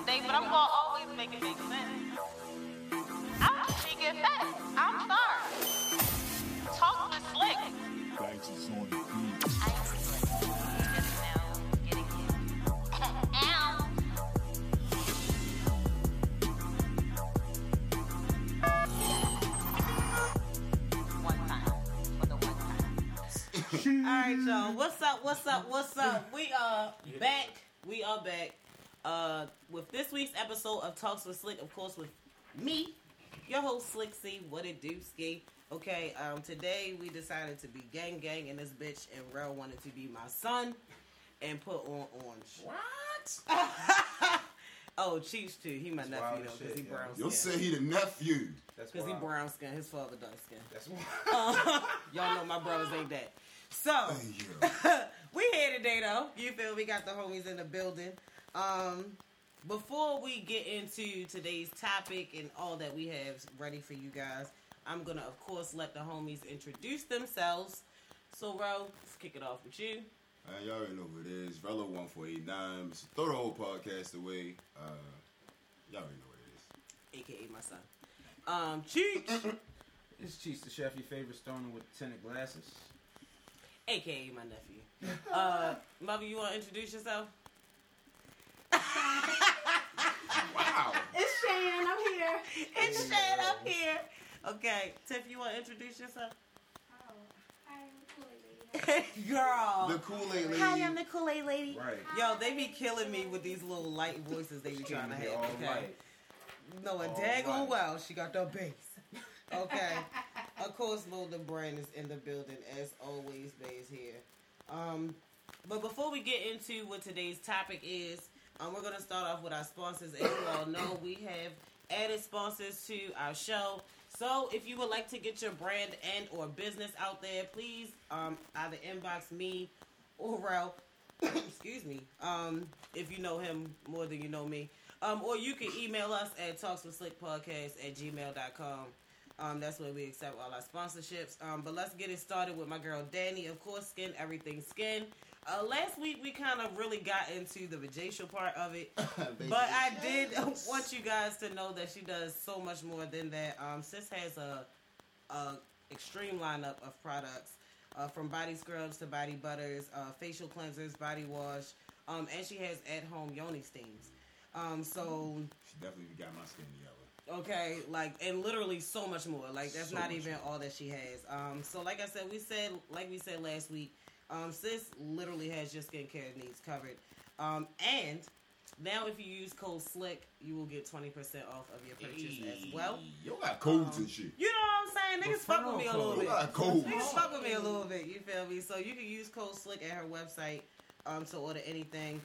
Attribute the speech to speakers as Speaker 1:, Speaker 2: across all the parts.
Speaker 1: today, but I'm gonna always make it make sense. I'm just get fat. I'm sorry. Talk with slick.
Speaker 2: Thanks, it's on the
Speaker 1: the.
Speaker 3: All right, y'all. What's up? What's up? What's up? We are back. We are back uh, with this week's episode of Talks with Slick. Of course, with me, your host Slick C. What it do, ski? Okay. Um, today we decided to be gang gang in this bitch, and Rel wanted to be my son and put on orange.
Speaker 4: What?
Speaker 3: Oh, Cheech too. He my
Speaker 4: That's
Speaker 3: nephew though, because he
Speaker 4: yeah.
Speaker 3: brown
Speaker 2: You'll
Speaker 3: skin.
Speaker 2: say he the nephew.
Speaker 3: Because he brown skin. His father dark skin.
Speaker 4: That's wild.
Speaker 3: Y'all know my brothers ain't that. So. We here today though. You feel we got the homies in the building. Um before we get into today's topic and all that we have ready for you guys, I'm gonna of course let the homies introduce themselves. So Ro, let's kick it off with you.
Speaker 2: Man, y'all already know who it is. Velo one four eight nine. Throw the whole podcast away. Uh, y'all already know what it is.
Speaker 3: AKA my son. Um Cheech,
Speaker 4: It's Cheech the chef, your favorite stoner with tinted glasses.
Speaker 3: AKA my nephew. Uh Mother, you wanna introduce yourself?
Speaker 2: Wow.
Speaker 5: It's Shan. I'm here.
Speaker 3: It's Shad up here. Okay, Tiff, you wanna introduce yourself?
Speaker 5: Oh, hi, I'm the Kool-Aid lady.
Speaker 3: Girl.
Speaker 2: The Kool Aid lady.
Speaker 3: Hi, I'm the Kool-Aid lady.
Speaker 4: Right.
Speaker 3: Yo, they be killing me with these little light voices they be trying to
Speaker 4: Be
Speaker 3: have.
Speaker 4: all
Speaker 3: Okay,
Speaker 4: right.
Speaker 3: knowing
Speaker 4: All
Speaker 3: daggone
Speaker 4: right.
Speaker 3: well she got the bass. Okay, of course, Lil the brand is in the building as always. Bays here. Um, but before we get into what today's topic is, um, we're gonna start off with our sponsors. As you all know, we have added sponsors to our show. So if you would like to get your brand and or business out there, please um, either inbox me or Ralph. excuse me. Um, if you know him more than you know me. Um, or you can email us at talkswithslickpodcast at gmail.com. Um, that's where we accept all our sponsorships. Um, but let's get it started with my girl Danny. Of course, Skin Everything Skin. Uh, last week we kind of really got into the vajacial part of it. But I did want you guys to know that she does so much more than that. Um, Sis has a, a extreme lineup of products, uh, from body scrubs to body butters, uh, facial cleansers, body wash, um, and she has at home yoni steams. Um, so
Speaker 2: She definitely got my skin yellow.
Speaker 3: okay, like and literally so much more. Like that's
Speaker 2: So
Speaker 3: not even
Speaker 2: more.
Speaker 3: all that she has. Um, so like I said, we said like we said last week, um, sis literally has your skincare needs covered. Um, and now if you use code SLICK, you will get twenty percent off of your purchase as well.
Speaker 2: You got codes and shit.
Speaker 3: You know what I'm saying? Niggas fuck with me a little bit.
Speaker 2: You got codes.
Speaker 3: Niggas fuck with me a little bit. You feel me? So you can use code SLICK at her website um, to order anything.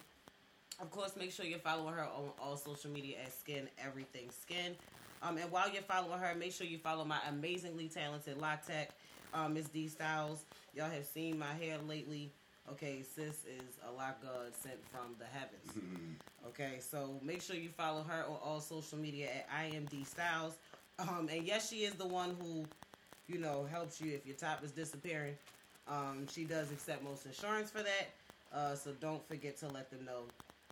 Speaker 3: Of course, make sure you're following her on all social media at Skin Everything Skin. Um, and while you're following her, make sure you follow my amazingly talented Lock Tech, um, Miss D Styles. Y'all have seen my hair lately. Okay, sis is a lock god sent from the heavens. Okay, so make sure you follow her on all social media at IMD Styles. Um, and yes, she is the one who, you know, helps you if your top is disappearing. Um, she does accept most insurance for that. Uh, so don't forget to let them know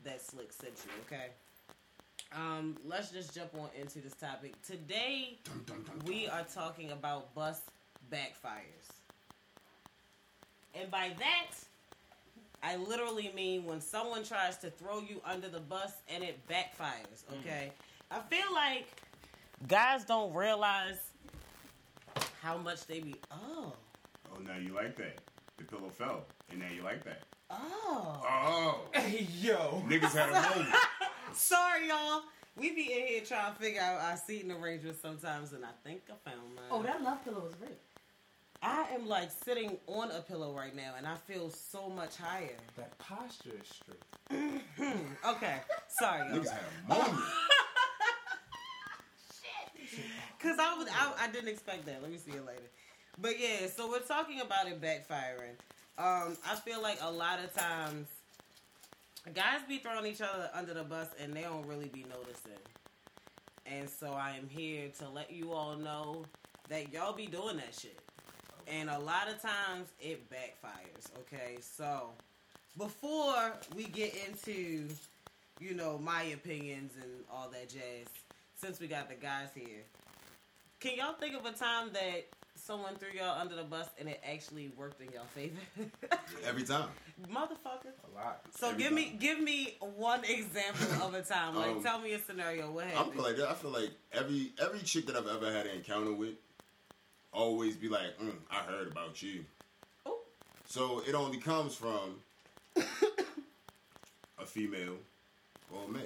Speaker 3: that Slick sent you. Okay. Um, let's just jump on into this topic today.
Speaker 2: Dun, dun, dun,
Speaker 3: We are talking about bus backfires. And by that, I literally mean when someone tries to throw you under the bus and it backfires, mm-hmm. okay? I feel like guys don't realize how much they be, oh,
Speaker 2: Oh, now you like that. The pillow fell, and now you like that.
Speaker 3: oh.
Speaker 2: Oh.
Speaker 4: Hey, yo.
Speaker 2: Niggas had a moment.
Speaker 3: Sorry, y'all. We be in here trying to figure out our seating arrangements sometimes, and I think I found mine.
Speaker 5: Oh, that love pillow is great.
Speaker 3: I am like sitting on a pillow right now, and I feel so much higher.
Speaker 4: That posture is straight.
Speaker 3: Okay, sorry, y'all.
Speaker 2: Niggas had a moment.
Speaker 3: Cause I was I, I didn't expect that. Let me see it later. But yeah, so we're talking about it backfiring. Um, I feel like a lot of times guys be throwing each other under the bus and they don't really be noticing. And so I am here to let you all know that y'all be doing that shit. And a lot of times it backfires, okay? So before we get into you know, my opinions and all that jazz. Since we got the guys here, can y'all think of a time that someone threw y'all under the bus and it actually worked in y'all favor?
Speaker 2: Every time.
Speaker 3: Motherfucker.
Speaker 4: A lot.
Speaker 3: So
Speaker 2: Every
Speaker 3: give me give me one example of a time. Like
Speaker 2: Um,
Speaker 3: tell me a scenario. What
Speaker 2: I
Speaker 3: happened?
Speaker 2: feel like. I feel like every every chick that I've ever had an encounter with always be like, mm, "I heard about you."
Speaker 3: Oh.
Speaker 2: So it only comes from a female or a male,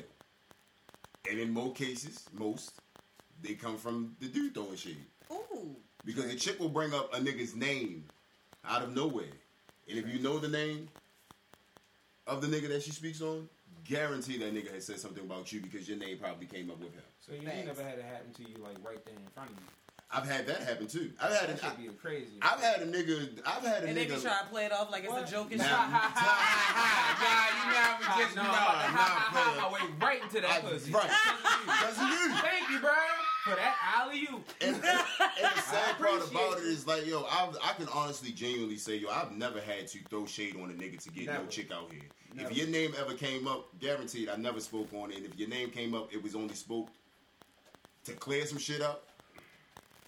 Speaker 2: and in most cases, most they come from the dude throwing shade
Speaker 3: Ooh.
Speaker 2: because a chick will bring up a nigga's name out of nowhere, and if you know the name of the nigga that she speaks on, guarantee that nigga has said something about you because your name probably came up with him.
Speaker 4: So you ain't never had it happen to you like right there in front of you.
Speaker 2: I've had that happen too. I've had
Speaker 4: That
Speaker 2: a,
Speaker 4: should be crazy.
Speaker 2: I've had a nigga. I've had a
Speaker 3: And they be
Speaker 2: nigga.
Speaker 3: trying to play it off like it's a joke and
Speaker 2: Nah,
Speaker 3: shit.
Speaker 2: nah, you never just
Speaker 4: no,
Speaker 2: nah,
Speaker 4: nah,
Speaker 2: nah, player.
Speaker 4: my way right into that
Speaker 2: I-
Speaker 4: pussy.
Speaker 2: right. Because of you.
Speaker 4: Thank you, bro, for that alley you.
Speaker 2: And, and the sad part about it
Speaker 4: it.
Speaker 2: is like, yo, I, I can honestly, genuinely say, yo, I've never had to throw shade on a nigga to get no chick out here.
Speaker 4: Never.
Speaker 2: If your name ever came up, guaranteed, I never spoke on it. And if your name came up, it was only spoke to clear some shit up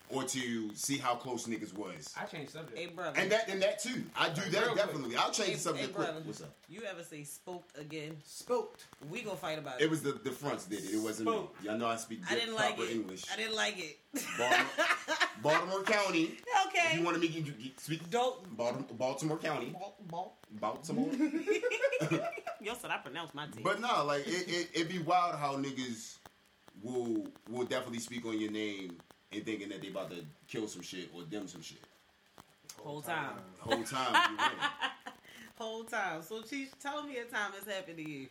Speaker 2: or to see how close niggas was.
Speaker 4: I changed subject.
Speaker 3: Hey brother.
Speaker 2: And that and that too. I do
Speaker 4: Real
Speaker 2: that
Speaker 4: quick.
Speaker 2: definitely. I'll change
Speaker 3: Hey-
Speaker 2: the subject
Speaker 3: hey,
Speaker 2: quick.
Speaker 3: brother.
Speaker 2: What's up?
Speaker 3: you ever say spoke again?
Speaker 4: Spooked.
Speaker 3: We gonna fight about
Speaker 2: It
Speaker 3: it.
Speaker 2: was the the fronts did it. It wasn't me. Y'all know I speak
Speaker 3: I didn't like
Speaker 2: proper
Speaker 3: it.
Speaker 2: English.
Speaker 3: I didn't like it.
Speaker 2: Baltimore, Baltimore County. If
Speaker 3: okay.
Speaker 2: you want to make you speak
Speaker 3: Don't.
Speaker 2: Baltimore, Baltimore County.
Speaker 3: Ball, ball.
Speaker 2: Baltimore.
Speaker 3: Yo said I pronounced my T.
Speaker 2: but no, like it, it it be wild how niggas will will definitely speak on your name and thinking that they about to kill some shit or them some shit.
Speaker 3: Whole time.
Speaker 2: Whole time you win.
Speaker 3: Whole time. So Cheech, tell me a time it's happened to you.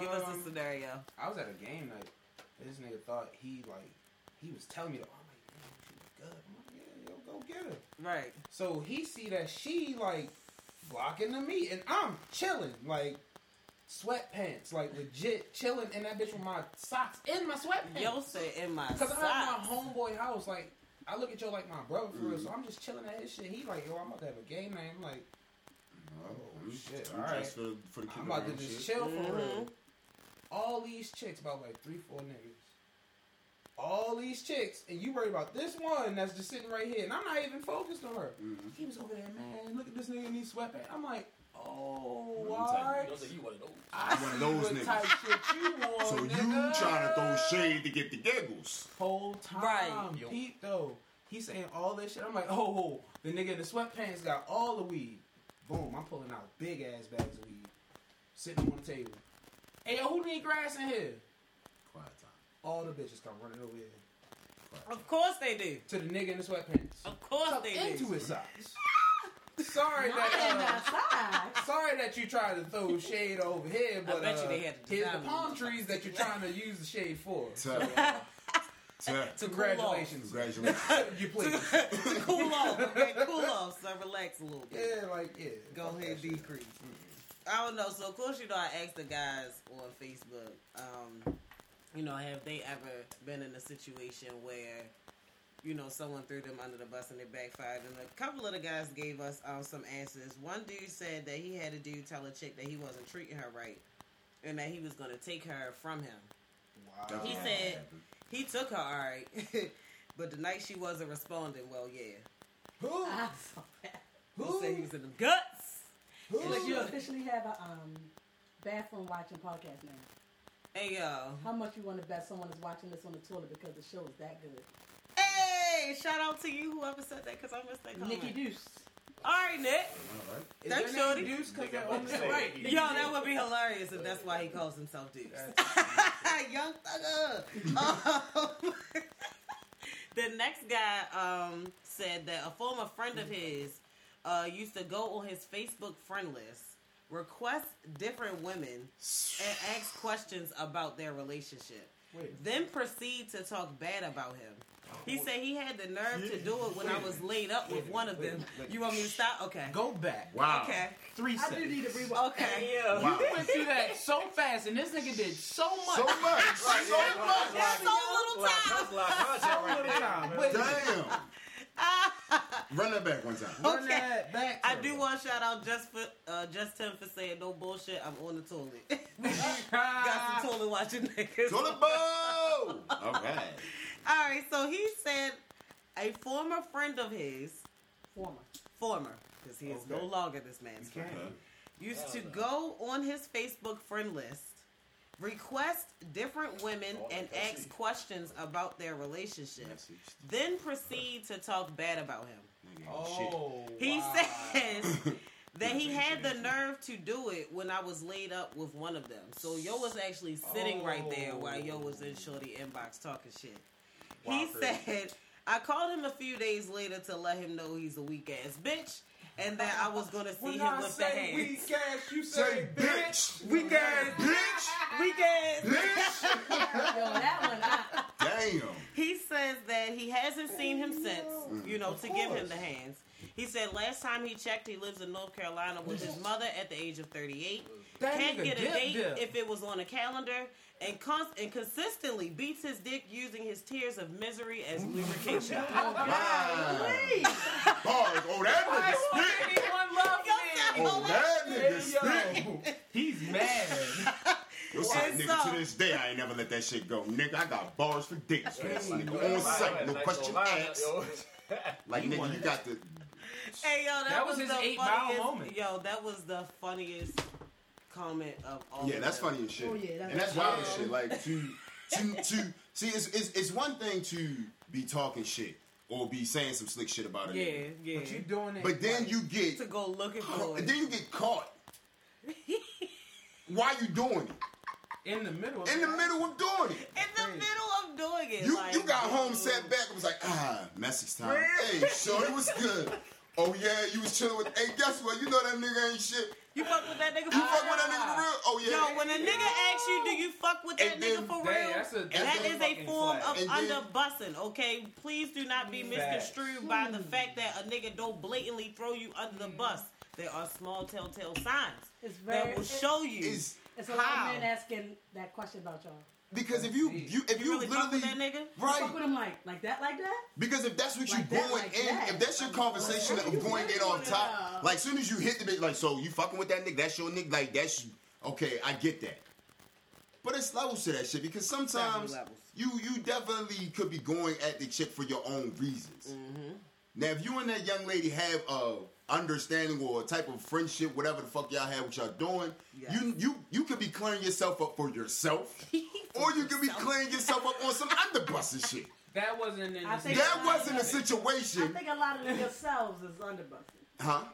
Speaker 3: Give us a
Speaker 4: Um,
Speaker 3: scenario.
Speaker 4: I was at a game night. This nigga thought he like he was telling me, "Oh, I'm like, man, she good." I'm like, "Yeah, yo, go get her."
Speaker 3: Right.
Speaker 4: So he see that she like blocking the meat, and I'm chilling like sweatpants, like legit chilling in that bitch with my socks in my sweatpants.
Speaker 3: Yo said in my
Speaker 4: Cause I'm at my homeboy house, like I look at yo like my brother for real. So I'm just chilling at his shit. He like, yo, I'm about to have a game night. I'm like,
Speaker 2: Oh,
Speaker 4: Oh, shit, alright.
Speaker 2: for, for the
Speaker 4: I'm about to just
Speaker 2: shit.
Speaker 4: chill for real.
Speaker 3: Mhm.
Speaker 4: All these chicks, about like three, four niggas. All these chicks, and you worry about this one that's just sitting right here, and I'm not even focused on her.
Speaker 2: Mhm.
Speaker 4: He was over there, man. Look at this nigga in these sweatpants. I'm like, oh,
Speaker 2: Them
Speaker 4: all
Speaker 2: type-
Speaker 4: right.
Speaker 6: Those are you one of those.
Speaker 4: I
Speaker 2: One of
Speaker 4: see
Speaker 2: those
Speaker 4: what
Speaker 2: niggas.
Speaker 4: type shit you want,
Speaker 2: So you
Speaker 4: nigga.
Speaker 2: trying to throw shade to get the giggles?
Speaker 4: whole time.
Speaker 3: Right.
Speaker 6: Yo.
Speaker 4: Pete though, he's saying all this shit. I'm like, oh, oh, the nigga in the sweatpants got all the weed. Boom, I'm pulling out big ass bags of weed, sitting on the table. Hey, yo, who need grass in here?
Speaker 2: Quiet time.
Speaker 4: All the bitches come running over here
Speaker 2: Quiet.
Speaker 3: Of course they do.
Speaker 4: to the nigga in the sweatpants.
Speaker 3: Of course
Speaker 4: Tucked
Speaker 3: they
Speaker 4: into
Speaker 3: do.
Speaker 4: his socks. Sorry
Speaker 5: Not
Speaker 4: that.
Speaker 5: the
Speaker 4: Uh, sorry that you tried to throw shade over here, but
Speaker 3: bet you
Speaker 4: uh,
Speaker 3: they had to
Speaker 4: here's the palm trees that you're trying to use the shade for.
Speaker 2: Tuh. Tuh.
Speaker 3: To cool off.
Speaker 4: Congratulations.
Speaker 2: Congratulations.
Speaker 4: you please.
Speaker 3: to cool off. Okay, cool off. So relax a little bit.
Speaker 4: Yeah, like yeah.
Speaker 3: Go
Speaker 4: fuck
Speaker 3: ahead,
Speaker 4: that shit.
Speaker 3: decrease. I don't know. So of course, you know, I asked the guys on Facebook, um, you know, have they ever been in a situation where, you know, someone threw them under the bus and it backfired? And a couple of the guys gave us um, some answers. One dude said that he had a dude tell a chick that he wasn't treating her right, and that he was going to take her from him.
Speaker 4: Wow.
Speaker 3: He said he took her all right, but the night she wasn't responding, well, yeah.
Speaker 4: Who?
Speaker 5: I saw that.
Speaker 3: He
Speaker 4: Who?
Speaker 3: said he was in the guts.
Speaker 4: Who?
Speaker 5: But you officially have a um, bathroom watching podcast now.
Speaker 3: Hey yo.
Speaker 5: How much you want to bet someone is watching this on the toilet because the show is that good?
Speaker 3: Hey, shout out to you, whoever said that, because I missed that comment.
Speaker 5: Nikki Deuce.
Speaker 3: All right, Nick.
Speaker 2: All right.
Speaker 4: Is
Speaker 3: Thanks,
Speaker 4: your name
Speaker 3: Shorty.
Speaker 4: Deuce 'cause
Speaker 6: Nigga,
Speaker 4: they're on the
Speaker 6: about
Speaker 4: right.
Speaker 3: Yo, that would be hilarious if that's why he calls himself Deuce. Young thugger. Um, the next guy um, said that a former friend of his uh, used to go on his Facebook friend list, request different women, and ask questions about their relationship.
Speaker 4: Wait.
Speaker 3: Then proceed to talk bad about him. He said he had the nerve to do it when I was laid up with one of them. You want me to stop? Okay.
Speaker 4: Go back.
Speaker 2: Wow.
Speaker 3: Okay.
Speaker 4: Three
Speaker 5: I do
Speaker 4: seconds.
Speaker 5: need a rewatch.
Speaker 3: Okay.
Speaker 2: Wow.
Speaker 4: You went through that so fast, and this nigga did so much.
Speaker 2: So much. So much.
Speaker 3: So little time.
Speaker 6: That's a lot of content
Speaker 4: So little
Speaker 6: there.
Speaker 4: time. Wait,
Speaker 2: Damn. Run that back one time.
Speaker 4: Run
Speaker 3: Okay.
Speaker 4: that back.
Speaker 3: I
Speaker 4: to
Speaker 3: do
Speaker 4: her.
Speaker 3: want to shout out just for uh, just Tim for saying no bullshit. I'm on the toilet. Got some toilet watching niggas.
Speaker 2: Toilet bowl. All right.
Speaker 3: All right, so he said a former friend of his,
Speaker 6: Former.
Speaker 3: former, because he is no longer this man's friend,
Speaker 2: Okay.
Speaker 3: used to go on his Facebook friend list, request different women, and ask questions about their relationship, then proceed to talk bad about him.
Speaker 4: Oh,
Speaker 3: He
Speaker 4: wow.
Speaker 3: says that he had the nerve to do it when I was laid up with one of them. So yo was actually sitting right there while yo was in Shorty inbox talking shit. He
Speaker 4: Wow, crazy.
Speaker 3: said, I called him a few days later to let him know he's a weak ass bitch and that I was gonna see
Speaker 4: When
Speaker 3: him
Speaker 4: I
Speaker 3: with the
Speaker 4: say
Speaker 3: hands.
Speaker 4: weak ass, you
Speaker 2: Say
Speaker 4: say bitch.
Speaker 2: bitch.
Speaker 3: Weak ass
Speaker 2: Bitch.
Speaker 3: Weak ass
Speaker 2: Bitch.
Speaker 6: Yo, that one. I,
Speaker 2: Damn.
Speaker 3: He says that he hasn't seen him since, you know, to give him the hands. He said last time he checked, he lives in North Carolina with his mother at the age of 38.
Speaker 4: That
Speaker 3: Can't
Speaker 4: nigga
Speaker 3: get a
Speaker 4: dip
Speaker 3: date
Speaker 4: dip.
Speaker 3: if it was on a calendar, and, cons- and consistently beats his dick using his tears of misery as lubrication.
Speaker 2: Oh, wow.
Speaker 6: please.
Speaker 2: Bars. Oh, that
Speaker 4: Why
Speaker 2: nigga
Speaker 4: won't
Speaker 2: spit.
Speaker 4: anyone love me?
Speaker 2: Oh, that nigga
Speaker 4: Hey,
Speaker 2: spit.
Speaker 4: he's mad.
Speaker 2: Yo, son, nigga,
Speaker 3: so-
Speaker 2: to this day, I ain't never let that shit go. Nigga, I got bars for days for this
Speaker 4: Hey,
Speaker 2: nigga.
Speaker 4: yo,
Speaker 2: On site, no question asked. Like, nigga, you got the.
Speaker 3: Hey yo, that,
Speaker 4: That
Speaker 3: was,
Speaker 4: was his
Speaker 3: the
Speaker 4: eight mile
Speaker 3: funniest.
Speaker 4: moment.
Speaker 3: Yo, that was the funniest comment of all.
Speaker 2: Yeah,
Speaker 3: of
Speaker 2: that's
Speaker 3: them.
Speaker 2: funny as shit.
Speaker 6: Oh, yeah, that's-
Speaker 2: and that's wild as shit. Like, to. To, to see, it's, it's, it's one thing to be talking shit or be saying some slick shit about it.
Speaker 3: Yeah, yeah.
Speaker 4: But you doing it.
Speaker 2: But then
Speaker 4: right.
Speaker 2: you get.
Speaker 3: to go looking for it,
Speaker 2: And
Speaker 3: it.
Speaker 2: then you get caught. Why you doing it?
Speaker 4: in the middle. of
Speaker 2: In the middle of doing it.
Speaker 3: in the
Speaker 4: Crazy.
Speaker 3: middle of doing it.
Speaker 2: You
Speaker 3: like,
Speaker 2: you got home,
Speaker 3: dude.
Speaker 2: sat back, and was like, ah, message time. Hey, so it was good. Oh yeah, you was chilling with. Hey, guess what? You know that nigga ain't shit.
Speaker 3: You fuck with that nigga
Speaker 2: You
Speaker 3: for
Speaker 2: fuck
Speaker 3: real?
Speaker 2: with that nigga for real? Oh yeah.
Speaker 3: Yo, when a nigga asks you, do you fuck with that
Speaker 2: And
Speaker 3: nigga
Speaker 2: then-
Speaker 3: for
Speaker 4: Dang,
Speaker 3: real?
Speaker 4: that's a-
Speaker 3: that
Speaker 4: that's a
Speaker 3: is a
Speaker 4: fucking
Speaker 3: form
Speaker 4: flag.
Speaker 3: of
Speaker 2: And then-
Speaker 3: under bussing, okay? Please do not be misconstrued by the fact that a nigga don't blatantly throw you under the mm. bus. There are small telltale signs
Speaker 6: It's very.
Speaker 3: that will show you.
Speaker 2: Is
Speaker 6: It's a lot of men asking that question about y'all.
Speaker 2: Because if you you if
Speaker 3: you
Speaker 2: you,
Speaker 3: really fuck
Speaker 2: literally
Speaker 3: with that nigga?
Speaker 2: right
Speaker 6: Fuck with him like like that, like that.
Speaker 2: because if that's what you
Speaker 6: Like that,
Speaker 2: going
Speaker 6: like
Speaker 2: in,
Speaker 6: that.
Speaker 2: if that's your conversation of going in off top, like soon as you hit the bitch, like so you fucking with that nigga, that's your nigga, like that's you okay, I get that. But it's levels to that shit because sometimes you you definitely could be going at the chick for your own reasons.
Speaker 3: Mm-hmm.
Speaker 2: Now, if you and that young lady have a understanding or a type of friendship, whatever the fuck y'all have, what y'all doing,
Speaker 3: Yes.
Speaker 2: you you you could be clearing yourself up for yourself, or you could be clearing yourself up on some underbussing shit.
Speaker 4: That wasn't in
Speaker 6: I
Speaker 4: the
Speaker 6: think-
Speaker 2: That wasn't a
Speaker 6: I
Speaker 2: situation, I
Speaker 6: think a lot of yourselves is underbusting.
Speaker 2: huh?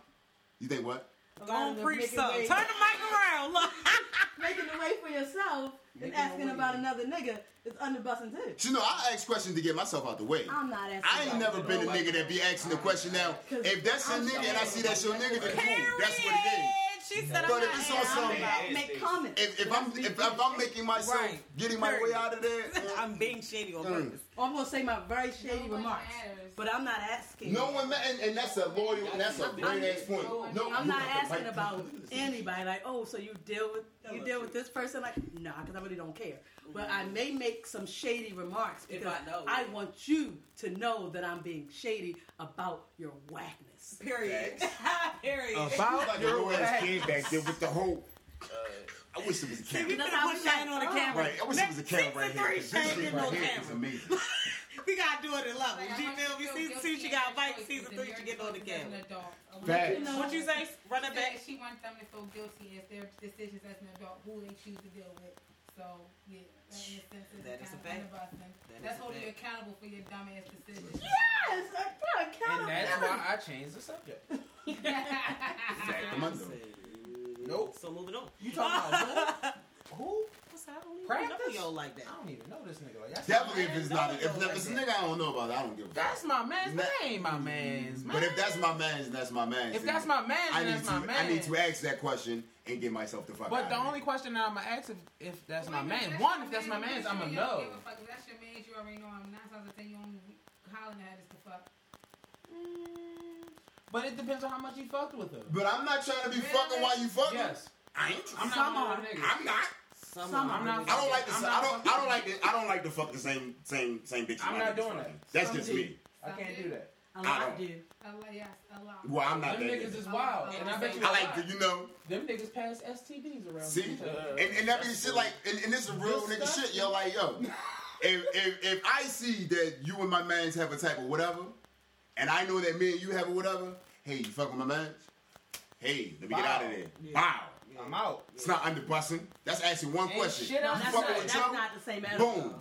Speaker 2: You think what?
Speaker 6: A
Speaker 3: Go on, preach
Speaker 6: making
Speaker 3: something. Turn the mic around. Look.
Speaker 6: making the way for yourself and
Speaker 4: Making
Speaker 6: asking about another nigga is underbusting too.
Speaker 2: You know, I ask questions to get myself out the way.
Speaker 6: I'm not asking.
Speaker 2: I ain't never been a nigga that be asking the question now. If that's your nigga and I see that's your nigga, then cool. That's what it is.
Speaker 3: She said,
Speaker 2: But
Speaker 3: I'm
Speaker 2: if
Speaker 3: not
Speaker 2: it's on
Speaker 3: asking
Speaker 2: some-
Speaker 3: about-
Speaker 6: Make comments.
Speaker 2: If, if I'm if, if I'm making myself
Speaker 3: Right.
Speaker 2: getting my way out of there,
Speaker 3: I'm being shady on
Speaker 2: Mm.
Speaker 3: purpose.
Speaker 6: Or I'm gonna say my very shady
Speaker 5: Nobody
Speaker 6: remarks,
Speaker 5: matters.
Speaker 6: but I'm not asking.
Speaker 2: no one ma- and, and that's a loyal and that's a great ass point. No,
Speaker 6: I'm not asking about anybody. Like, oh, so you deal with you deal with this person? Like, nah, because I really don't care. But I may make some shady remarks because
Speaker 3: I know.
Speaker 6: I want you to know that I'm being shady about your whackness.
Speaker 3: Period. Period.
Speaker 4: About
Speaker 2: Like a
Speaker 4: your
Speaker 2: ass
Speaker 4: back.
Speaker 2: kid back there with the whole. I wish it was a
Speaker 3: See, we
Speaker 2: camera.
Speaker 3: could
Speaker 6: That's
Speaker 3: put
Speaker 6: we
Speaker 3: Shane
Speaker 6: got-
Speaker 3: on the camera.
Speaker 2: Right, I wish it was a camera
Speaker 3: Next
Speaker 2: right
Speaker 3: season
Speaker 2: here.
Speaker 3: three,
Speaker 2: 'cause This
Speaker 3: Shane
Speaker 2: shit
Speaker 3: getting
Speaker 2: right
Speaker 3: on
Speaker 2: here is amazing.
Speaker 3: We gotta do it in levels.
Speaker 5: Like,
Speaker 3: You
Speaker 5: I might
Speaker 3: feel me?
Speaker 5: feel
Speaker 3: Season two,
Speaker 5: guilty
Speaker 3: she got
Speaker 5: as
Speaker 3: bike.
Speaker 5: choices
Speaker 3: Season three,
Speaker 5: they're
Speaker 3: she get on the
Speaker 5: choices
Speaker 3: camera.
Speaker 5: adult. I want
Speaker 2: Facts.
Speaker 5: you know
Speaker 3: What you say? Run it back.
Speaker 5: She wants them to feel guilty as their decisions as an adult, who they choose to deal with. So, yeah, that in a sense is
Speaker 3: That is
Speaker 5: kind
Speaker 3: a fact.
Speaker 5: underbusting.
Speaker 3: That is
Speaker 5: That's
Speaker 3: a
Speaker 5: holding you accountable for your dumbass decisions.
Speaker 6: Yes, I got
Speaker 4: And that's why I changed the subject.
Speaker 2: Come on.
Speaker 4: Nope.
Speaker 3: So moving on.
Speaker 4: You talking about who? Who?
Speaker 3: What's? I don't even
Speaker 4: Practice?
Speaker 3: know yo like that.
Speaker 4: I don't even know this nigga. Like, that's
Speaker 2: Definitely, if it's not,
Speaker 4: I
Speaker 2: if,
Speaker 4: don't
Speaker 2: if it's a nigga. I don't know about, I don't give a fuck.
Speaker 4: That's my man's.
Speaker 2: Nah.
Speaker 4: That ain't my man's. Man.
Speaker 2: But if that's my man's, that's my man's.
Speaker 4: If that's my man's,
Speaker 2: I
Speaker 4: then
Speaker 2: need
Speaker 4: that's
Speaker 2: to,
Speaker 4: my
Speaker 2: I need to ask that question and get myself the fuck
Speaker 4: But
Speaker 2: out
Speaker 4: the
Speaker 2: of
Speaker 4: only
Speaker 2: here.
Speaker 4: question now I'm gonna ask if, if that's my
Speaker 5: Wait a
Speaker 4: man.
Speaker 5: minute,
Speaker 4: One, if that's my
Speaker 5: man,
Speaker 4: man's, I'm gonna
Speaker 5: don't
Speaker 4: know.
Speaker 5: give a fuck. If that's your man's, you already know him. Nine times out of ten, you only hollering at is the fuck.
Speaker 4: Mm, but it depends on how much you fucked with her.
Speaker 2: But I'm not trying to be fucking while you fucking.
Speaker 4: Yes.
Speaker 2: I ain't.
Speaker 4: I'm
Speaker 6: Some
Speaker 4: not
Speaker 6: are.
Speaker 4: one of them niggas.
Speaker 2: I'm not.
Speaker 3: Some,
Speaker 6: Some
Speaker 4: I'm not-
Speaker 2: I don't like the.
Speaker 4: I'm
Speaker 2: I don't. I don't like the. I don't like to fuck the same same same bitches.
Speaker 4: I'm not doing that.
Speaker 2: That's
Speaker 6: Some
Speaker 2: just
Speaker 6: do.
Speaker 2: me.
Speaker 4: I can't do that.
Speaker 6: A
Speaker 2: I
Speaker 6: lot
Speaker 2: don't.
Speaker 6: do.
Speaker 5: A lot, yes, a lot.
Speaker 2: Well, I'm not
Speaker 4: Them
Speaker 2: that
Speaker 4: niggas is wild, and I bet you.
Speaker 2: I like to, you know,
Speaker 4: Them niggas pass STDs around.
Speaker 2: See,
Speaker 4: each other.
Speaker 2: and, and that means shit like, and, and this is real nigga shit. Yo, like, yo, if, if if I see that you and my mans have a type of whatever, and I know that me and you have a whatever, hey, you fuck with my mans? Hey, let me get out of there. Bow.
Speaker 4: I'm out.
Speaker 2: It's not underbussing. That's asking one
Speaker 4: Ain't
Speaker 2: question.
Speaker 4: shit
Speaker 2: you
Speaker 4: else
Speaker 6: That's,
Speaker 2: fucking
Speaker 6: not,
Speaker 2: with
Speaker 6: that's
Speaker 2: Trump?
Speaker 6: not the same as
Speaker 2: Boom.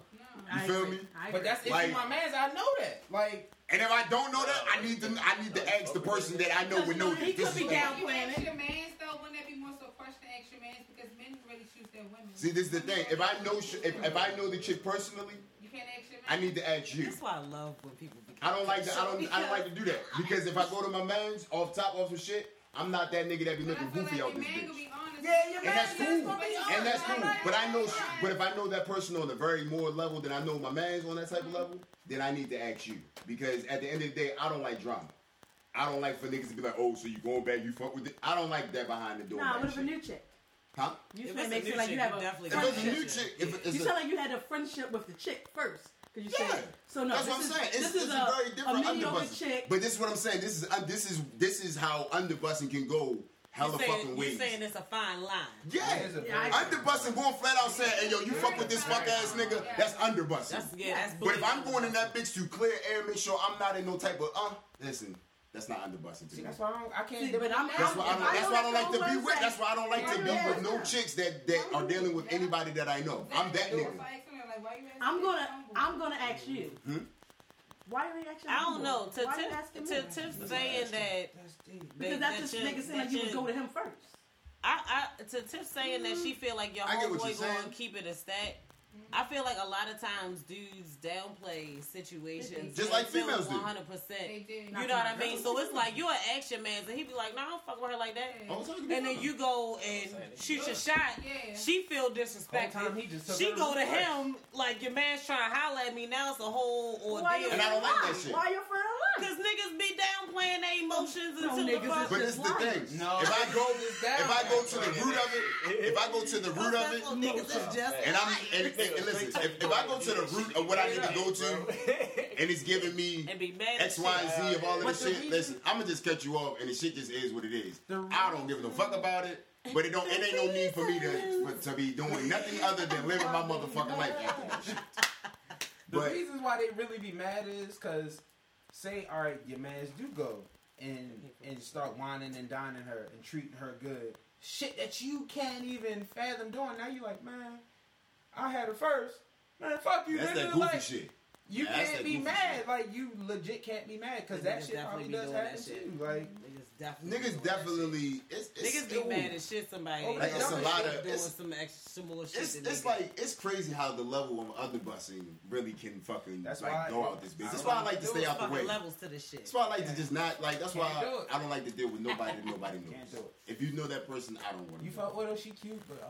Speaker 6: I
Speaker 2: You feel
Speaker 6: agree.
Speaker 2: me?
Speaker 6: I
Speaker 4: But that's if
Speaker 2: Like-
Speaker 4: you my man's. I know that. Like,
Speaker 2: And if I don't know that, I need to I need to ask the person that I know would know
Speaker 6: He
Speaker 2: that. This
Speaker 6: could be
Speaker 2: is
Speaker 6: down
Speaker 5: You
Speaker 6: playing
Speaker 5: ask
Speaker 6: it.
Speaker 5: your mans though, wouldn't that be more so a question to ask your mans because men really choose their women.
Speaker 2: See, this is the thing. If I know if, if I know the chick personally,
Speaker 5: you can't ask your
Speaker 2: I need to ask you.
Speaker 3: That's why I love when people.
Speaker 2: I don't like to, I don't I don't like to do that because if I go to my man's off top off some shit, I'm not that nigga that be
Speaker 5: But I
Speaker 2: looking
Speaker 5: feel
Speaker 2: goofy
Speaker 5: your
Speaker 2: out this
Speaker 5: man
Speaker 2: bitch.
Speaker 5: be.
Speaker 6: Yeah,
Speaker 2: And that's cool. And that's cool. But I know, but if I know that person on a very more level than I know my man's on that type of level, then I need to ask you because at the end of the day, I don't like drama. I don't like for niggas to be like, oh, so you going back, you fuck with it. I don't like that behind the door.
Speaker 6: Nah,
Speaker 2: back
Speaker 6: what if a new chick?
Speaker 2: Huh?
Speaker 6: You
Speaker 3: If
Speaker 6: makes it like you have a
Speaker 3: definitely
Speaker 2: If it's a new chick, if it's
Speaker 6: You sound like you had a friendship with the chick first. Cause you
Speaker 2: Yeah.
Speaker 6: said so. No,
Speaker 2: That's
Speaker 6: this
Speaker 2: what I'm
Speaker 6: is,
Speaker 2: saying. It's,
Speaker 6: this
Speaker 2: it's
Speaker 6: is
Speaker 2: a, very different
Speaker 6: a mediocre
Speaker 2: underbussing.
Speaker 6: chick.
Speaker 2: But this is what I'm saying. This is uh, this is this is how underbussing can go hella
Speaker 3: You
Speaker 2: fucking
Speaker 3: saying, you
Speaker 2: ways.
Speaker 3: saying it's a fine line.
Speaker 2: yeah.
Speaker 4: It is a
Speaker 6: Yeah,
Speaker 4: very-
Speaker 6: I-
Speaker 2: Underbussing going flat out saying, hey yo, you fuck with this fuck ass nigga, that's underbussing.
Speaker 3: That's yeah. That's
Speaker 2: But if. I'm going in that bitch to clear air, make sure I'm not in no type of uh listen, that's not underbussing to
Speaker 4: See,
Speaker 2: me.
Speaker 4: that's why I, don't, I can't.
Speaker 6: See, but I'm-
Speaker 2: That's why I don't,
Speaker 6: I
Speaker 2: that's
Speaker 6: know
Speaker 2: why I don't like to be with.
Speaker 6: saying.
Speaker 2: That's why I don't like to be
Speaker 6: Yeah.
Speaker 2: with no chicks that that are dealing with anybody that I know. I'm that nigga.
Speaker 6: I'm gonna I'm gonna ask you.
Speaker 2: Hmm?
Speaker 6: Why are you asking?
Speaker 3: I don't know. To
Speaker 6: Why you
Speaker 3: Tiff, to
Speaker 6: me?
Speaker 3: Tiff saying that
Speaker 4: That's deep.
Speaker 6: Because that's
Speaker 3: that
Speaker 6: just
Speaker 3: you-
Speaker 6: making it
Speaker 3: that
Speaker 6: you would go to him first.
Speaker 3: I, I to Tiff saying that she feel like your
Speaker 2: I get what
Speaker 3: homeboy
Speaker 2: you're saying.
Speaker 3: going to keep it a stack. I feel like a lot of times dudes downplay situations,
Speaker 2: Just like females do.
Speaker 3: One hundred percent.
Speaker 5: They did.
Speaker 3: You know what I mean? So it's like you're an action man, and he'd be like, "No, I don't fuck with her like that."
Speaker 2: All the time,
Speaker 3: And then you go and shoot your shot.
Speaker 5: Yeah.
Speaker 3: She feel disrespected.
Speaker 4: time he just
Speaker 3: She go to
Speaker 4: reverse.
Speaker 3: him like your man's trying to holler at me. Now it's a whole ordeal.
Speaker 6: you
Speaker 2: And I don't like that shit.
Speaker 6: Why your friend lying?
Speaker 3: Cause niggas be downplaying their emotions
Speaker 6: No,
Speaker 3: until the
Speaker 6: niggas
Speaker 3: fuck.
Speaker 2: But this the thing.
Speaker 4: No.
Speaker 2: If I go if I go to the root of it, if I go to the root of it,
Speaker 3: niggas just
Speaker 2: and I'm and, and, and listen, if, if I go to the root of what I need to go to, and it's giving me
Speaker 3: and be mad.
Speaker 2: X,
Speaker 3: as
Speaker 2: Y,
Speaker 3: shit.
Speaker 2: and Z of all of this shit. Listen, I'm gonna just cut you off, and the shit just is what it is. I don't give no fuck about it. But it don't. It ain't no need for me to for, to be doing nothing other than living my motherfucking life after that shit.
Speaker 4: The
Speaker 2: But
Speaker 4: reasons why they really be mad is because, say, all right, your mans do go and and start whining and dining her and treating her good. Shit that you can't even fathom doing. Now you like, man, I had her first. Man, fuck you,
Speaker 2: that's
Speaker 4: nigga.
Speaker 2: that goofy
Speaker 4: like,
Speaker 2: shit.
Speaker 4: You
Speaker 2: Yeah,
Speaker 4: can't be mad.
Speaker 2: shit.
Speaker 4: Like you legit can't be mad because that shit probably
Speaker 3: be
Speaker 4: does happen
Speaker 3: shit.
Speaker 4: too. Like
Speaker 3: Niggas definitely.
Speaker 2: Niggas
Speaker 3: doing
Speaker 2: definitely. It's, it's
Speaker 3: Niggas be mad as shit. Somebody
Speaker 4: Oh,
Speaker 2: Like, it's a lot of-
Speaker 3: doing
Speaker 2: it's-
Speaker 3: some extra similar shit.
Speaker 2: It's, it's like it's crazy how the level of other busing really can fucking
Speaker 4: That's
Speaker 2: like
Speaker 4: why-
Speaker 2: go out this bitch. That's why I
Speaker 4: like
Speaker 2: like to stay
Speaker 3: was
Speaker 2: out the way.
Speaker 3: levels to this shit.
Speaker 2: That's why I like to just not like. That's why
Speaker 4: Can't do
Speaker 2: I. I don't like to deal with nobody nobody knows.
Speaker 4: Can't do it.
Speaker 2: If you know that person, I don't want to.
Speaker 4: you fuck with her, she cute, but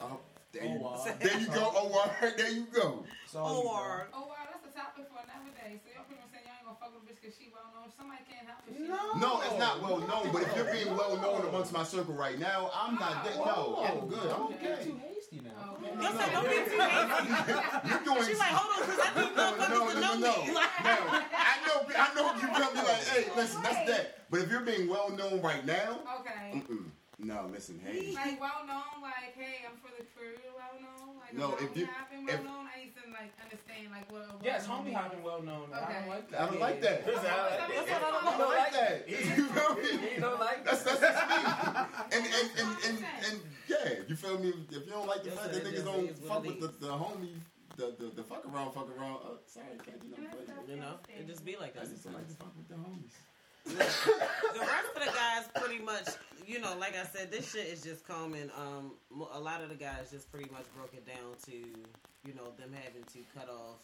Speaker 4: oh, uh,
Speaker 2: Oh, there,
Speaker 4: Oh,
Speaker 2: you,
Speaker 4: wow.
Speaker 2: there you go. Oh, wow. there you go.
Speaker 4: so you know.
Speaker 3: Or
Speaker 5: Oh wow, that's a topic for another day. So y'all pretty much saying y'all ain't gonna fuck with a bitch because she well known. If somebody can't help it,
Speaker 4: No.
Speaker 2: No, it's not well known. But if you're being well known amongst my circle right now, I'm not. Ah, that, no, I'm good. I'm
Speaker 4: Don't get
Speaker 2: okay.
Speaker 4: too hasty now.
Speaker 5: Oh, okay.
Speaker 3: Yo, say, don't be too hasty.
Speaker 2: You're doing.
Speaker 3: She like, hold on, cause I need
Speaker 2: no,
Speaker 3: motherfuckers
Speaker 2: no,
Speaker 3: to
Speaker 2: no,
Speaker 3: know
Speaker 2: no, no.
Speaker 3: me.
Speaker 2: I know. I know. You come be like, hey, listen, that's that. But if you're being well known right now,
Speaker 5: Okay.
Speaker 2: mm-mm. No, listen, hey.
Speaker 5: Like well known, like hey, I'm for the crew. Well known, like
Speaker 2: No,
Speaker 5: I'm
Speaker 2: if you-
Speaker 5: hopping, well
Speaker 2: if-
Speaker 5: known. I need to like understand like what. what
Speaker 4: Yes, homie
Speaker 5: known
Speaker 4: hopping well known.
Speaker 5: Okay.
Speaker 4: I don't like that.
Speaker 2: I don't like that.
Speaker 5: That's what I'm saying.
Speaker 2: I don't like that. You feel me?
Speaker 4: You don't like
Speaker 2: That's
Speaker 4: that.
Speaker 2: that's just me. And and, and, and, and yeah, you feel me? If you don't like the
Speaker 3: Yes,
Speaker 2: fact that niggas don't fuck with the,
Speaker 3: is.
Speaker 2: the homie, the, the the fuck around, fuck around. Oh, sorry, can't do nothing for you.
Speaker 3: you know, it just be like that.
Speaker 2: I
Speaker 3: that.
Speaker 2: just like to fuck with the homies.
Speaker 3: The rest of the guys pretty much, you know, like I said, this shit is just common. Um, a lot of the guys just pretty much broke it down to, you know, them having to cut off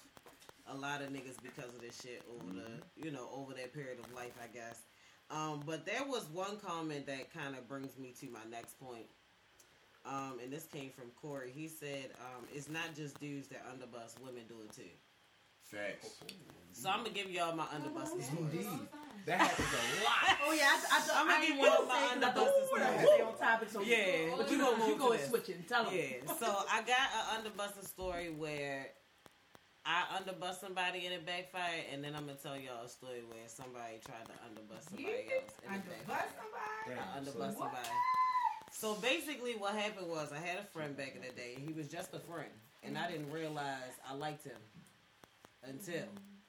Speaker 3: a lot of niggas because of this shit over the, you know, over their period of life, I guess. Um, but there was one comment that kind of brings me to my next point. Um, and this came from Corey. He said, um, "It's not just dudes that underbust; women do it too."
Speaker 2: Facts.
Speaker 3: So I'm gonna give y'all my underbusting stories.
Speaker 4: Indeed. That happens a lot.
Speaker 6: Oh yeah, I, I, I,
Speaker 3: I'ma
Speaker 6: I
Speaker 3: give
Speaker 6: ain't
Speaker 3: you
Speaker 6: gonna
Speaker 3: my
Speaker 6: say 'cause I
Speaker 3: underbusted
Speaker 6: thought, ooh, stay on topic. So
Speaker 3: Yeah,
Speaker 6: but
Speaker 3: we
Speaker 6: you
Speaker 3: gonna
Speaker 6: go, you
Speaker 3: move
Speaker 6: go
Speaker 3: to
Speaker 6: and switch it and tell them.
Speaker 3: Yeah. So I got an underbusting story where I underbust somebody and it backfired, and then I'm gonna tell y'all a story where somebody tried to underbust somebody else and
Speaker 5: Underbust
Speaker 3: backfired.
Speaker 5: somebody.
Speaker 3: I underbust
Speaker 4: so-
Speaker 3: somebody. So basically, what happened was I had a friend back in the day, and he was just a friend, and I didn't realize I liked him until.
Speaker 5: After this,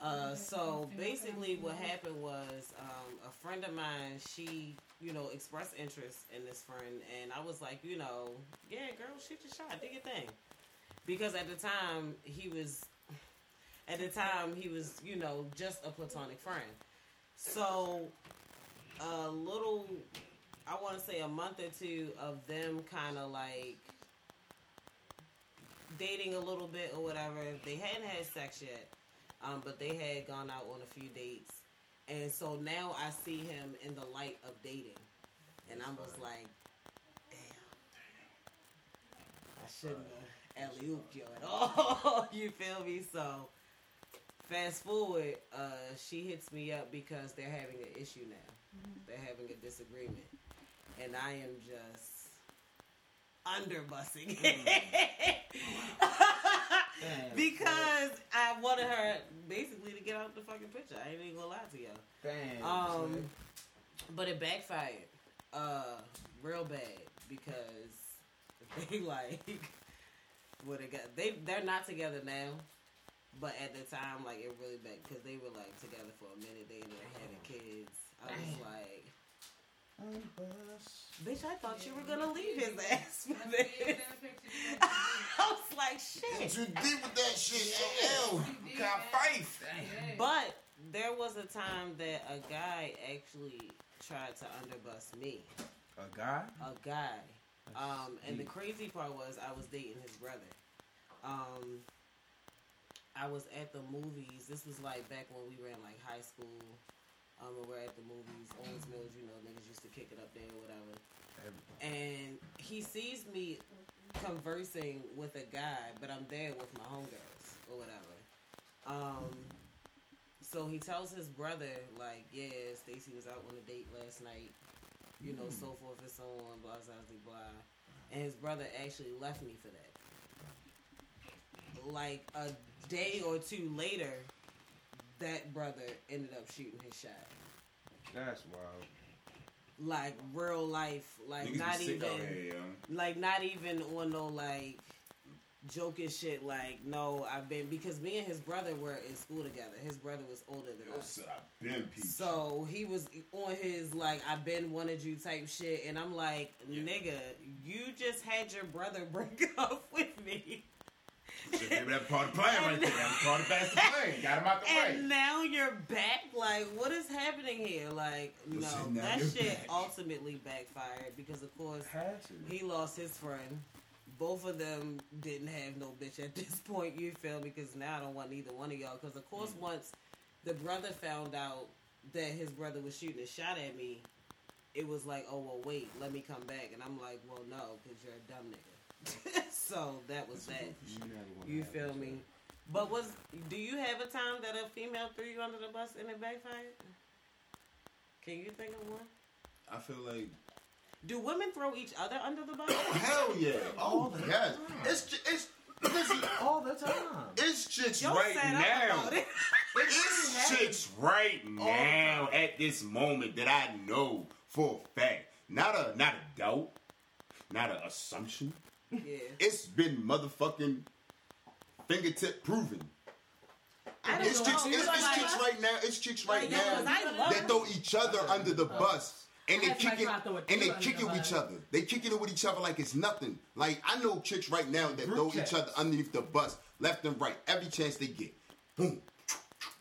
Speaker 5: uh,
Speaker 3: so basically, what happened was um, a friend of mine. She, you know, expressed interest in this friend, and I was like, you know, yeah, girl, shoot your shot, do your thing, because at the time he was, at the time he was, you know, just a platonic friend. So, a little, I want to say a month or two of them kind of like dating a little bit or whatever. They hadn't had sex yet, um, but they had gone out on a few dates, and so now I see him in the light of dating, and I was like, damn, I shouldn't have alley ooped you at all. you feel me? So. Fast forward, uh, she hits me up because they're having an issue now. They're having a disagreement, and I am just underbussing
Speaker 4: Damn.
Speaker 3: because I wanted her basically to get out the fucking picture. I ain't even gonna lie to y'all.
Speaker 4: Damn.
Speaker 3: Um, but it backfired, uh, real bad because they like what it got. They they're not together now, but at the time, like it really bad because they were like together for a minute. They ended up having kids. I was like. Bitch, I thought you were gonna leave his ass for this. I was like, shit.
Speaker 2: Too deep with that shit. Ew.
Speaker 4: Got fife.
Speaker 3: But there was a time that a guy actually tried to underbust me.
Speaker 4: A guy?
Speaker 3: A guy. Um, and the crazy part was I was dating his brother. Um, I was at the movies. This was like back when we were in like high school. Um, we're at the movies. Owings Mills, you know, niggas used to kick it up there or whatever. And he sees me conversing with a guy, but I'm there with my homegirls or whatever. Um, so he tells his brother, like, yeah, Stacy was out on a date last night, you know, so forth and so on, blah, blah, blah, blah. And his brother actually left me for that. Like a day or two later, that brother ended up shooting his shot.
Speaker 4: That's wild.
Speaker 3: Like real life, like
Speaker 2: Niggas
Speaker 3: not even
Speaker 2: here,
Speaker 3: like not even on no like joking shit like no i've been because me and his brother were in school together. His brother was older than
Speaker 2: Yo,
Speaker 3: us.
Speaker 2: said I been
Speaker 3: so he was on his like i've been wanted you type shit and i'm like nigga you just had your brother break up with me
Speaker 2: Shit, Maybe that part of the plan right there. That part of the master plan. Got him out the
Speaker 3: and
Speaker 2: way.
Speaker 3: now you're back like what is happening here like no that shit
Speaker 2: back.
Speaker 3: ultimately backfired because of course he lost his friend. Both of them didn't have no bitch at this point. You feel me? Because now I don't want either one of y'all. Because of course, mm. once the brother found out that his brother was shooting a shot at me, it was like, oh well, wait, let me come back. And I'm like, well, no, because you're a dumb nigga. so that was that.
Speaker 4: You never wanna
Speaker 3: You
Speaker 4: have
Speaker 3: feel me?
Speaker 4: shit.
Speaker 3: But was do you have a time that a female threw you under the bus and it backfired? Can you think of one?
Speaker 2: I feel like
Speaker 3: Do women throw each other under the bus?
Speaker 2: hell yeah.
Speaker 4: All
Speaker 2: Oh
Speaker 4: the
Speaker 2: yes.
Speaker 4: time.
Speaker 2: It's ch- it's listen.
Speaker 4: All the time.
Speaker 2: It's chicks
Speaker 3: Yo
Speaker 2: right now.
Speaker 3: it.
Speaker 2: It's chicks right now at this moment that I know for a fact. Not a not a doubt, not an assumption.
Speaker 3: Yeah.
Speaker 2: It's been motherfucking fingertip proven.
Speaker 3: I
Speaker 2: It's
Speaker 3: know.
Speaker 2: chicks. It's, it's
Speaker 3: Like-
Speaker 2: chicks right now. It's chicks right
Speaker 3: Like, yo, 'cause
Speaker 2: now
Speaker 3: I
Speaker 2: that throw each other under the bus. And they kick it,
Speaker 6: trying to throw a
Speaker 2: and they kick it with each other. They kicking it with each other like it's nothing. Like I know chicks right now that
Speaker 4: Group
Speaker 2: throw
Speaker 4: chats.
Speaker 2: each other underneath the bus, left and right, every chance they get. Boom.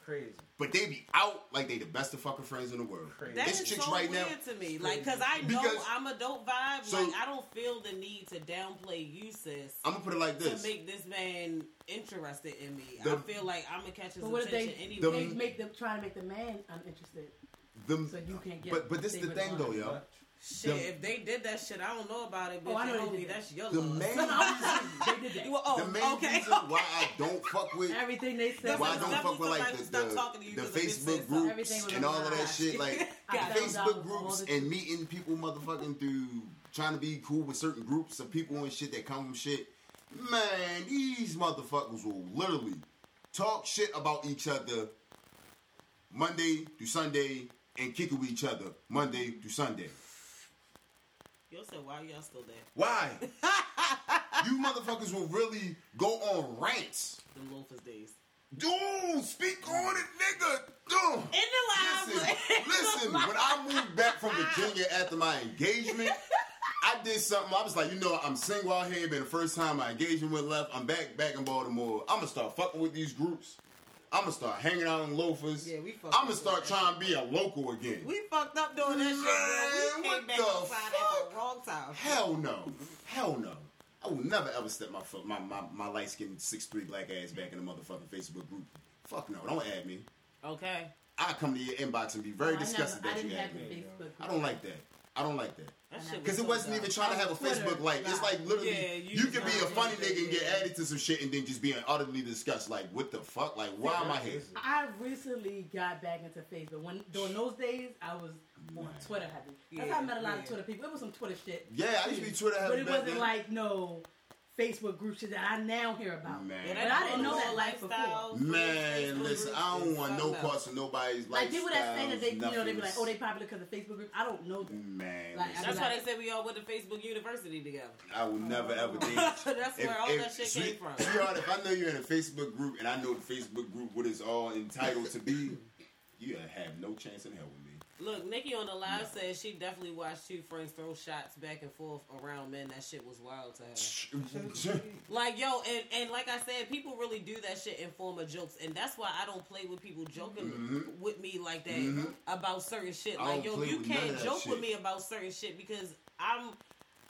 Speaker 4: Crazy.
Speaker 2: But they be out like they the best of fucking friends in the world.
Speaker 4: Crazy.
Speaker 3: That
Speaker 2: It's
Speaker 3: is
Speaker 2: chicks
Speaker 3: so
Speaker 2: right now.
Speaker 3: weird to me. Like, cause I know
Speaker 2: Because-
Speaker 3: I'm a dope vibe.
Speaker 2: So-
Speaker 3: like, I don't feel the need to downplay you, sis,
Speaker 2: I'm gonna put it like this: to
Speaker 3: make this man interested in me.
Speaker 2: The-
Speaker 3: I feel like I'm gonna catch his
Speaker 6: But what if they,
Speaker 3: attention
Speaker 6: they
Speaker 3: anyway.
Speaker 2: The-
Speaker 6: make them try to make the man uninterested,
Speaker 2: Them-
Speaker 6: so you can't get.
Speaker 2: but but this
Speaker 6: is
Speaker 2: the thing
Speaker 6: want.
Speaker 2: though, yo.
Speaker 3: Shit,
Speaker 2: the-
Speaker 3: if they did that shit, I don't know about it. Bitch,
Speaker 6: Oh, I know they did that.
Speaker 3: that's your
Speaker 2: The
Speaker 3: loss.
Speaker 2: main
Speaker 6: No, I'm just saying, they did that.
Speaker 3: Well, oh,
Speaker 2: the main
Speaker 3: okay.
Speaker 2: reason why I don't fuck with
Speaker 6: Everything they said.
Speaker 2: why I don't fuck with like
Speaker 3: somebody
Speaker 2: the,
Speaker 3: who stopped talking to
Speaker 2: the,
Speaker 3: you
Speaker 2: the
Speaker 3: 'cause a bitch said
Speaker 2: Facebook
Speaker 3: something.
Speaker 2: groups and
Speaker 6: a
Speaker 2: all of that shit, like
Speaker 6: I
Speaker 3: Got
Speaker 6: found
Speaker 2: Facebook groups and meeting people motherfucking through trying to be cool with certain groups of people and shit that come from shit. Man, these motherfuckers will literally talk shit about each other Monday through Sunday and kick it with each other Monday through Sunday.
Speaker 3: Yo said, why y'all still there?
Speaker 2: Why? you motherfuckers will really go on rants.
Speaker 3: The loafers days.
Speaker 2: Dude, speak on it, nigga. Dude.
Speaker 3: In the
Speaker 2: Listen,
Speaker 3: live.
Speaker 2: listen, when I moved back from Virginia after my engagement, I did something. I was like, you know, I'm single out here. Been the first time my engagement went left. I'm back back in Baltimore. I'm gonna start fucking with these groups. I'm gonna start hanging out in loafers.
Speaker 3: Yeah, we fucked
Speaker 2: I'm gonna
Speaker 3: up
Speaker 2: start trying to be a local again.
Speaker 3: We fucked up doing that shit.
Speaker 2: Man,
Speaker 3: Man, we
Speaker 2: what
Speaker 3: came back
Speaker 2: the
Speaker 3: outside at
Speaker 2: fuck?
Speaker 3: the wrong time.
Speaker 2: Hell no. Hell no. I will never ever step my foot, my, my, my light skinned six three black ass back in the motherfucking Facebook group. Fuck no, don't add me.
Speaker 3: Okay.
Speaker 2: I come to your inbox and be very
Speaker 6: I never-
Speaker 2: disgusted
Speaker 6: I
Speaker 2: that you
Speaker 6: didn't
Speaker 2: add
Speaker 6: have the
Speaker 2: me.
Speaker 6: Facebook.
Speaker 2: I don't like that. I don't like that.
Speaker 3: That
Speaker 6: I
Speaker 3: shit
Speaker 2: Because it wasn't even trying to have a Facebook like. It's like literally,
Speaker 3: Yeah,
Speaker 2: you,
Speaker 3: you
Speaker 2: can be a funny nigga and get added to some shit and then just being utterly disgusted. Like, what the fuck? Like, why am I here?
Speaker 6: I recently got back into Facebook. When during those days, I was on Twitter heavy. That's how I met a lot of Twitter people. It was some Twitter shit.
Speaker 2: Yeah, I used to be Twitter heavy.
Speaker 6: but
Speaker 2: it
Speaker 6: wasn't like no Facebook group shit that I now hear about.
Speaker 2: Man.
Speaker 3: Yeah,
Speaker 6: But I didn't know that life
Speaker 3: lifestyle,
Speaker 6: before.
Speaker 2: Man, listen, I don't want no
Speaker 3: something else.
Speaker 2: parts of nobody's
Speaker 6: Like people that say that they, you know, they be like, oh, they popular because of Facebook group. I don't know them.
Speaker 2: Man,
Speaker 6: Like,
Speaker 3: That's why
Speaker 6: like-
Speaker 3: they said we all went to Facebook University together.
Speaker 2: I will never oh. ever date.
Speaker 3: That's where all that shit came from.
Speaker 2: Sweetheart, if I know you're in a Facebook group and I know the Facebook group what it's all entitled to be, you have no chance in hell with me.
Speaker 3: Look, Nikki on the live said she definitely watched two friends throw shots back and forth around men. That shit was wild to her. Like yo, and, and like I said, people really do that shit in form of jokes, and that's why I don't play with people joking
Speaker 2: Mhm.
Speaker 3: with me like that
Speaker 2: Mhm.
Speaker 3: about certain shit. Like yo,
Speaker 2: play
Speaker 3: you can't
Speaker 2: of that
Speaker 3: joke with me about certain shit because I'm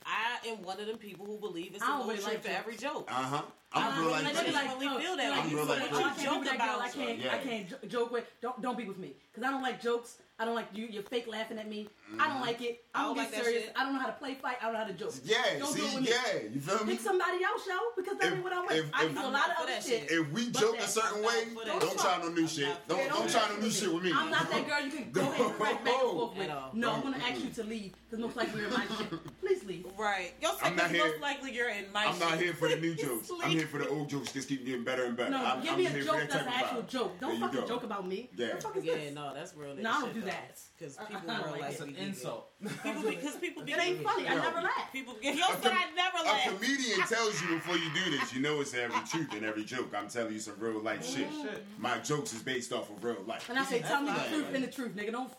Speaker 3: I am one of them people who believe it's
Speaker 6: I
Speaker 3: a
Speaker 6: don't
Speaker 3: little
Speaker 6: really like
Speaker 3: to
Speaker 6: jokes.
Speaker 3: every joke.
Speaker 2: Uh huh.
Speaker 3: I
Speaker 2: I'm real
Speaker 3: don't
Speaker 2: like
Speaker 3: really
Speaker 2: that.
Speaker 3: like- really feel that. Like,
Speaker 2: I'm
Speaker 3: you
Speaker 2: real
Speaker 3: feel
Speaker 2: like
Speaker 3: like
Speaker 2: that.
Speaker 3: you
Speaker 6: I can't
Speaker 3: joke
Speaker 6: be that
Speaker 3: about
Speaker 6: girl. I can't.
Speaker 2: Yeah.
Speaker 6: I can't jo- joke with. Don't don't be with me because I don't like jokes. I don't like you. You're fake laughing at me. I don't like it.
Speaker 3: I
Speaker 6: I'm
Speaker 3: don't
Speaker 6: gonna
Speaker 3: like
Speaker 6: be
Speaker 3: that
Speaker 6: serious.
Speaker 3: shit.
Speaker 6: I don't know how to play fight. I don't know how to joke.
Speaker 2: Yeah,
Speaker 6: don't
Speaker 2: see,
Speaker 6: do it with me.
Speaker 2: yeah, you feel me?
Speaker 6: Pick somebody else, yo, because that ain't what I want.
Speaker 2: if-
Speaker 6: I do a
Speaker 3: I'm
Speaker 6: lot of other shit.
Speaker 3: shit.
Speaker 2: If we
Speaker 6: But
Speaker 2: joke
Speaker 6: that-
Speaker 2: a certain way, don't try no new shit. Don't don't try no new shit with me.
Speaker 6: I'm not that girl you can go ahead and crack back and forth with. No, I'm gonna ask you to leave because most likely you're in my shit. Please leave.
Speaker 3: Right. Yo,
Speaker 2: I'm not
Speaker 3: most likely you're in my
Speaker 2: I'm not here for the new jokes. I'm here for the old jokes. Just keep getting better and better.
Speaker 6: No,
Speaker 2: I'm,
Speaker 6: give me a
Speaker 2: here for
Speaker 6: joke
Speaker 2: that
Speaker 6: that's an actual joke. Don't fucking joke about me.
Speaker 2: Yeah.
Speaker 6: What the fuck is
Speaker 3: Yeah, no, that's real.
Speaker 6: No, I don't do that.
Speaker 3: Because people
Speaker 6: I don't like
Speaker 3: life
Speaker 6: it.
Speaker 4: That's
Speaker 3: be
Speaker 4: an
Speaker 3: geeking.
Speaker 4: insult.
Speaker 3: People because people be
Speaker 6: It ain't funny. I never laugh.
Speaker 3: People yo said I never
Speaker 2: A comedian tells you before you do this, you know it's every truth in every joke. I'm telling you some real life mm. shit.
Speaker 4: Shit.
Speaker 2: My jokes is based off of real life.
Speaker 6: And I say, tell me the truth and the truth, nigga. Don't.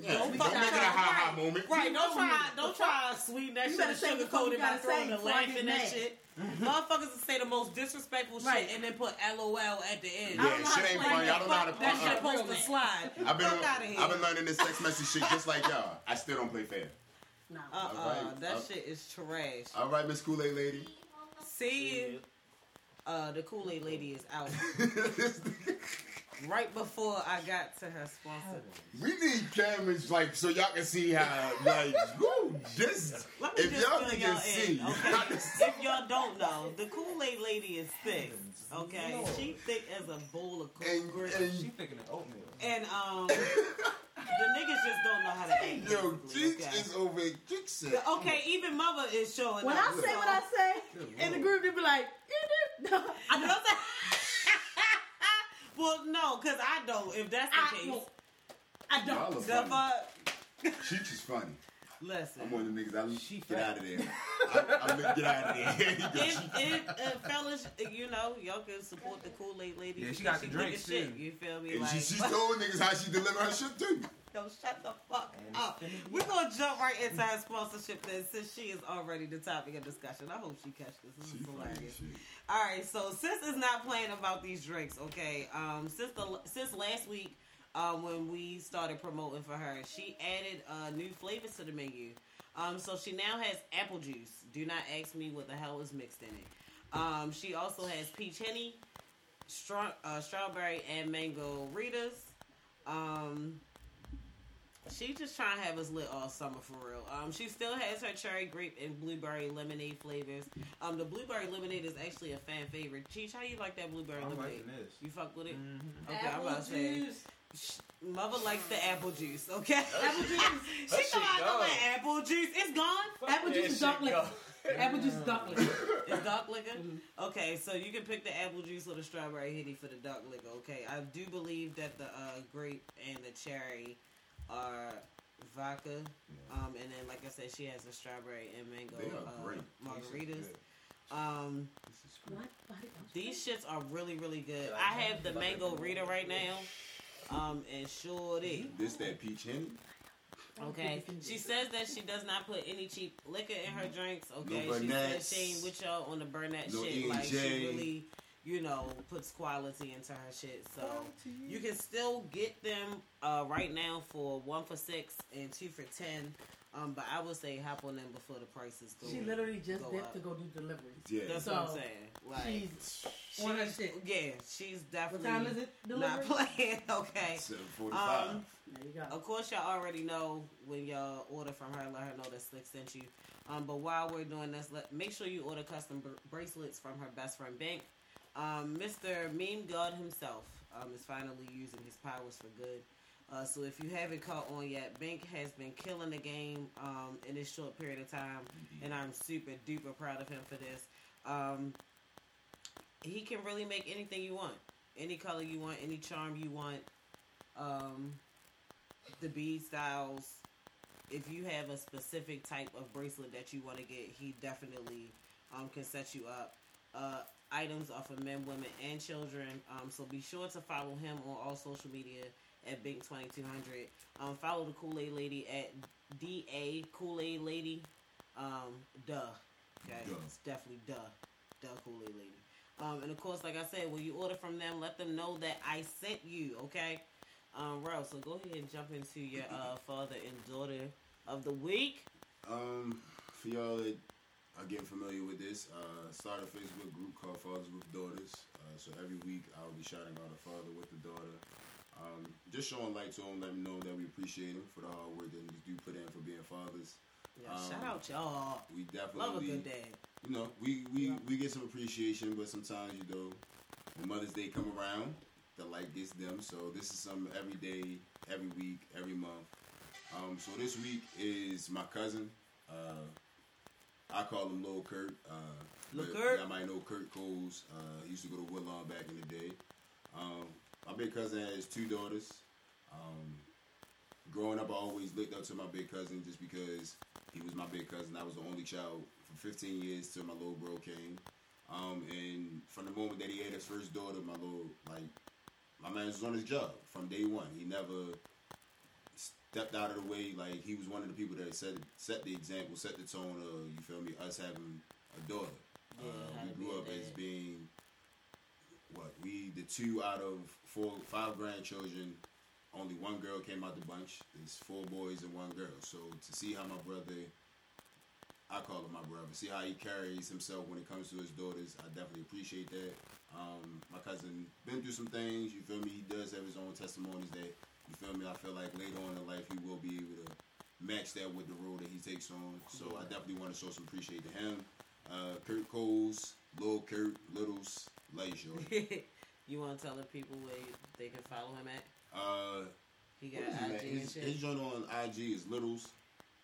Speaker 2: Yeah,
Speaker 3: Don't
Speaker 2: don't,
Speaker 3: fuck
Speaker 2: make it a
Speaker 3: around.
Speaker 2: ha ha moment.
Speaker 3: Right, don't try, don't try to sweeten that
Speaker 6: You
Speaker 3: shit and
Speaker 6: the fuck
Speaker 3: sugarcoat it by
Speaker 6: gotta
Speaker 3: throwing
Speaker 6: say
Speaker 3: the
Speaker 6: before I
Speaker 3: laugh in that shit. Motherfuckers will say the most disrespectful
Speaker 6: Right.
Speaker 3: shit and then put LOL at the end.
Speaker 2: Yeah,
Speaker 6: know
Speaker 2: shit ain't
Speaker 6: play
Speaker 2: funny. I
Speaker 6: that.
Speaker 2: don't know how to.
Speaker 3: Fuck, that shit supposed to slide.
Speaker 2: I've been,
Speaker 3: Fuck outta here.
Speaker 2: I've been learning this text message shit just like y'all. I still don't play fair.
Speaker 6: Nah.
Speaker 3: Uh uh
Speaker 2: Alright.
Speaker 3: that
Speaker 2: Uh,
Speaker 3: shit is trash.
Speaker 2: All right, Miss Kool Aid lady.
Speaker 3: See you. Uh, the Kool Aid lady is out. right before I got to her sponsor.
Speaker 2: we need cameras like so y'all can see how like whoo, this.
Speaker 3: Let me
Speaker 2: If
Speaker 3: just
Speaker 2: y'all
Speaker 3: fill
Speaker 2: can
Speaker 3: y'all
Speaker 2: just
Speaker 3: in,
Speaker 2: see,
Speaker 3: okay? if y'all don't know, the Kool Aid lady is thick. Okay, she thick as a bowl of
Speaker 2: and,
Speaker 3: Kool Aid.
Speaker 2: and
Speaker 4: She thinking of oatmeal.
Speaker 3: And um, the niggas just don't know how to act.
Speaker 2: yo,
Speaker 3: basically,
Speaker 2: Jinx
Speaker 3: okay?
Speaker 2: is over. Jinx said,
Speaker 3: Okay, even mother is showing
Speaker 6: When
Speaker 3: up.
Speaker 6: I say
Speaker 3: so-
Speaker 6: what I say, in the group, they be like, you do.
Speaker 3: I know that. Well, no, because I don't. If that's the
Speaker 6: I,
Speaker 3: case,
Speaker 6: well, I
Speaker 2: Y'all
Speaker 6: don't.
Speaker 2: are funny.
Speaker 3: fuck.
Speaker 2: Cheech is funny.
Speaker 3: Listen,
Speaker 2: I'm one of the niggas. I
Speaker 4: She
Speaker 2: get
Speaker 4: fat.
Speaker 2: out of there. I, I, get out of there.
Speaker 3: if, if uh, fellas, you know, y'all can support the Kool Aid lady.
Speaker 4: Yeah, she
Speaker 3: because
Speaker 4: got the
Speaker 3: good
Speaker 4: drinks,
Speaker 3: shit,
Speaker 4: too.
Speaker 3: You feel me?
Speaker 2: and
Speaker 3: like,
Speaker 2: she, she told niggas how she deliver her shit too.
Speaker 3: Yo, shut the fuck up.
Speaker 4: it's finna be
Speaker 3: We're gonna jump right into her sponsorship then, since she is already the topic of discussion. I hope she catch this. This is hilarious. All right, so sis is not playing about these drinks. Okay, um, since the since last week, um, when we started promoting for her, she added uh, new flavors to the menu. Um, so she now has apple juice. Do not ask me what the hell is mixed in it. Um, she also has peach henny, stra- uh, strawberry, and mango Ritas. Um, she just trying to have us lit all summer for real. Um, she still has her cherry grape and blueberry lemonade flavors. Um, the blueberry lemonade is actually a fan favorite. Cheech, how you like that blueberry
Speaker 4: I'm
Speaker 3: lemonade?
Speaker 4: this.
Speaker 3: You fuck with it?
Speaker 4: Mhm.
Speaker 3: Okay, I'm
Speaker 6: Apple
Speaker 3: about to say.
Speaker 6: juice.
Speaker 3: Mother likes the apple juice. Okay.
Speaker 6: Apple juice.
Speaker 3: she
Speaker 7: That
Speaker 3: come
Speaker 7: shit
Speaker 3: out apple juice. It's gone.
Speaker 6: Apple juice is
Speaker 7: shit
Speaker 6: dark liquor. Apple juice is dark liquor.
Speaker 3: It's dark liquor. Okay, so you can pick the apple juice or the strawberry hitty for the dark liquor. Okay, I do believe that the uh, grape and the cherry are vodka. Um, and then, like I said, she has a strawberry and mango
Speaker 2: They are
Speaker 3: uh,
Speaker 2: great.
Speaker 3: margaritas. Um,
Speaker 2: This is great.
Speaker 6: What? Body don't
Speaker 3: these shits are really, really good.
Speaker 4: Yeah,
Speaker 3: I
Speaker 4: I
Speaker 3: have the
Speaker 4: love
Speaker 3: mango
Speaker 4: it.
Speaker 3: Rita right now. Um, and sure did.
Speaker 2: This that peach henny.
Speaker 3: Okay. She says that she does not put any cheap liquor in her drinks. Okay.
Speaker 2: No
Speaker 3: she says she ain't with y'all on the Burnett
Speaker 2: No
Speaker 3: shit. Like she
Speaker 2: E&J.
Speaker 3: really, you know, puts quality into her shit. So you can still get them uh, right now for one for six and two for ten. Um, but I would say hop on them before the prices go.
Speaker 6: She literally just
Speaker 3: go
Speaker 6: dipped to go do deliveries.
Speaker 2: Yeah.
Speaker 3: That's
Speaker 6: So,
Speaker 3: what I'm saying. Like
Speaker 6: She's on her shit.
Speaker 3: Yeah, she's
Speaker 6: What
Speaker 3: definitely
Speaker 6: time is it?
Speaker 3: not playing. Okay.
Speaker 2: Seven forty-five.
Speaker 3: Um,
Speaker 6: There you go.
Speaker 3: Of course, y'all already know when y'all order from her, let her know that Slick sent you. Um, but while we're doing this, let make sure you order custom br- bracelets from her best friend Bink. Um, Mr. Meme God himself um, is finally using his powers for good. Uh, so if you haven't caught on yet, Bink has been killing the game um, in this short period of time, and I'm super duper proud of him for this. Um, he can really make anything you want, any color you want, any charm you want. Um, the bead styles. If you have a specific type of bracelet that you want to get, he definitely um, can set you up. Uh, items are for men, women, and children. Um, so be sure to follow him on all social media at Bink Twenty Two Hundred. Um, follow the Kool Aid Lady at D A Kool Aid Lady. Um, duh. Okay,
Speaker 2: Duh.
Speaker 3: it's definitely duh, duh Kool Aid Lady. Um, and of course, like I said, when you order from them, let them know that I sent you. Okay. Um, Ralph, so go ahead and jump into your uh, father and daughter of the week.
Speaker 2: Um, for y'all that are getting familiar with this, uh, start a Facebook group called Fathers with Daughters. Uh, so every week I'll be shouting out a father with a daughter. Um, just showing light to them, let them know that we appreciate them for the hard work that they do put in for being fathers.
Speaker 3: Yeah,
Speaker 2: Um,
Speaker 3: shout out y'all.
Speaker 2: We definitely
Speaker 3: Love a good dad.
Speaker 2: you know, we, we, we get some appreciation, but sometimes, you know, when Mother's Day come around, the light gets dim. So this is some every day, every week, every month. Um, so this week is my cousin. Uh, I call him Lil Kurt. Uh,
Speaker 3: Lil Kurt?
Speaker 2: Y'all might know Kurt Coles. Uh, he used to go to Woodlawn back in the day. Um, my big cousin has two daughters. Um, growing up, I always looked up to my big cousin just because he was my big cousin. I was the only child for 15 years till my little bro came. Um, and from the moment that he had his first daughter, my little like my man was on his job from day one. He never stepped out of the way. Like he was one of the people that set set the example, set the tone of you feel me. Us having a daughter.
Speaker 3: Yeah,
Speaker 2: uh, we grew up as being what we the two out of four five grandchildren. Only one girl came out the bunch. It's four boys and one girl. So to see how my brother I call him my brother. See how he carries himself when it comes to his daughters. I definitely appreciate that. Um, my cousin been through some things. You feel me? He does have his own testimonies that you feel me. I feel like later on in life he will be able to match that with the role that he takes on. So I definitely want to show some appreciation to him. Uh, Kurt Coles, Lil Kurt, Littles, Shorty.
Speaker 3: you want to tell the people where they can follow him at?
Speaker 2: Uh,
Speaker 3: He got
Speaker 2: what is his,
Speaker 3: IG and
Speaker 2: his,
Speaker 3: shit.
Speaker 2: his joint on IG is Littles.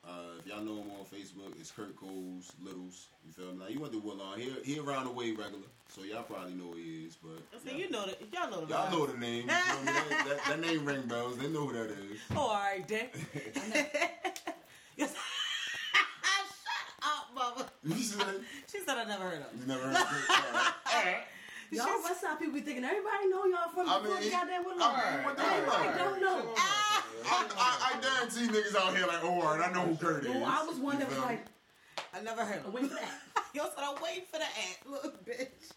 Speaker 2: Uh, if y'all know him on Facebook, it's Kurt Coles, Littles. You feel me? Now, you went to Woodlawn. He, he around the way regular, so y'all probably know who he is. But
Speaker 3: So
Speaker 2: yeah.
Speaker 3: you know that y'all know the
Speaker 2: y'all
Speaker 3: vibes.
Speaker 2: know the name. You feel me? that, that, that name ring bells. They know who that is.
Speaker 3: Oh, all right, then. Yes. Shut up, mama.
Speaker 2: You said
Speaker 3: She said I never heard of.
Speaker 2: you never heard of it. All right.
Speaker 6: Y'all West Side people be thinking everybody know y'all from
Speaker 2: I
Speaker 6: the
Speaker 2: mean,
Speaker 6: goddamn Woodlawn.
Speaker 2: all right, what the hell?
Speaker 6: Don't know.
Speaker 2: I, I, I guarantee niggas out here like, oh, all right, I know who Kurt is.
Speaker 6: Well, I was one that was like,
Speaker 3: I never heard of.
Speaker 6: wait for that.
Speaker 3: Yo said I'm waiting for the ad, Look, bitch.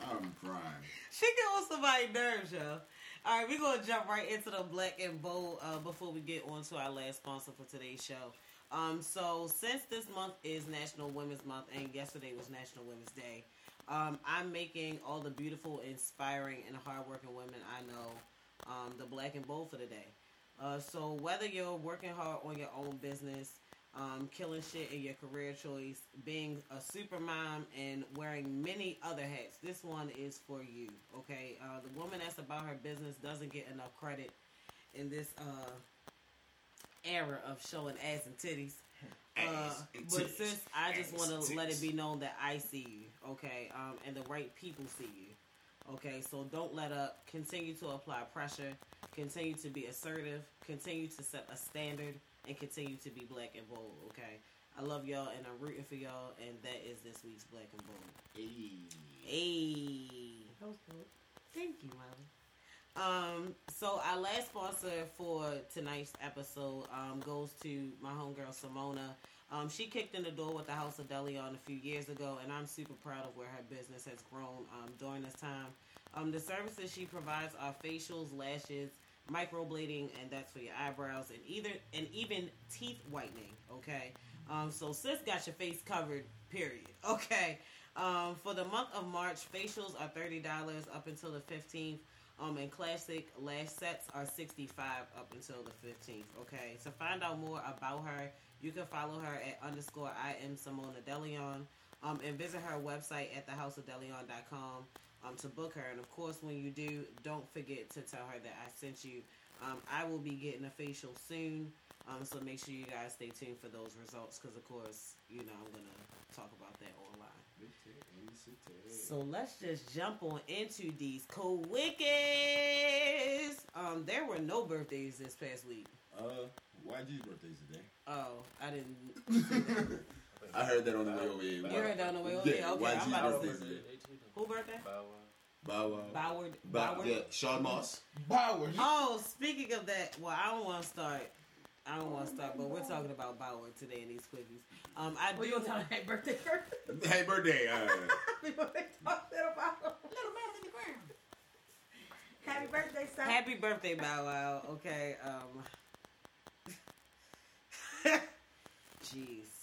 Speaker 2: I'm crying.
Speaker 3: She get on somebody's nerves, yo. All right, we're gonna jump right into the black and bold uh, before we get on to our last sponsor for today's show. Um, so since this month is National Women's Month and yesterday was National Women's Day, um, I'm making all the beautiful, inspiring, and hardworking women I know um, the black and bold for the day. Uh, so whether you're working hard on your own business, um, killing shit in your career choice, being a super mom, and wearing many other hats. This one is for you, okay? Uh, the woman that's about her business doesn't get enough credit in this uh, era of showing ass and titties. Uh, but since I just want to let it be known that I see you, okay, um, and the right people see you, okay. So don't let up. Continue to apply pressure. Continue to be assertive. Continue to set a standard. and continue to be black and bold. Okay, I love y'all and I'm rooting for y'all, and that is this week's black and bold. Hey.
Speaker 6: That was good.
Speaker 3: Thank you, Molly. Um, so our last sponsor for tonight's episode um, goes to my homegirl Simona. Um, she kicked in the door with the House of Delion a few years ago, and I'm super proud of where her business has grown um, during this time. Um, the services she provides are facials, lashes, microblading, and that's for your eyebrows, and either and even teeth whitening. Okay, um, so sis got your face covered. Period. Okay. Um, for the month of March, facials are thirty dollars up until the fifteenth. Um, and classic lash sets are sixty five up until the fifteenth. Okay. To find out more about her, you can follow her at underscore I am Simona Delion. Um, and visit her website at thehouseofdelion.com um, to book her. And of course, when you do, don't forget to tell her that I sent you. Um, I will be getting a facial soon. Um, so make sure you guys stay tuned for those results because, of course, you know, I'm going to talk about that online. So let's just jump on into these wickets. Um, there were no birthdays this past week.
Speaker 2: Uh, YG's birthday's today.
Speaker 3: Oh, I didn't.
Speaker 2: I heard that on the way over here.
Speaker 3: You heard that on the way over
Speaker 2: Yeah,
Speaker 3: here? Okay,
Speaker 2: YG's
Speaker 3: I'm about to
Speaker 2: birthday
Speaker 3: say. Who birthday?
Speaker 2: Bow Wow.
Speaker 3: Boward.
Speaker 2: Bow,
Speaker 3: Boward.
Speaker 2: yeah, Shad Moss.
Speaker 4: Bauer.
Speaker 3: Oh, speaking of that, well, I don't want to start. I don't want to start, but we're talking about Boward today in these quickies. Um, I
Speaker 6: We
Speaker 3: do.
Speaker 6: gonna tell her happy birthday first.
Speaker 2: Happy birthday. Uh,
Speaker 6: Before they talk that about. Little man in the ground. Happy birthday, son.
Speaker 3: Happy birthday, Bow Wow. Okay. Um. Jeez.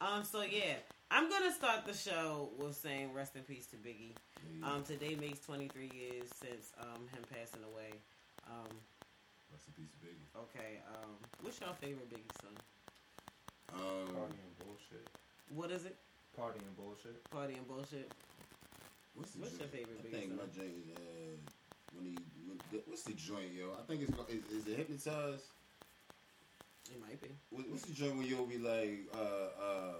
Speaker 3: Um. So yeah, I'm gonna start the show with saying rest in peace to Biggie. Um. Today makes 23 years since um him passing away. Um.
Speaker 2: Rest in peace, Biggie.
Speaker 3: Okay. Um. What's your favorite Biggie song?
Speaker 2: Um,
Speaker 4: Party and bullshit.
Speaker 3: What is it?
Speaker 4: Party and bullshit.
Speaker 3: Party and bullshit.
Speaker 2: what's the
Speaker 3: What's your
Speaker 2: joint?
Speaker 3: favorite
Speaker 2: I think my joint is uh, when he. What's the joint, yo? I think it's is, is it hypnotized.
Speaker 3: It might be.
Speaker 2: What- What's the joint when you'll be like, uh, uh,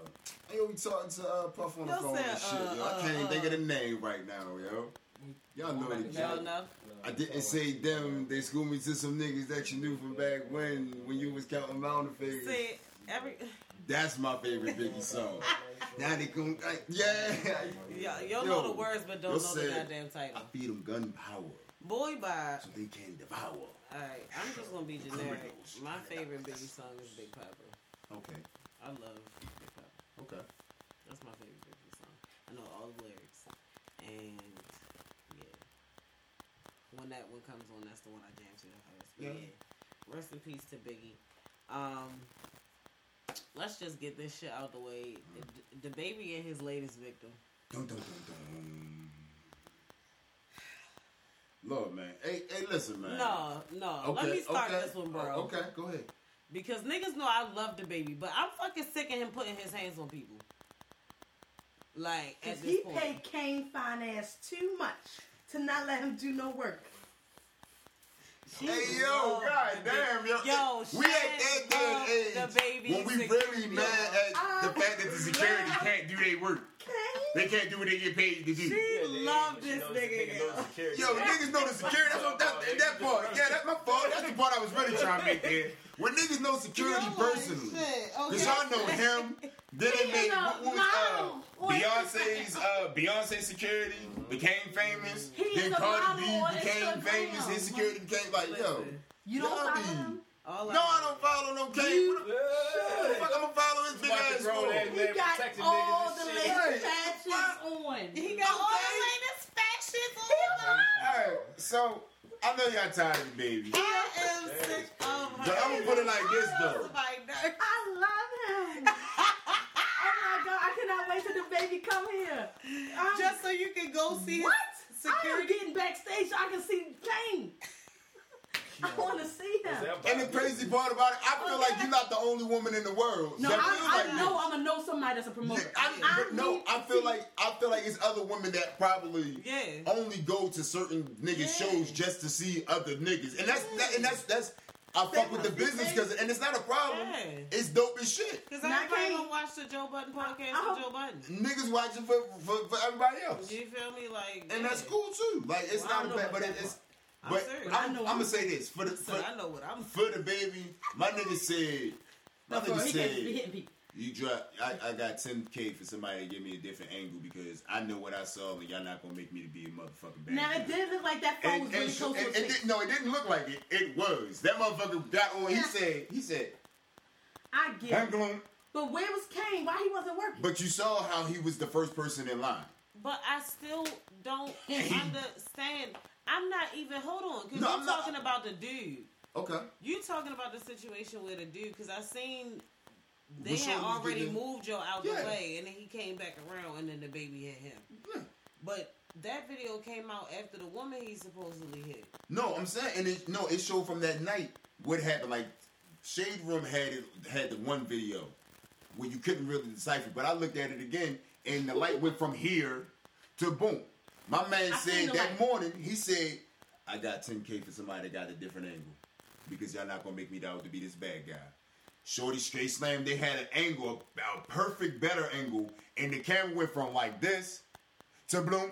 Speaker 2: yo, we talking to uh, Puff on the
Speaker 3: You'll
Speaker 2: phone
Speaker 3: say,
Speaker 2: and shit,
Speaker 3: uh,
Speaker 2: yo. I can't even
Speaker 3: uh,
Speaker 2: think of the name right now, yo. Y'all know the
Speaker 3: Y'all
Speaker 2: joint. I didn't say them. They schooled me to some niggas that you knew from back when, when you was counting mountain figures.
Speaker 3: See every.
Speaker 2: That's my favorite Biggie song. now they come, like, yeah.
Speaker 3: Yeah, y'all
Speaker 2: Yo,
Speaker 3: know the words, but don't
Speaker 2: yo
Speaker 3: know the
Speaker 2: said,
Speaker 3: goddamn title.
Speaker 2: I feed them gunpowder
Speaker 3: Boy, bye.
Speaker 2: so they can devour.
Speaker 3: Alright, I'm just gonna be generic. My favorite Biggie song is Big Poppa.
Speaker 2: Okay,
Speaker 3: I love Big Poppa.
Speaker 2: okay.
Speaker 3: That's my favorite Biggie song. I know all the lyrics. And yeah. When that one comes on, that's the one I jam to the. But
Speaker 2: Yeah.
Speaker 3: yeah. Rest in peace to Biggie. Um let's just get this shit out of the way. The, the baby and his latest victim.
Speaker 2: Dun, dun, dun, dun. Lord, man. Hey, hey, listen, man.
Speaker 3: No, no.
Speaker 2: Okay,
Speaker 3: Let me start
Speaker 2: okay.
Speaker 3: this one, bro.
Speaker 2: Oh, Okay, go ahead.
Speaker 3: Because niggas know I love the baby, but I'm fucking sick of him putting his hands on people. Like
Speaker 6: Cause
Speaker 3: at this
Speaker 6: he
Speaker 3: point.
Speaker 6: paid Kane finance too much to not let him do no work.
Speaker 2: Hey yo, god damn, yo.
Speaker 3: Yo,
Speaker 2: we at that
Speaker 3: shut
Speaker 2: damn age
Speaker 3: the baby
Speaker 2: when we
Speaker 3: security.
Speaker 2: really mad at the fact that the security can't do their work.
Speaker 6: Kane?
Speaker 2: They can't do what they get paid to do.
Speaker 3: She loved this nigga.
Speaker 2: Yo, niggas know the security. That's what that, that part. Yeah, that's my fault. That's the part I was really trying to make there. When niggas know security personally. Cause y'all know him. Then they made what, what was uh, Beyonce's uh, Beyonce security became famous.
Speaker 6: He
Speaker 2: then
Speaker 6: is
Speaker 2: Cardi B became famous. His security became like, yo.
Speaker 6: You don't
Speaker 2: y'all
Speaker 6: follow him?
Speaker 3: All
Speaker 2: No, I don't follow no Kane. What the what fuck I'm gonna follow his big ass for?
Speaker 6: He got all the latest
Speaker 2: Right.
Speaker 6: fashions on.
Speaker 3: He got all
Speaker 2: Okay.
Speaker 3: the latest fashions on.
Speaker 2: Alright, so I know y'all tired of the baby.
Speaker 3: I am sick of her.
Speaker 2: But I'm gonna put it like this though.
Speaker 3: Like that.
Speaker 6: I love him. oh my god, I cannot wait till the baby come here. I'm-
Speaker 3: Just so you can go see
Speaker 6: what?
Speaker 3: his
Speaker 6: I am getting backstage so I can see Kane. I want to see him.
Speaker 2: And the crazy part about it, I feel oh, like you're not the only woman in the world.
Speaker 6: No,
Speaker 2: that
Speaker 6: I,
Speaker 2: feels
Speaker 6: I
Speaker 2: like
Speaker 6: know
Speaker 2: this.
Speaker 6: I'm gonna know somebody that's a promoter.
Speaker 2: I,
Speaker 6: I
Speaker 2: but no, I feel
Speaker 6: see-
Speaker 2: like I feel like it's other women that probably
Speaker 3: Yeah.
Speaker 2: only go to certain niggas
Speaker 3: Yeah.
Speaker 2: shows just to see other niggas, and that's that, and that's that's I fuck with the business because and it's not a problem.
Speaker 3: Yeah.
Speaker 2: It's dope as shit.
Speaker 3: Because everybody
Speaker 6: Kane-
Speaker 3: gonna watch the Joe Budden podcast
Speaker 6: I
Speaker 3: with Joe Budden.
Speaker 2: Niggas watching for, for for everybody else,
Speaker 3: You feel me? Like,
Speaker 2: and
Speaker 3: yeah.
Speaker 2: that's cool too. Like it's
Speaker 6: Well,
Speaker 2: not a bad, but it, it's.
Speaker 3: I'm
Speaker 2: But
Speaker 3: serious.
Speaker 2: I'm,
Speaker 6: I know
Speaker 2: I'm
Speaker 6: I'm-
Speaker 2: gonna say this for the for,
Speaker 3: I know what I'm.
Speaker 2: for the baby. My nigga said My nigga
Speaker 6: he can't
Speaker 2: said-
Speaker 6: be hitting people.
Speaker 2: You drop. I, I got 10k for somebody to give me a different angle because I know what I saw, and y'all not gonna make me to be a motherfucking bad.
Speaker 6: Now
Speaker 2: guy.
Speaker 6: it didn't look like that phone
Speaker 2: And,
Speaker 6: was really
Speaker 2: and so-
Speaker 6: close to
Speaker 2: and- and didn't- no, it didn't look like it. It was. That motherfucker got on. He
Speaker 6: Yeah.
Speaker 2: said. He said.
Speaker 6: I get
Speaker 2: "Hang
Speaker 6: it.
Speaker 2: on."
Speaker 6: But where was Kane? Why he wasn't working?
Speaker 2: But you saw how he was the first person in line.
Speaker 3: But I still don't understand. I'm not even. Hold on, because
Speaker 2: No,
Speaker 3: you're
Speaker 2: I'm not-
Speaker 3: talking about the dude.
Speaker 2: Okay.
Speaker 3: You talking about the situation with the dude? Because I seen they had already
Speaker 2: getting-
Speaker 3: moved Joe out
Speaker 2: Yeah.
Speaker 3: the way, and then he came back around, and then the baby hit him.
Speaker 2: Yeah.
Speaker 3: But that video came out after the woman he supposedly hit.
Speaker 2: No, I'm saying, and it, no, it showed from that night what happened. Like Shade Room had it, had the one video where you couldn't really decipher, but I looked at it again, and the light went from here to boom. My man
Speaker 6: I
Speaker 2: said that morning, he said, "I got 10k for somebody that got a different angle because y'all not gonna make me out to be this bad guy." Shorty straight slam. They had an angle, a, a perfect, better angle, and the camera went from like this to bloom.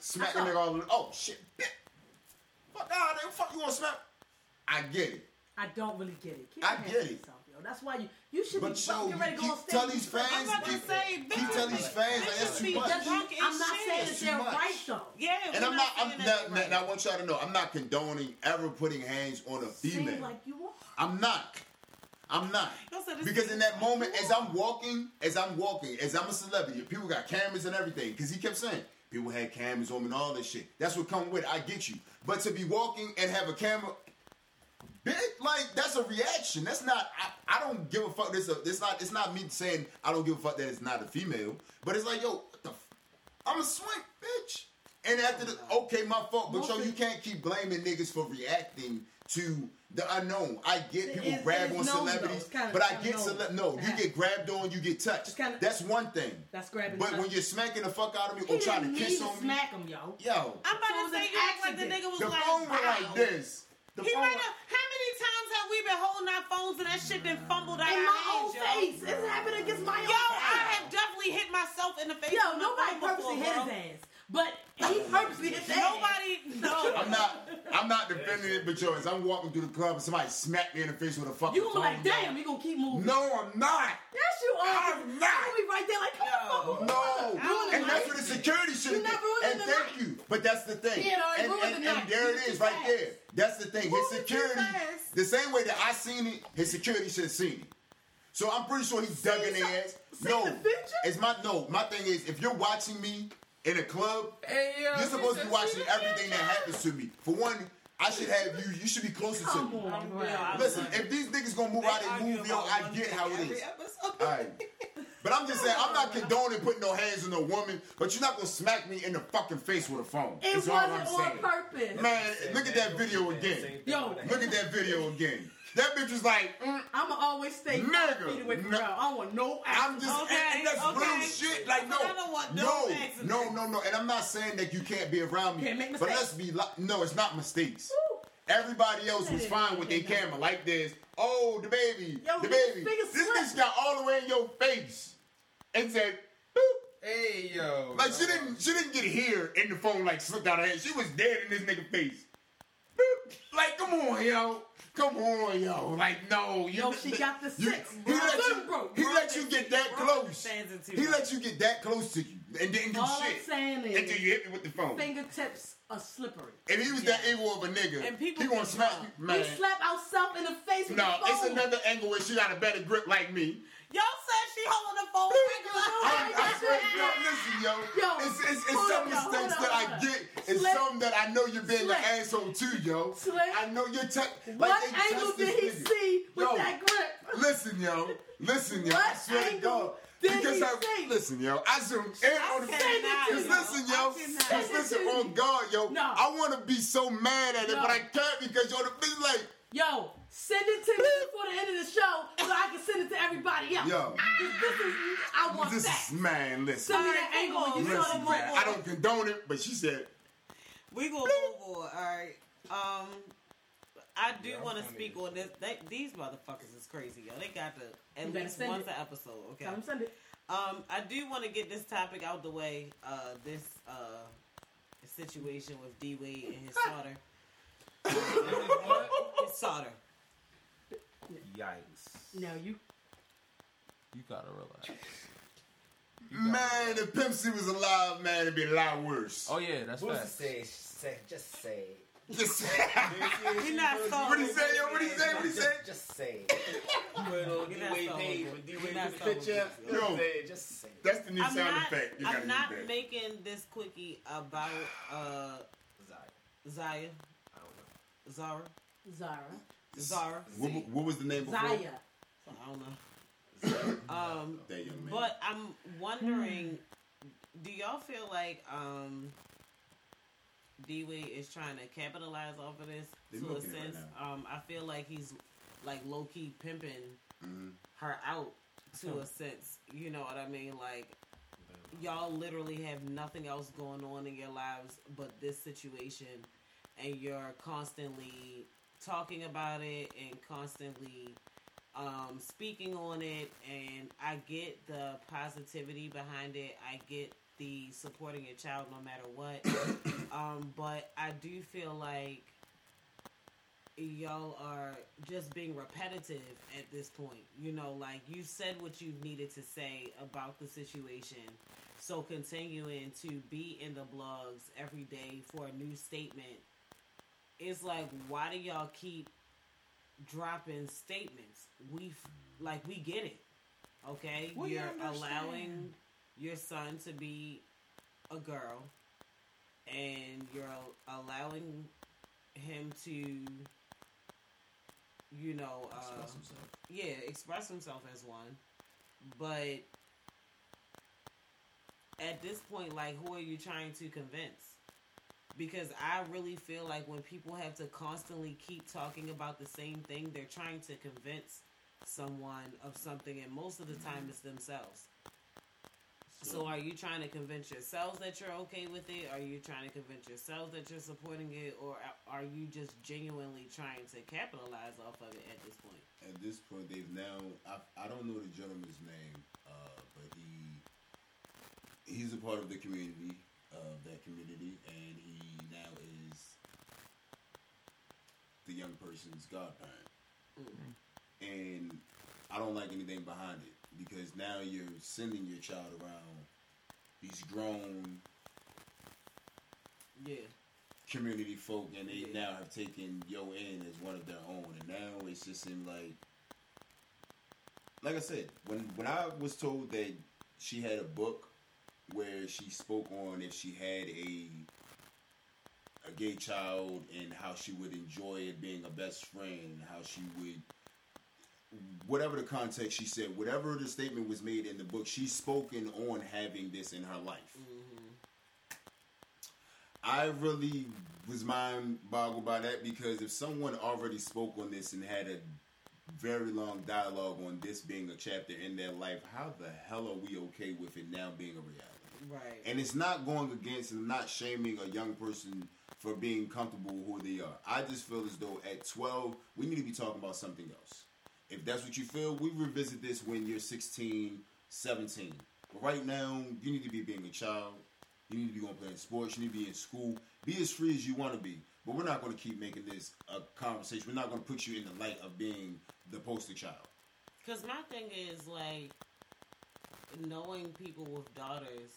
Speaker 2: Smack the nigga all. the- Oh shit! bitch. Fuck ah, out there. Fuck you want to smack? I get it.
Speaker 6: I don't really get it. Keep
Speaker 2: I get it.
Speaker 6: yourself, yo. That's why you you should
Speaker 2: But
Speaker 6: be
Speaker 2: yo,
Speaker 6: fucking
Speaker 2: you
Speaker 6: ready to go on
Speaker 2: keep
Speaker 6: stage.
Speaker 2: tell these fans,
Speaker 3: I'm about to
Speaker 2: keep,
Speaker 3: say,
Speaker 2: keep
Speaker 3: bitches
Speaker 2: tell these fans like that's too much.
Speaker 6: Doesn't-
Speaker 3: drunk as
Speaker 6: I'm not saying
Speaker 2: That's
Speaker 6: that they're right though.
Speaker 3: Yeah,
Speaker 2: And I'm not. I'm not.
Speaker 3: they're
Speaker 2: And. I want y'all to know, I'm not condoning ever putting hands on a female.
Speaker 6: Seem like you are.
Speaker 2: I'm not. I'm not.
Speaker 3: Y'all said this
Speaker 2: Because in that moment, as. I'm walking, as I'm walking, as I'm a celebrity, people got cameras and everything. Because he kept saying people had cameras on me and all this shit. That's what come with it. I get you. But to be walking and have a camera, bitch, like that's a reaction. That's not. I, I don't give a fuck. This. A, it's not. It's not me saying I don't give a fuck that it's not a female. But it's like, yo, what the. F- I'm a swank, bitch. And after the okay, my fault. But yo, you can't keep blaming niggas for reacting to the unknown. I get
Speaker 6: It
Speaker 2: people
Speaker 6: is-
Speaker 2: grab
Speaker 6: it is
Speaker 2: on
Speaker 6: known, though.
Speaker 2: celebrities,
Speaker 6: kinda-
Speaker 2: but I get
Speaker 6: known
Speaker 2: cele-
Speaker 6: to
Speaker 2: no. You get grabbed on, you get touched.
Speaker 6: Kinda-
Speaker 2: That's one thing.
Speaker 6: That's grabbing.
Speaker 2: But when you're smacking the fuck out of me
Speaker 6: he
Speaker 2: or trying
Speaker 6: didn't
Speaker 2: to
Speaker 6: need
Speaker 2: kiss
Speaker 6: to
Speaker 2: on me,
Speaker 6: smack him, yo.
Speaker 2: yo,
Speaker 3: I'm about
Speaker 6: it
Speaker 3: to
Speaker 6: was
Speaker 3: say you act like the nigga was
Speaker 2: the
Speaker 3: like,
Speaker 2: phone
Speaker 3: wow.
Speaker 2: like this. The
Speaker 3: He
Speaker 2: phone.
Speaker 3: might have. How many times have we been holding our phones and that shit then fumbled out
Speaker 6: In my
Speaker 3: hands,
Speaker 6: own
Speaker 3: yo?
Speaker 6: face. It's happened against my own
Speaker 3: Yo. I have definitely hit myself in the face.
Speaker 6: Yo, nobody
Speaker 3: phone before,
Speaker 6: purposely hit his ass. But he purposely hit his ass.
Speaker 3: Nobody, no.
Speaker 2: I'm not. I'm not defending it, but yo, as I'm walking through the club and somebody smacked me in the face with a fucking
Speaker 6: You gonna be
Speaker 2: phone,
Speaker 6: like, damn, you gonna keep moving.
Speaker 2: No, I'm not.
Speaker 6: Yes, you are.
Speaker 2: I'm not.
Speaker 6: You gonna be right there like, come on, fuck
Speaker 2: No, and that's
Speaker 6: night.
Speaker 2: where the security should
Speaker 6: You
Speaker 2: have
Speaker 6: not ruining
Speaker 2: And
Speaker 6: the
Speaker 2: thank
Speaker 6: night.
Speaker 2: you, but that's the thing.
Speaker 6: He had already
Speaker 2: and,
Speaker 6: ruined
Speaker 2: and,
Speaker 6: the
Speaker 2: and
Speaker 6: night.
Speaker 2: there it
Speaker 6: He
Speaker 2: right
Speaker 6: fast.
Speaker 2: there. That's the thing. His
Speaker 3: Moving too
Speaker 2: security,
Speaker 3: fast.
Speaker 2: the same way that I seen it, his security should have seen it. So I'm pretty sure he dug in their ass.
Speaker 6: seen
Speaker 2: No,
Speaker 6: the picture?
Speaker 2: it's my no. My thing is, if you're watching me in a club,
Speaker 4: Hey, yo,
Speaker 2: you're supposed to be watching everything that happens to me. For one, I should have you. You should be closer to
Speaker 6: Come
Speaker 2: me.
Speaker 6: on,
Speaker 3: I'm
Speaker 6: bro.
Speaker 3: real. I-
Speaker 2: Listen, if these niggas gonna move
Speaker 3: They
Speaker 2: out they
Speaker 3: argue
Speaker 2: move, yo, I get how it
Speaker 3: every
Speaker 2: is.
Speaker 3: episode.
Speaker 2: Alright. But I'm just saying, I'm not condoning putting no hands on a woman, but you're not gonna smack me in the fucking face with a phone.
Speaker 6: It
Speaker 2: That's
Speaker 6: wasn't
Speaker 2: all I'm
Speaker 6: on
Speaker 2: saying.
Speaker 6: purpose.
Speaker 2: Man, look at that video again.
Speaker 6: Yo,
Speaker 2: Look at that video again. That bitch was like, mm,
Speaker 6: I'ma always stay
Speaker 2: Nigga.
Speaker 6: five feet away from
Speaker 2: No.
Speaker 6: her. I don't want no
Speaker 2: I'm just,
Speaker 3: Okay,
Speaker 2: and, and that's real shit. Like, no,
Speaker 3: I don't want no
Speaker 2: no,
Speaker 3: accidents.
Speaker 2: no, no, no. And I'm not saying that you can't be around me.
Speaker 6: Can't make
Speaker 2: but let's be, li- no, it's not mistakes.
Speaker 6: Woo.
Speaker 2: Everybody else was fine with their camera like this. Oh, the baby,
Speaker 6: Yo,
Speaker 2: the baby. This bitch got all the way in your face and said, boop.
Speaker 4: Hey, yo.
Speaker 2: Like she didn't, she didn't get here in the phone like slipped out of her hand. She was dead in this nigga face. Boop. Like, come on, yo. Come on, yo. Like, no. You,
Speaker 6: Yo, she got the
Speaker 2: you-
Speaker 6: six.
Speaker 2: He let you,
Speaker 6: bro,
Speaker 2: he
Speaker 6: bro,
Speaker 2: let you get that close. He let you get that close to you and didn't do
Speaker 6: All I'm saying is-
Speaker 2: until you hit me with the phone.
Speaker 6: Fingertips are slippery.
Speaker 2: If he was that evil of a nigga,
Speaker 3: And people
Speaker 2: he gonna you, man.
Speaker 6: We slap ourselves in the face with
Speaker 2: No, it's another angle where she got a better grip like me.
Speaker 3: Y'all said she holding the phone
Speaker 2: I. I swear, yo, listen, yo,
Speaker 6: Yo,
Speaker 2: it's, it's, it's some mistakes that I get. It's
Speaker 6: Slick.
Speaker 2: some that I know you're being
Speaker 6: Slick.
Speaker 2: an asshole too, yo.
Speaker 6: Slick.
Speaker 2: I know you're te- like
Speaker 6: what
Speaker 2: they
Speaker 6: angle did he
Speaker 2: nigga.
Speaker 6: see with
Speaker 2: Yo,
Speaker 6: that grip?
Speaker 2: Listen, yo, listen, yo. I
Speaker 6: What
Speaker 2: swear to
Speaker 6: angle
Speaker 2: God.
Speaker 6: did
Speaker 2: because I
Speaker 6: see?
Speaker 2: listen, yo. I zoomed in on the
Speaker 3: cannot,
Speaker 2: Cause
Speaker 3: yo.
Speaker 2: listen, yo.
Speaker 3: I cannot.
Speaker 2: Cause listen, on God, yo.
Speaker 6: No.
Speaker 2: I want to be so mad at it,
Speaker 6: No.
Speaker 2: but I can't because yo, the bitch like.
Speaker 6: Yo, send it to me before the end of the show so I can send it to everybody else.
Speaker 2: Yo.
Speaker 6: This, this is, I want
Speaker 2: This
Speaker 6: that.
Speaker 2: is man. Listen,
Speaker 6: Send me
Speaker 3: Alright,
Speaker 6: that angle when you
Speaker 3: come
Speaker 6: saw the
Speaker 2: listen.
Speaker 3: move
Speaker 6: grip.
Speaker 2: I don't condone it, but she said.
Speaker 3: We gonna move on. All right. Um, I do
Speaker 4: Yeah,
Speaker 3: want to speak on this. They, these motherfuckers is crazy, yo. They got to at least once
Speaker 6: it.
Speaker 3: an episode. Okay.
Speaker 6: Tell him send it.
Speaker 3: Um, I do want to get this topic out the way. Uh, this uh situation with D Wade and his daughter.
Speaker 4: What?
Speaker 3: His daughter.
Speaker 4: Yikes.
Speaker 6: No, you.
Speaker 7: You gotta relax.
Speaker 2: Man, if Pimp C was alive, man, it'd be a lot worse.
Speaker 7: Oh yeah, that's
Speaker 8: what to
Speaker 7: facts.
Speaker 8: say, say? Just say.
Speaker 2: Just
Speaker 3: He not sold.
Speaker 2: What he say, yo? What he say? What he
Speaker 8: Just,
Speaker 2: say?
Speaker 8: just say.
Speaker 3: You're
Speaker 8: D-Wade. Page, when D-Wade
Speaker 3: You're not
Speaker 8: took the
Speaker 3: sold.
Speaker 8: picture,
Speaker 2: Yo.
Speaker 8: just say.
Speaker 2: That's the new
Speaker 3: I'm
Speaker 2: sound
Speaker 3: not.
Speaker 2: effect. You
Speaker 3: I'm not making this quickie about uh
Speaker 8: Zaya.
Speaker 3: Zaya,
Speaker 8: I don't know.
Speaker 3: Zara,
Speaker 6: Zara.
Speaker 3: Zara.
Speaker 2: What, what was the name before?
Speaker 6: Zaya.
Speaker 3: I don't know. Um,
Speaker 2: That young man.
Speaker 3: but I'm wondering, do y'all feel like um, D Wade is trying to capitalize off of this
Speaker 2: They
Speaker 3: to a
Speaker 2: milking it right
Speaker 3: sense? um, I feel like he's like low key pimping
Speaker 2: Mhm.
Speaker 3: her out to a sense. You know what I mean? Like y'all literally have nothing else going on in your lives but this situation, and you're constantly talking about it and constantly um, speaking on it. And I get the positivity behind it. I get the supporting your child no matter what. um, but I do feel like y'all are just being repetitive at this point. You know, like you said what you needed to say about the situation. So continuing to be in the blogs every day for a new statement, it's like why do y'all keep dropping statements? We like we get it. Okay?
Speaker 4: We
Speaker 3: You're
Speaker 4: understand.
Speaker 3: allowing your son to be a girl and you're allowing him to you know uh,
Speaker 2: Express
Speaker 3: yeah express himself as one but at this point like who are you trying to convince because i really feel like when people have to constantly keep talking about the same thing they're trying to convince someone of something and most of the time it's themselves so are you trying to convince yourselves that you're okay with it? Are you trying to convince yourselves that you're supporting it, or are you just genuinely trying to capitalize off of it at this point?
Speaker 2: At this point, they've now. I, I don't know the gentleman's name, uh, but he he's a part of the community of that community, and he now is the young person's godparent. Mm-hmm. And I don't like anything behind it because now you're sending your child around these grown
Speaker 3: Yeah,
Speaker 2: community folk, and they
Speaker 3: Yeah.
Speaker 2: now have taken Yo in as one of their own, and now it's just seemed like, like I said, when when I was told that she had a book where she spoke on if she had a a gay child and how she would enjoy it being a best friend, how she would whatever the context she said, whatever the statement was made in the book, she's spoken on having this in her life. Mm-hmm. I really was mind boggled by that because if someone already spoke on this and had a very long dialogue on this being a chapter in their life, how the hell are we okay with it now being a reality?
Speaker 3: Right.
Speaker 2: And it's not going against and not shaming a young person for being comfortable with who they are. I just feel as though at 12, we need to be talking about something else. If that's what you feel, we revisit this when you're 16, 17. But right now, you need to be being a child. You need to be going playing sports. You need to be in school. Be as free as you want to be. But we're not going to keep making this a conversation. We're not going to put you in the light of being the poster child.
Speaker 3: Because my thing is like knowing people with daughters.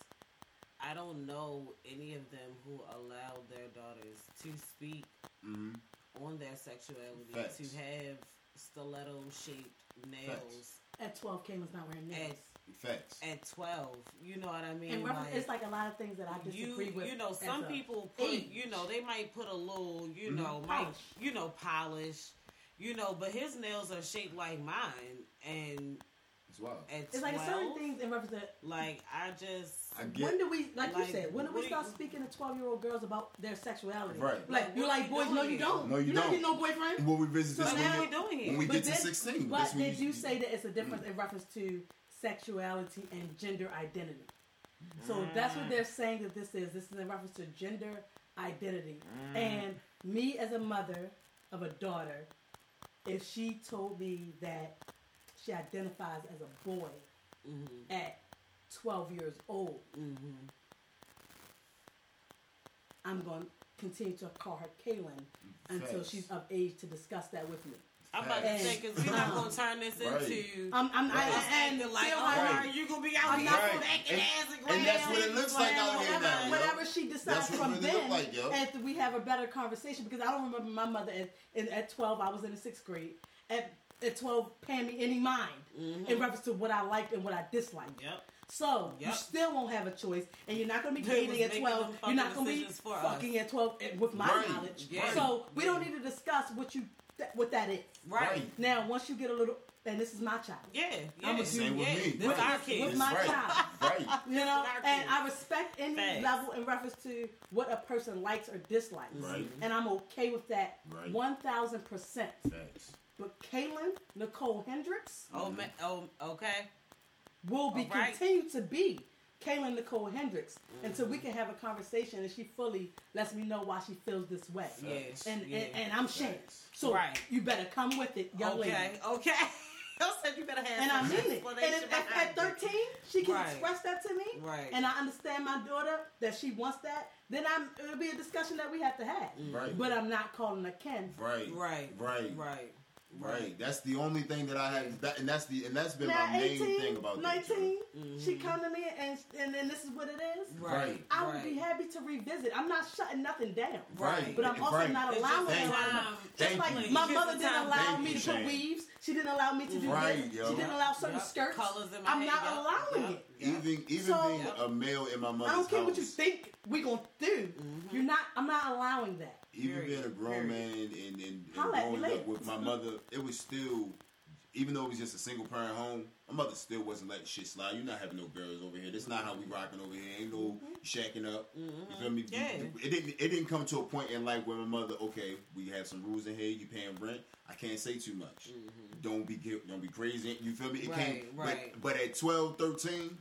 Speaker 3: I don't know any of them who allow their daughters to speak
Speaker 2: Mm-hmm.
Speaker 3: on their sexuality,
Speaker 2: Facts.
Speaker 3: to have stiletto shaped nails
Speaker 6: At 12, Kim was not wearing nails.
Speaker 2: Facts.
Speaker 3: at twelve. You know what I mean?
Speaker 6: And reference, it's like a lot of things that I
Speaker 3: you
Speaker 6: disagree with.
Speaker 3: you know some people put
Speaker 6: age.
Speaker 3: you know they might put a little you
Speaker 2: Mhm.
Speaker 3: know might
Speaker 6: Polish.
Speaker 3: you know polish you know but his nails are shaped like mine and
Speaker 2: It's wild.
Speaker 3: at
Speaker 6: It's like certain things in reference to
Speaker 3: like I just
Speaker 2: I get
Speaker 6: when do we, like,
Speaker 3: Like,
Speaker 6: you said, when do we
Speaker 3: what do
Speaker 6: start speaking to twelve year old girls about their sexuality?
Speaker 2: Right.
Speaker 6: Like
Speaker 3: Like,
Speaker 6: you
Speaker 3: what
Speaker 6: like
Speaker 3: we
Speaker 6: boys? No, you don't.
Speaker 2: No, you
Speaker 6: don't.
Speaker 2: don't.
Speaker 6: get no boyfriend.
Speaker 2: We'll revisit this
Speaker 3: So
Speaker 2: when,
Speaker 3: now
Speaker 2: we-
Speaker 3: we doing it.
Speaker 2: when we
Speaker 6: But
Speaker 2: get to 16.
Speaker 6: But
Speaker 2: That's when
Speaker 6: they
Speaker 2: you-
Speaker 6: do say that it's a difference mm. in reference to sexuality and gender identity. So mm. that's what they're saying that this is. This is in reference to gender identity. Mm. And me as a mother of a daughter, if she told me that she identifies as a boy
Speaker 3: Mm-hmm.
Speaker 6: at 12 years old, I'm going to continue to call her Kaylin until
Speaker 2: Facts.
Speaker 6: she's of age to discuss that with me.
Speaker 3: I'm about to
Speaker 6: And-
Speaker 3: say because we're not gonna turn this
Speaker 2: Right.
Speaker 3: into.
Speaker 6: I'm, I'm, I,
Speaker 3: us
Speaker 6: and
Speaker 3: like,
Speaker 6: feel
Speaker 3: oh,
Speaker 6: like-
Speaker 2: Right.
Speaker 3: you gonna be out
Speaker 6: I'm
Speaker 3: here
Speaker 6: not-
Speaker 2: Right.
Speaker 3: backing
Speaker 2: And-
Speaker 3: ass and
Speaker 2: and that's what it looks like
Speaker 3: and
Speaker 2: out here
Speaker 3: whatever.
Speaker 2: now, yo.
Speaker 6: whatever she decides from
Speaker 2: really
Speaker 6: then,
Speaker 2: like,
Speaker 6: after we have a better conversation, because I don't remember my mother at, at 12, I was in the sixth grade. At, at 12, paying me any mind in reference to what I liked and what I disliked.
Speaker 3: Mm-hmm. Yep.
Speaker 6: So you still won't have a choice, and you're not going to be dating at 12. You're not going to be
Speaker 3: decisions for us.
Speaker 6: fucking at 12 and- with my
Speaker 2: Right.
Speaker 6: knowledge.
Speaker 3: Yeah.
Speaker 6: So we
Speaker 3: Yeah.
Speaker 6: don't need to discuss what you that, what that is.
Speaker 3: Right.
Speaker 2: Right.
Speaker 6: Now, once you get a little, and this is my child.
Speaker 3: Yeah. Yeah.
Speaker 6: I'm a
Speaker 2: Same with
Speaker 3: yeah.
Speaker 2: me.
Speaker 3: This
Speaker 2: Right.
Speaker 3: our
Speaker 6: With my
Speaker 2: Right.
Speaker 6: child.
Speaker 2: Right.
Speaker 6: You know, and. I respect any
Speaker 3: Facts.
Speaker 6: level in reference to what a person likes or dislikes.
Speaker 2: Right.
Speaker 6: And I'm okay with that
Speaker 2: Right.
Speaker 6: 1000%.
Speaker 2: Facts.
Speaker 6: But Kaylin Nicole Hendricks
Speaker 3: Oh, ma- oh, okay.
Speaker 6: will be
Speaker 3: All right.
Speaker 6: continue to be Kaylin Nicole Hendricks until we can have a conversation and she fully lets me know why she feels this way.
Speaker 3: Yes.
Speaker 6: And,
Speaker 3: yeah.
Speaker 6: and and I'm shamed. So
Speaker 3: Right.
Speaker 6: you better come with it, young
Speaker 3: okay.
Speaker 6: lady.
Speaker 3: Okay. I said you better have
Speaker 6: And I
Speaker 3: some
Speaker 6: mean it. And at, at,
Speaker 3: behind
Speaker 6: at
Speaker 3: it.
Speaker 6: 13, she can
Speaker 3: Right.
Speaker 6: express that to me.
Speaker 3: Right.
Speaker 6: And I understand my daughter that she wants that. Then I'm, it'll be a discussion that we have to have.
Speaker 2: Right.
Speaker 6: But I'm not calling her Ken.
Speaker 2: Right.
Speaker 3: Right.
Speaker 2: Right.
Speaker 3: Right.
Speaker 2: Right. That's the only thing that I have. That, and that's the and that's been
Speaker 6: Now,
Speaker 2: my main thing about
Speaker 6: 19,
Speaker 2: this.
Speaker 6: she come to me and and then this is what it is.
Speaker 3: Right.
Speaker 6: I would
Speaker 3: right.
Speaker 6: be happy to revisit. I'm not shutting nothing down.
Speaker 3: Right.
Speaker 6: But I'm also
Speaker 2: Right.
Speaker 6: not
Speaker 3: It's
Speaker 6: allowing
Speaker 3: just
Speaker 6: her. Just
Speaker 2: Thank
Speaker 6: like
Speaker 2: you.
Speaker 6: my mother didn't allow
Speaker 2: Thank
Speaker 6: me
Speaker 2: you,
Speaker 6: to put weaves. She didn't allow me to do
Speaker 2: Right,
Speaker 6: this.
Speaker 2: yo.
Speaker 6: She didn't allow certain
Speaker 3: Yep.
Speaker 6: skirts.
Speaker 3: Colors in my
Speaker 6: I'm
Speaker 3: head,
Speaker 6: not
Speaker 3: yep.
Speaker 6: allowing
Speaker 3: Yep.
Speaker 6: it.
Speaker 2: Even even
Speaker 6: So-
Speaker 2: being a male in my mother's
Speaker 6: I don't care
Speaker 2: house,
Speaker 6: what you think we gonna do. I'm not allowing that.
Speaker 2: even
Speaker 3: Period.
Speaker 2: being a grown
Speaker 3: Period.
Speaker 2: man and, and, and
Speaker 6: Holla at me
Speaker 2: growing up with my mother, it was still, even though it was just a single parent home, my mother still wasn't letting shit slide. You're not having no girls over here. That's not how we rocking over here. Ain't no mm-hmm. shacking up. You mm-hmm. feel me?
Speaker 3: Yeah.
Speaker 2: It didn't. It didn't come to a point in life where my mother, okay, we have some rules in here. You paying rent. I can't say too much. Mm-hmm. Don't be. Don't be crazy. You feel me? It
Speaker 3: Right,
Speaker 2: came.
Speaker 3: right.
Speaker 2: But, but at 12, 13,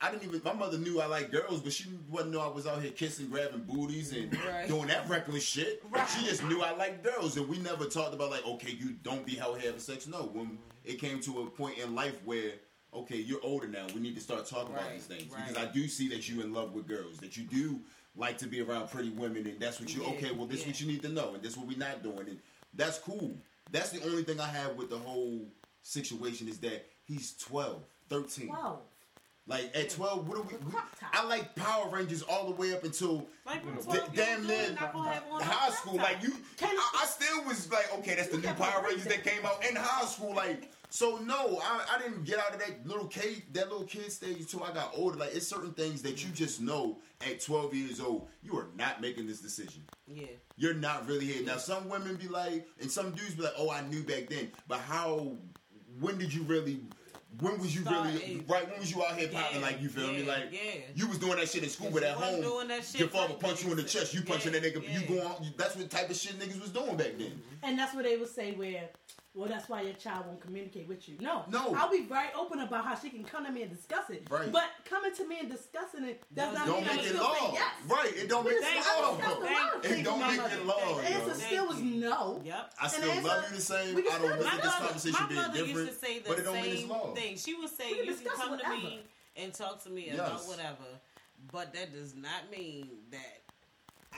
Speaker 2: I didn't even. My mother knew I liked girls, but she wasn't know I was out here kissing, grabbing booties, and
Speaker 3: Right.
Speaker 2: doing that reckless shit. She just knew I liked girls, and we never talked about like, okay, you don't be out here having sex. No, when it came to a point in life where, okay, you're older now, we need to start talking about these things
Speaker 3: right.
Speaker 2: because I do see that you're in love with girls, that you do like to be around pretty women, and that's what you.
Speaker 3: Yeah,
Speaker 2: okay, well, this is
Speaker 3: yeah.
Speaker 2: what you need to know, and this is what we're not doing, and that's cool. That's the only thing I have with the whole situation is that he's 12, 13.
Speaker 6: Wow.
Speaker 2: Like at twelve, what do we? we. I like Power Rangers all the way up until
Speaker 3: Like,
Speaker 2: d- damn near
Speaker 3: old, not gonna have on
Speaker 2: high school. Like you, I, I still was like, okay, that's the new Power Rangers that came out in high school. Like, so no, I, I didn't get out of that little kid, that little kid stage until I got older. Like, it's certain things that you just know at twelve years old, you are not making this decision.
Speaker 3: Yeah.
Speaker 2: You're not really here. Now, some women be like, and some dudes be like, oh, I knew back then. But how, when did you really, when was you
Speaker 3: Start
Speaker 2: really,
Speaker 3: age.
Speaker 2: right, when was you out here popping,
Speaker 3: Yeah,
Speaker 2: like, you feel me? Like,
Speaker 3: yeah.
Speaker 2: you was doing that shit in school,
Speaker 3: Yeah,
Speaker 2: but at home,
Speaker 3: doing that shit
Speaker 2: your father
Speaker 3: like
Speaker 2: punch you in the chest, you punching
Speaker 3: Yeah,
Speaker 2: that nigga, you
Speaker 3: yeah.
Speaker 2: go on, that's what type of shit niggas was doing back then.
Speaker 6: And that's what they would say where, well, that's why your child won't communicate with you. No.
Speaker 2: No.
Speaker 6: I'll be very open about how she can come to me and discuss it.
Speaker 2: Right.
Speaker 6: But coming to me and discussing it does not
Speaker 2: Don't
Speaker 6: mean I'm
Speaker 2: it
Speaker 6: still say
Speaker 2: law.
Speaker 6: yes.
Speaker 2: Right, it don't make it
Speaker 6: I
Speaker 2: law.
Speaker 6: discussed a lot of
Speaker 2: It don't make it law,
Speaker 6: The answer
Speaker 2: yo.
Speaker 6: still was no.
Speaker 3: Yep.
Speaker 2: I still
Speaker 6: answer-
Speaker 2: love you the same. I don't
Speaker 6: still
Speaker 2: look at this
Speaker 6: discuss-
Speaker 2: conversation
Speaker 3: my
Speaker 2: being
Speaker 3: mother
Speaker 2: different,
Speaker 3: used to say the
Speaker 2: but it don't mean it's
Speaker 3: same
Speaker 2: law.
Speaker 3: thing. She would say,
Speaker 6: We can
Speaker 3: "You can come to me and talk to me about whatever," but that does not mean that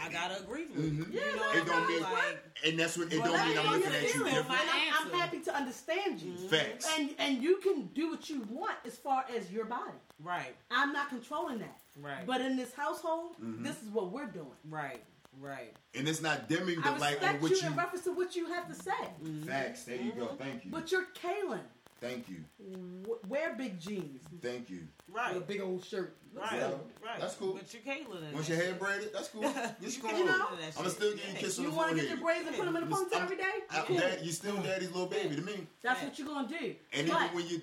Speaker 3: I gotta agree with
Speaker 2: Mhm.
Speaker 3: you.
Speaker 6: Yeah,
Speaker 3: you know
Speaker 2: It don't
Speaker 3: mean?
Speaker 2: mean,
Speaker 3: like,
Speaker 2: and that's what it
Speaker 3: Well,
Speaker 2: don't mean I'm
Speaker 3: know
Speaker 2: looking at you
Speaker 3: feelings.
Speaker 2: different.
Speaker 3: My
Speaker 6: I'm, I'm happy to understand you.
Speaker 2: Facts.
Speaker 6: And and you can do what you want as far as your body.
Speaker 3: right,
Speaker 6: I'm not controlling that.
Speaker 3: right,
Speaker 6: But in this household,
Speaker 2: Mhm.
Speaker 6: this is what we're doing.
Speaker 3: right, right.
Speaker 2: And it's not dimming the
Speaker 6: I
Speaker 2: light on
Speaker 6: respect
Speaker 2: what
Speaker 6: you
Speaker 2: you.
Speaker 6: in reference to what you have to say.
Speaker 2: Facts. There you go. Thank you.
Speaker 6: But you're Kaylin.
Speaker 2: Thank you.
Speaker 6: W- wear big jeans.
Speaker 2: Thank you.
Speaker 3: Right.
Speaker 6: With a big old shirt.
Speaker 3: Right,
Speaker 2: Yeah,
Speaker 3: right.
Speaker 2: that's cool.
Speaker 3: But you're Kaylin. in
Speaker 2: Once your hair braided, that's cool. Just
Speaker 3: You
Speaker 2: go
Speaker 3: can
Speaker 6: You know?
Speaker 2: I'ma still give you kisses.
Speaker 3: Yeah.
Speaker 2: kiss on
Speaker 6: You
Speaker 2: the
Speaker 6: want to get your braids and put them in a
Speaker 2: Listen,
Speaker 6: ponytail every day?
Speaker 2: I-
Speaker 6: Cool.
Speaker 2: dad, you still daddy's little baby to me.
Speaker 6: That's what you're gonna do.
Speaker 2: And
Speaker 6: but,
Speaker 2: even when you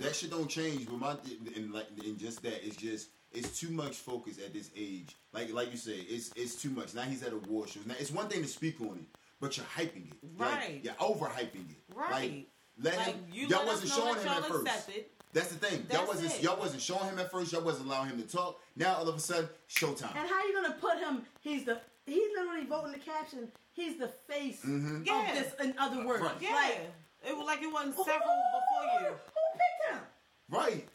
Speaker 2: that shit don't change, but my and like and just that it's just it's too much focus at this age. Like like you say, it's it's too much. Now he's at award shows. Now it's one thing to speak on it, but you're hyping it. Like,
Speaker 3: Right.
Speaker 2: you're overhyping it.
Speaker 3: Right.
Speaker 2: Like, let
Speaker 3: Like
Speaker 2: him.
Speaker 3: you
Speaker 2: y'all
Speaker 3: let
Speaker 2: wasn't showing him at first.
Speaker 3: accept it.
Speaker 2: That's the thing.
Speaker 3: That's
Speaker 2: y'all wasn't
Speaker 3: it.
Speaker 2: y'all wasn't showing him at first. Y'all wasn't allowing him to talk. Now all of a sudden, showtime.
Speaker 6: and how are you gonna put him? He's the he's literally voting the caption. He's the face
Speaker 2: Mhm.
Speaker 3: Yeah.
Speaker 6: of this. In other words,
Speaker 2: Right.
Speaker 3: Yeah.
Speaker 6: like
Speaker 3: it was like it wasn't
Speaker 6: who,
Speaker 3: several before you.
Speaker 6: Who picked him?
Speaker 2: Right.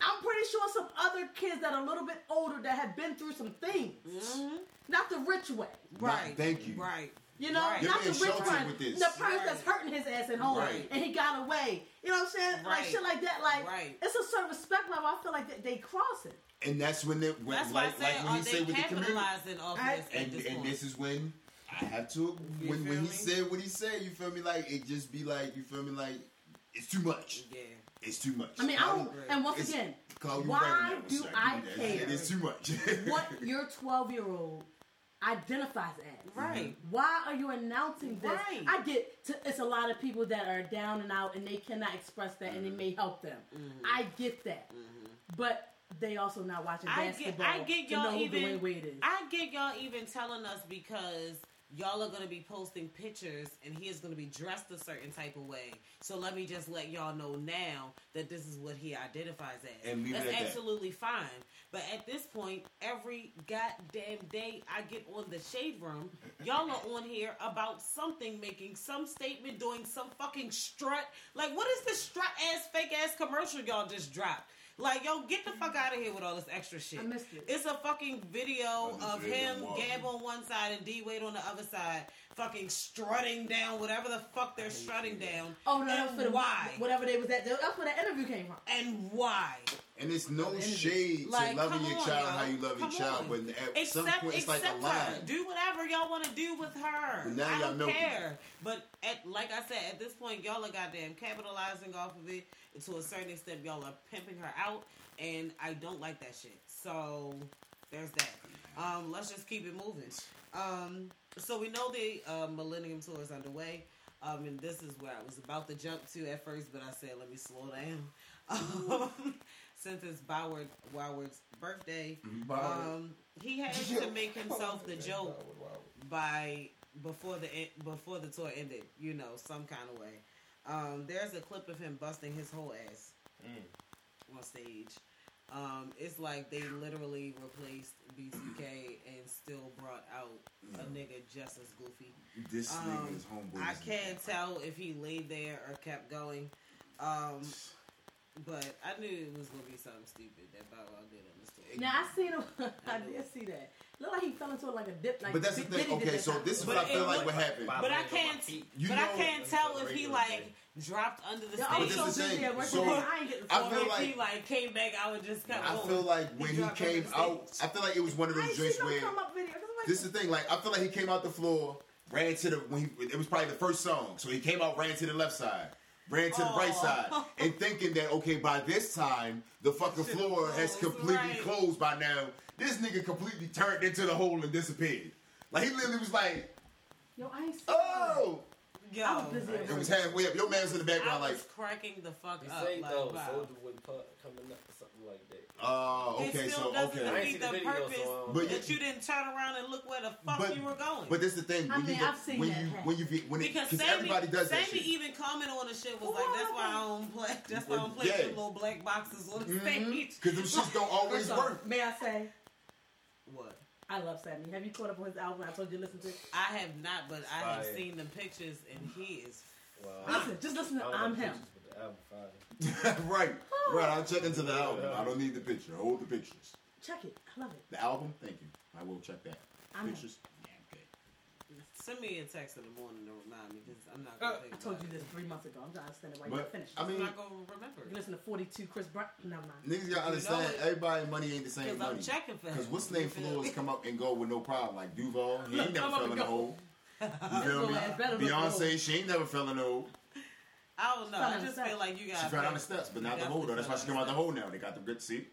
Speaker 6: I'm pretty sure some other kids that are a little bit older that have been through some things,
Speaker 3: Mhm.
Speaker 6: not the rich way.
Speaker 3: Right.
Speaker 2: thank you.
Speaker 3: Right.
Speaker 6: You know,
Speaker 3: Right.
Speaker 2: You're
Speaker 6: not the rich one,
Speaker 2: this.
Speaker 6: the person
Speaker 3: Right.
Speaker 6: that's hurting his ass at home,
Speaker 2: Right.
Speaker 6: and he got away. You know what I'm saying? Like shit like that. Like
Speaker 3: Right.
Speaker 6: it's a certain respect level. I feel like they, they cross it.
Speaker 2: And that's when it when,
Speaker 3: That's why
Speaker 2: like
Speaker 3: I
Speaker 2: like when
Speaker 3: are
Speaker 2: he
Speaker 3: they
Speaker 2: said with the community.
Speaker 3: capitalizing off
Speaker 6: I-
Speaker 3: this at
Speaker 2: And
Speaker 3: this
Speaker 2: and this is when I have to
Speaker 3: You
Speaker 2: when when he said what he said, you feel me? Like it just be like you feel me? Like it's too much.
Speaker 3: yeah.
Speaker 2: It's too much.
Speaker 6: I mean, I don't. And once
Speaker 2: It's-
Speaker 6: again, why
Speaker 2: right on that one,
Speaker 6: do. I
Speaker 2: That
Speaker 6: care
Speaker 2: shit is too much.
Speaker 6: what your 12 year old identifies as?
Speaker 3: Right.
Speaker 6: Why are you announcing this?
Speaker 3: Right.
Speaker 6: I get to, it's a lot of people that are down and out and they cannot express that and it may help them. Mm-hmm. I get that. Mm-hmm. But they also not watching
Speaker 3: I get,
Speaker 6: basketball
Speaker 3: I get y'all even.
Speaker 6: Dwyane Wade is.
Speaker 3: I get y'all even telling us because y'all are gonna be posting pictures and he is gonna be dressed a certain type of way. So let me just let y'all know now that this is what he identifies as.
Speaker 2: And
Speaker 3: That's
Speaker 2: at that.
Speaker 3: absolutely fine. But at this point, every goddamn day I get on the shade room, y'all are on here about something, making some statement, doing some fucking strut. Like, what is this strut ass, fake ass commercial y'all just dropped? Like, yo, get the fuck out of here with all this extra shit.
Speaker 6: I missed it.
Speaker 3: It's a fucking video of him. Gab on one side and D Wade on the other side, fucking strutting down whatever the fuck they're strutting down.
Speaker 6: Oh no,
Speaker 3: and
Speaker 6: that's for the
Speaker 3: why?
Speaker 6: whatever they was at. That's where that interview came from.
Speaker 3: And why?
Speaker 2: and it's no shade
Speaker 3: Like,
Speaker 2: to loving your
Speaker 3: on,
Speaker 2: child
Speaker 3: yo.
Speaker 2: how you love your
Speaker 3: Come
Speaker 2: child,
Speaker 3: on.
Speaker 2: but at some point it's like a
Speaker 3: accept her.
Speaker 2: line.
Speaker 3: Do whatever y'all want to do with her.
Speaker 2: But now
Speaker 3: I
Speaker 2: y'all
Speaker 3: don't
Speaker 2: milking.
Speaker 3: care. But at like I said, at this point, y'all are goddamn capitalizing off of it. And to a certain extent, y'all are pimping her out, and I don't like that shit. So there's that. Um, let's just keep it moving. Um, so we know the uh, Millennium Tour is underway. Um, and this is where I was about to jump to at first, but I said, let me slow down. Um, since it's Boward Woward's birthday, um, he had to make himself the joke by before the before the tour ended. You know, some kind of way. Um, there's a clip of him busting his whole ass on stage. Um, it's like they literally replaced B2K and still brought out a nigga just as goofy.
Speaker 2: This
Speaker 3: Um,
Speaker 2: nigga is homeboy.
Speaker 3: I can't tell if he laid there or kept going. Um, but I knew it was gonna be something stupid that Bow Wow did on the stage.
Speaker 6: Now I seen him. I did see that. Looked like he fell into like a dip. Like
Speaker 2: But that's the thing.
Speaker 6: Diddy
Speaker 2: Okay, so this is what I feel like what happened.
Speaker 3: But I can't.
Speaker 8: my feet.
Speaker 2: You
Speaker 3: but I can't tell if he like dropped under the
Speaker 6: Yeah, I
Speaker 3: stage.
Speaker 6: was
Speaker 2: this
Speaker 6: so
Speaker 2: the
Speaker 6: busy at work
Speaker 2: So,
Speaker 6: I ain't get
Speaker 2: I feel
Speaker 3: if
Speaker 2: like-
Speaker 3: he like came back out and just kept
Speaker 2: I
Speaker 3: going.
Speaker 2: feel like when he
Speaker 3: dropped
Speaker 2: came out. I feel like it was one of those
Speaker 6: ain't
Speaker 2: joints where
Speaker 6: come up video. 'cause like,
Speaker 2: this is the thing. Like I feel like he came out the floor, ran to the when he it was probably the first song, so he came out, ran to the left side, ran to the right side, and thinking that okay, by this time the fucking
Speaker 3: Should've
Speaker 2: floor has completely
Speaker 3: right.
Speaker 2: closed by now. This nigga completely turned into the hole and disappeared. Like he literally was like,
Speaker 6: Yo, I ain't seen
Speaker 2: oh,
Speaker 3: Yo,
Speaker 6: I was busy at
Speaker 2: it
Speaker 6: work.
Speaker 2: was halfway up. Your man's in the
Speaker 3: I
Speaker 2: background like,
Speaker 3: cracking the fuck
Speaker 9: He
Speaker 3: up.
Speaker 9: say
Speaker 3: Like,
Speaker 9: though,
Speaker 3: wow.
Speaker 9: Soulja Boy part coming up or something like that.
Speaker 2: Oh,
Speaker 3: It
Speaker 2: okay,
Speaker 3: still
Speaker 2: so
Speaker 3: doesn't
Speaker 2: okay.
Speaker 9: I ain't
Speaker 3: defeat
Speaker 9: seen
Speaker 3: the
Speaker 9: the video,
Speaker 3: purpose
Speaker 9: so I
Speaker 2: But
Speaker 3: that you didn't turn around and look where the fuck
Speaker 2: But-
Speaker 3: you were going.
Speaker 2: But this the thing.
Speaker 6: I
Speaker 2: when
Speaker 6: mean,
Speaker 2: you,
Speaker 6: I've seen
Speaker 2: when
Speaker 6: that
Speaker 2: you when you when it
Speaker 3: because
Speaker 2: because
Speaker 3: Sammie,
Speaker 2: everybody does that
Speaker 3: Sammie
Speaker 2: shit.
Speaker 3: even commented on the shit was
Speaker 6: Well,
Speaker 3: like, "That's why I don't play. That's why I don't play
Speaker 2: Yeah.
Speaker 3: the little black boxes on the stage."
Speaker 2: Because them shits don't always
Speaker 6: First off,
Speaker 2: work.
Speaker 6: May I say,
Speaker 3: What?
Speaker 6: I love Sammie. Have you caught up on his album? I told you to listen to. it?
Speaker 3: I have not, but I have seen the pictures, and he is.
Speaker 9: Wow.
Speaker 6: Listen, just listen to
Speaker 9: I don't
Speaker 6: I'm Him.
Speaker 9: pictures, but the album fire.
Speaker 2: right, oh. right. I'll check into the album. I don't need the picture. Hold the pictures.
Speaker 6: Check it. I love it.
Speaker 2: The album. Thank you. I will check that.
Speaker 6: I'm Him.
Speaker 2: Pictures. Yeah, okay.
Speaker 3: Send me a text in the morning to remind me because I'm not oh, gonna
Speaker 6: I told you this three months ago. I'm trying to understand it while
Speaker 2: But,
Speaker 6: you're finished.
Speaker 2: I
Speaker 3: I'm
Speaker 2: mean,
Speaker 3: not gonna remember
Speaker 6: you listen to 42 Chris Brown. Never mind.
Speaker 2: niggas gotta
Speaker 3: You
Speaker 2: understand.
Speaker 3: know it.
Speaker 2: everybody money ain't the same
Speaker 3: because I'm
Speaker 2: money.
Speaker 3: checking for him.
Speaker 2: Because what's name
Speaker 3: You feel
Speaker 2: floors
Speaker 3: me?
Speaker 2: come up and go with no problem. Like Duval, he ain't never fell in
Speaker 6: and
Speaker 2: a hole. You feel
Speaker 6: Little
Speaker 2: me?
Speaker 6: ass better look
Speaker 2: Beyonce,
Speaker 6: little.
Speaker 2: she ain't never fell in a hole.
Speaker 3: I don't know. I
Speaker 6: on
Speaker 3: just
Speaker 6: the
Speaker 3: feel like you
Speaker 2: She fell down the steps, but not the hole though. That's why she came out the hole now. They got the good seat.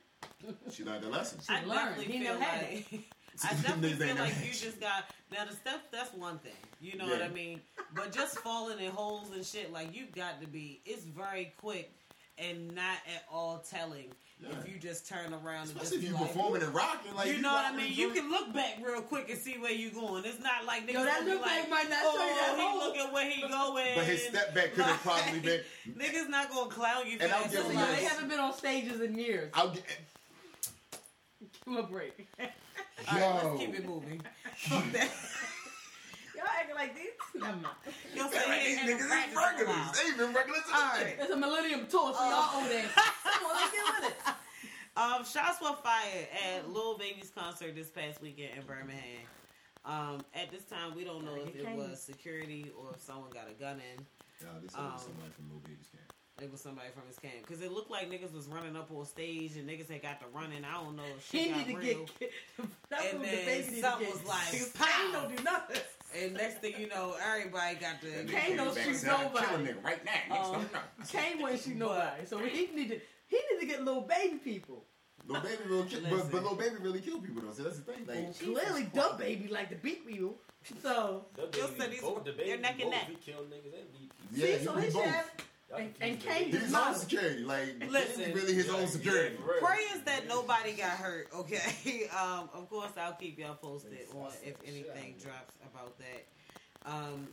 Speaker 2: She learned the lesson.
Speaker 3: I
Speaker 6: learned.
Speaker 3: definitely
Speaker 6: He
Speaker 3: feel like. I definitely feel like you just got now the steps. That's one thing, you know what I mean. But just falling in holes and shit, like you got to be. It's very quick and not at all telling
Speaker 2: Yeah.
Speaker 3: if you just turn around.
Speaker 2: Especially
Speaker 3: and
Speaker 2: if
Speaker 3: just
Speaker 2: you
Speaker 3: be like,
Speaker 2: performing and rocking. Like
Speaker 3: you know what I mean? You can look back real quick and see where you're going. It's not like niggas
Speaker 6: Yo, that
Speaker 3: gonna
Speaker 6: look back
Speaker 3: like,
Speaker 6: might not
Speaker 3: oh,
Speaker 6: show you oh, that
Speaker 3: he
Speaker 6: hole."
Speaker 3: looking where he going.
Speaker 2: But his step back could have probably been.
Speaker 3: Niggas not gonna clown you for
Speaker 2: And I'll
Speaker 3: that.
Speaker 2: give
Speaker 3: So like,
Speaker 6: they haven't been on stages in years.
Speaker 2: I'll get.
Speaker 6: Give him a break.
Speaker 3: all right, let's keep it moving. Fuck.
Speaker 6: Y'all acting like these? Never mind.
Speaker 3: You'll say
Speaker 2: Like,
Speaker 3: he
Speaker 2: these niggas
Speaker 3: had
Speaker 2: ain't
Speaker 3: no practice in
Speaker 2: regulars. They ain't been regular to
Speaker 3: All
Speaker 2: this
Speaker 3: right.
Speaker 2: day.
Speaker 6: It's a Millennium Tour, so y'all owe that. Come on, let's get with it.
Speaker 3: Um, shots were fired at Lil Baby's concert this past weekend in Birmingham. Um, at this time, we don't know if it was security or if someone got a gun in.
Speaker 2: Nah, this
Speaker 3: Um,
Speaker 2: is somebody from Lil Baby's camp.
Speaker 3: It was somebody from his camp because it looked like niggas was running up on stage and niggas had got to running. I don't know. If
Speaker 6: He
Speaker 3: shit
Speaker 6: need to
Speaker 3: real.
Speaker 6: get. That's
Speaker 3: And
Speaker 6: what the
Speaker 3: then
Speaker 6: baby need
Speaker 3: something was like,
Speaker 6: Because
Speaker 3: pow.
Speaker 6: Don't do nothing.
Speaker 3: And next thing you know, everybody got to.
Speaker 6: Kane don't
Speaker 2: Back
Speaker 6: shoot
Speaker 2: said, "I'll
Speaker 6: nobody.
Speaker 2: Kill a nigga right now.
Speaker 3: Um,
Speaker 2: time, no.
Speaker 6: Kane wouldn't shoot nobody, so he need to. He need to get little baby people.
Speaker 2: Lil Baby really kill, but, but Lil Baby really kill people though. So that's the thing. Like,
Speaker 6: Well, clearly, DaBaby like to beat people. So
Speaker 9: The baby, both the
Speaker 3: they're neck and neck.
Speaker 9: He kill niggas and beat people.
Speaker 2: yeah,
Speaker 6: see, so
Speaker 2: he,
Speaker 6: he
Speaker 2: he
Speaker 6: should
Speaker 2: both.
Speaker 6: have.
Speaker 9: Y'all
Speaker 6: And-
Speaker 9: confused
Speaker 6: and Kane.
Speaker 2: He's his
Speaker 6: not.
Speaker 2: own security. Like,
Speaker 3: Listen.
Speaker 2: Baby really his
Speaker 9: Yeah,
Speaker 2: own security.
Speaker 9: for real.
Speaker 3: Prayers that nobody got hurt. Okay. Um. Of course, I'll keep y'all posted
Speaker 9: Yes,
Speaker 3: on if anything
Speaker 9: shit.
Speaker 3: drops about that. Um.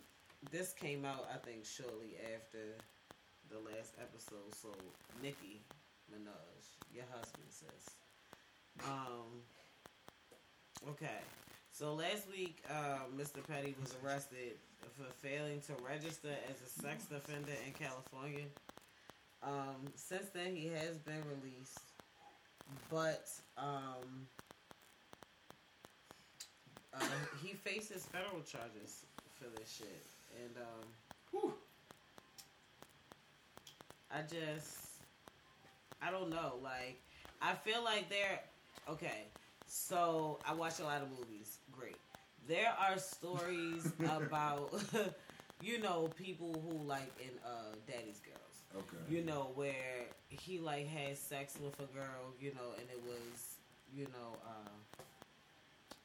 Speaker 3: This came out, I think, shortly after the last episode. So, Nicki Minaj, your husband says. Um. Okay. So last week, uh, Mr. Petty was arrested for failing to register as a sex offender in California. Um, since then, he has been released, but um, uh, he faces federal charges for this shit, and um. I just, I don't know. Like, I feel like they're okay. So I watch a lot of movies. There are stories about, you know, people who like in uh, Daddy's Girls.
Speaker 2: Okay.
Speaker 3: You know where he like had sex with a girl. You know, and it was, you know, uh,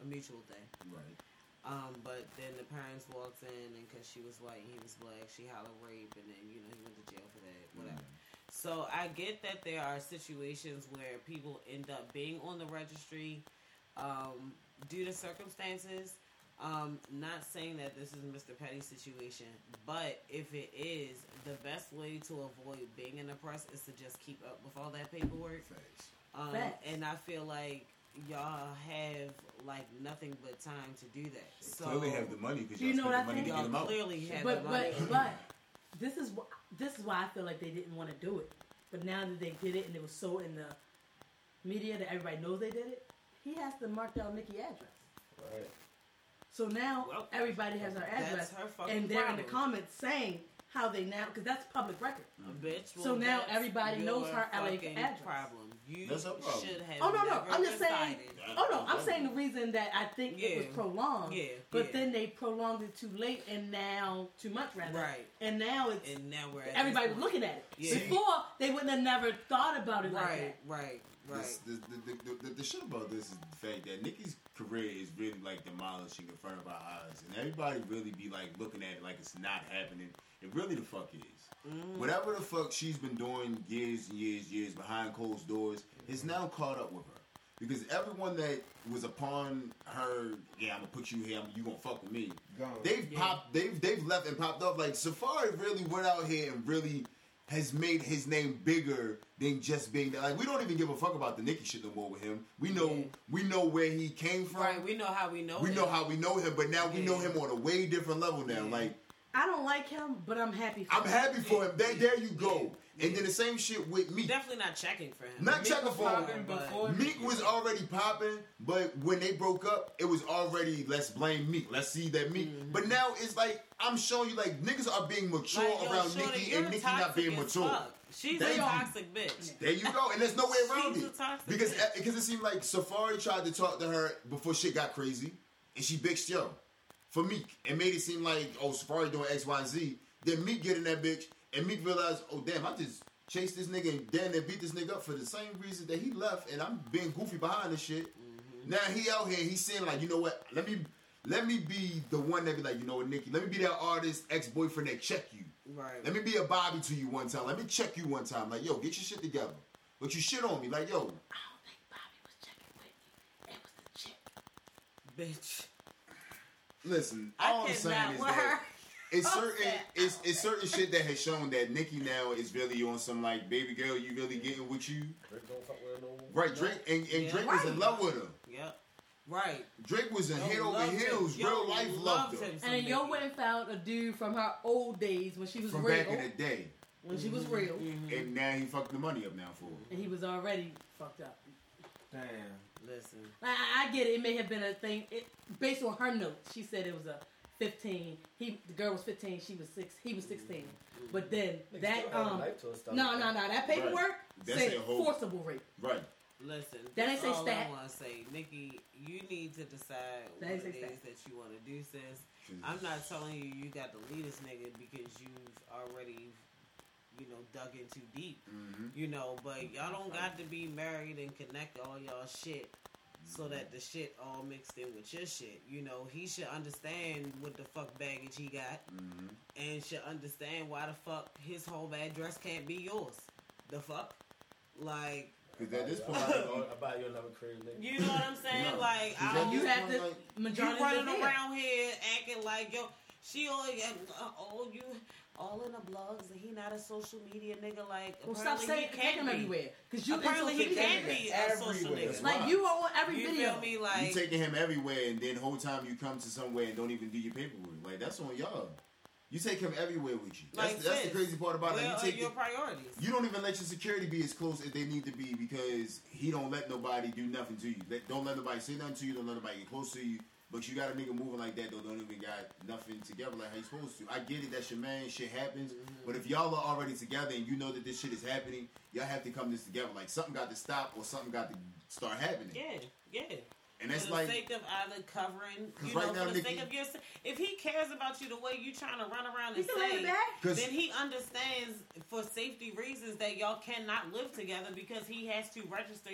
Speaker 3: a mutual thing.
Speaker 2: Right.
Speaker 3: Um, but then the parents walked in, and because she was white and he was black, she hollered rape, and then you know he went to jail for that, whatever. So I get that there are situations where people end up being on the registry um, due to circumstances. Um, not saying that this is Mr. Petty's situation, but if it is, the best way to avoid being in the press is to just keep up with all that paperwork.
Speaker 2: Facts.
Speaker 3: Um,
Speaker 6: Facts.
Speaker 3: and I feel like y'all have like nothing but time to do that. So
Speaker 2: Clearly have the money because
Speaker 6: You know
Speaker 2: spent
Speaker 6: what
Speaker 2: the
Speaker 6: I
Speaker 2: money
Speaker 6: think?
Speaker 2: get
Speaker 3: y'all
Speaker 2: out.
Speaker 3: clearly have
Speaker 6: But
Speaker 3: the money.
Speaker 6: but but this is wh- this is why I feel like they didn't want to do it. But now that they did it and it was so in the media that everybody knows they did it, he has to mark down Nicki address.
Speaker 9: Right.
Speaker 6: So now
Speaker 3: Well,
Speaker 6: everybody has our address, and they're in the comments saying how they now because that's public record.
Speaker 3: A bitch.
Speaker 6: So now everybody knows her LA
Speaker 3: fucking
Speaker 6: address.
Speaker 3: Problem. You
Speaker 2: That's her problem.
Speaker 3: should have.
Speaker 6: Oh no no,
Speaker 3: never
Speaker 6: I'm just saying.
Speaker 3: decided.
Speaker 6: Oh no, I'm saying the reason that I think it was prolonged.
Speaker 3: Yeah,
Speaker 6: But
Speaker 3: yeah.
Speaker 6: then they prolonged it too late, and now too much rather.
Speaker 3: Right.
Speaker 6: And now it's
Speaker 3: And now we're at
Speaker 6: everybody was looking at it.
Speaker 3: Yeah.
Speaker 6: Before they wouldn't have never thought about it like that.
Speaker 3: right, right.
Speaker 2: This, the, the, the, the, the shit about this is the fact that Nicki's career is really like demolishing in front of our eyes, and everybody really be like looking at it like it's not happening. It really the fuck is.
Speaker 3: Mm-hmm.
Speaker 2: Whatever the fuck she's been doing years and years, years behind closed doors is now caught up with her. Because everyone that was upon her, yeah, I'm gonna put you here, I'm, you gonna fuck with me.
Speaker 4: Gone.
Speaker 2: They've
Speaker 3: Yeah.
Speaker 2: popped, they've they've left and popped up. Like Safaree really went out here and really has made his name bigger than just being that. Like we don't even give a fuck about the Nicki shit no more with him. We know
Speaker 3: Yeah.
Speaker 2: we know where he came from.
Speaker 3: Right, we know how we know.
Speaker 2: we
Speaker 3: him.
Speaker 2: know how we know him, but now we know him on a way different level now.
Speaker 3: Yeah.
Speaker 2: Like
Speaker 6: I don't like him, but I'm happy. For
Speaker 2: I'm
Speaker 6: him.
Speaker 2: happy for him. There, there you
Speaker 3: Yeah.
Speaker 2: go. And then the same shit with me.
Speaker 3: Definitely not checking for him.
Speaker 2: Not
Speaker 4: Meek
Speaker 2: checking for him.
Speaker 3: but-
Speaker 4: before
Speaker 2: Meek was already popping, but when they broke up, it was already let's blame Meek. Let's see that Meek. But now it's like I'm showing you like niggas are being mature
Speaker 3: Mm-hmm. Like, yo,
Speaker 2: around
Speaker 3: Shorty,
Speaker 2: Nicki
Speaker 3: you're
Speaker 2: and Nicki not being mature.
Speaker 3: fuck. She's
Speaker 2: Thank
Speaker 3: a
Speaker 2: you.
Speaker 3: toxic bitch.
Speaker 2: There you go, and there's no way around
Speaker 3: She's a
Speaker 2: it
Speaker 3: toxic
Speaker 2: because
Speaker 3: bitch.
Speaker 2: because it seemed like Safaree tried to talk to her before shit got crazy, and she bitched yo for Meek and made it seem like oh Safaree doing X Y and Z. Then Meek get in that bitch, and Meek realized oh damn I just chased this nigga and damn they beat this nigga up for the same reason that he left, and I'm being goofy behind this shit.
Speaker 3: Mm-hmm.
Speaker 2: Now he out here, he's saying like you know what? Let me let me be the one that be like you know what Nicki, let me be that artist ex boyfriend that check you.
Speaker 3: Right.
Speaker 2: Let me be a Bobby to you one time. Let me check you one time. Like, yo, get your shit together. But you shit on me. Like, yo,
Speaker 6: I don't think Bobby was checking with you. It was the chick.
Speaker 3: bitch.
Speaker 2: Listen.
Speaker 3: I
Speaker 2: All I'm saying is
Speaker 3: with
Speaker 2: that it's certain it's, it's certain shit that has shown that Nicki now is really on some like, baby girl, you really getting with you.
Speaker 9: Drake don't fuck with her no more.
Speaker 2: Right, Drake and, and
Speaker 3: Yeah.
Speaker 2: Drake was in love with her.
Speaker 3: Yep. Right.
Speaker 2: Drake was in
Speaker 3: Yo,
Speaker 2: head over
Speaker 3: loved him.
Speaker 2: heels.
Speaker 3: Yo,
Speaker 2: Real life loved
Speaker 3: loved
Speaker 2: her.
Speaker 3: him some
Speaker 6: And then yo
Speaker 3: Nicki.
Speaker 6: went and found a dude from her old days when she was
Speaker 2: From
Speaker 6: real.
Speaker 2: back in the day.
Speaker 6: when she was real.
Speaker 3: Mhm.
Speaker 2: And now he fucked the money up now for her.
Speaker 6: And he was already fucked up.
Speaker 4: Damn.
Speaker 3: Listen,
Speaker 6: I, I get it. It may have been a thing. It, based on her notes, she said it was a 15. He, the girl was 15. She was six. He was 16. But then
Speaker 9: Nigga
Speaker 6: that
Speaker 9: still
Speaker 6: um,
Speaker 9: knife to his stomach.
Speaker 6: no, no, no. That paperwork
Speaker 2: That's
Speaker 6: said
Speaker 2: whole-
Speaker 6: forcible rape.
Speaker 2: Right.
Speaker 3: listen.
Speaker 6: That ain't
Speaker 3: that's
Speaker 6: say
Speaker 3: all
Speaker 6: stat.
Speaker 3: I want to say, Nicki. You need to decide
Speaker 6: That
Speaker 3: what
Speaker 6: ain't
Speaker 3: it
Speaker 6: say
Speaker 3: is that you want to do, sis. I'm not telling you you got to lead this nigga because you've already, you know, dug in too deep.
Speaker 2: Mm-hmm.
Speaker 3: You know, but y'all don't got to be married and connect all y'all shit so that the shit all mixed in with your shit. You know, he should understand what the fuck baggage he got
Speaker 2: Mm-hmm.
Speaker 3: and should understand why the fuck his home address can't be yours. The fuck? Like,
Speaker 2: Because at this point,
Speaker 9: I
Speaker 2: like,
Speaker 9: buy you- I buy you another crib, nigga.
Speaker 3: you know what I'm saying?
Speaker 2: No.
Speaker 3: Like, I don't.
Speaker 6: You have to
Speaker 2: like-
Speaker 3: You
Speaker 6: majority
Speaker 3: running
Speaker 6: live
Speaker 3: around here acting like yo, she only got uh, oh you all in the blogs and he not a social media nigga. Like
Speaker 6: Well, stop saying
Speaker 3: he can't be.
Speaker 6: everywhere because you
Speaker 3: Apparently he
Speaker 6: in
Speaker 3: can't be a social
Speaker 4: Everywhere.
Speaker 3: nigga.
Speaker 6: Like you are on every
Speaker 3: You
Speaker 6: video.
Speaker 3: feel me?
Speaker 2: you taking him everywhere, and then whole time you come to somewhere and don't even do your paperwork. Like that's on y'all. You take him everywhere with you. That's,
Speaker 3: Like
Speaker 2: that's the crazy part about it.
Speaker 3: where
Speaker 2: You
Speaker 3: are
Speaker 2: take
Speaker 3: your
Speaker 2: it-
Speaker 3: priorities?
Speaker 2: You don't even let your security be as close as they need to be because he don't let nobody do nothing to you. Let, don't let nobody say nothing to you. Don't let nobody get close to you. But you gotta make a nigga moving like that though. Don't even got nothing together like how you supposed to. I get it. That's your man. Shit happens. Mm-hmm. But if y'all are already together and you know that this shit is happening, y'all have to come this together. Like something got to stop or something got to start happening.
Speaker 3: Yeah, yeah.
Speaker 2: And that's
Speaker 3: for the
Speaker 2: like
Speaker 3: sake of either covering,
Speaker 2: 'Cause
Speaker 3: you know,
Speaker 2: right now,
Speaker 3: for the
Speaker 2: Nicki-
Speaker 3: sake of your, if he cares about you the way you trying to run around and say,
Speaker 6: it
Speaker 3: then he understands for safety reasons that y'all cannot live together because he has to register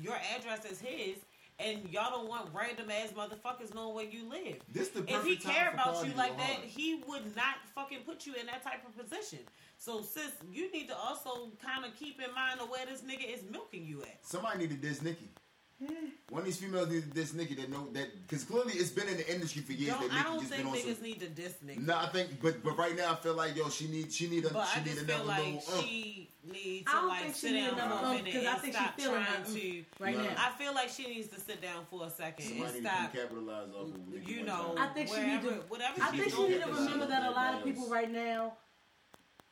Speaker 3: your address as his, and y'all don't want random ass motherfuckers knowing where you live.
Speaker 2: this the
Speaker 3: If he cared about you like that, he would not fucking put you in that type of position. So, sis, you need to also kind of keep in mind of where this nigga is milking you at.
Speaker 2: Somebody needed this Nicki. One of these females needed this Nicki that know that because clearly it's been in the industry for years
Speaker 3: Don't,
Speaker 2: that
Speaker 3: I don't
Speaker 2: just
Speaker 3: think
Speaker 2: been on
Speaker 3: niggas
Speaker 2: some.
Speaker 3: need to diss niggas.
Speaker 2: No, I think, but but right now I feel like yo, she need she need a
Speaker 3: But
Speaker 2: she
Speaker 3: I
Speaker 2: need
Speaker 3: just
Speaker 2: another
Speaker 3: feel like
Speaker 2: little. uh.
Speaker 3: she needs
Speaker 6: I
Speaker 3: to
Speaker 6: don't
Speaker 3: like
Speaker 6: think she
Speaker 3: sit
Speaker 6: need
Speaker 3: down
Speaker 6: another
Speaker 3: for a
Speaker 6: ump,
Speaker 3: minute
Speaker 6: 'cause I
Speaker 3: and
Speaker 6: think she's
Speaker 3: stop
Speaker 6: feeling
Speaker 3: trying
Speaker 6: that
Speaker 3: to.
Speaker 6: right now.
Speaker 3: I feel like she needs to sit down for a second
Speaker 2: Somebody
Speaker 3: and stop.
Speaker 2: to capitalize off of Nicki
Speaker 3: You know.
Speaker 6: I think she need to-
Speaker 3: whatever
Speaker 6: I
Speaker 3: she's
Speaker 6: think she
Speaker 3: doing
Speaker 6: need to remember that a lot of people right now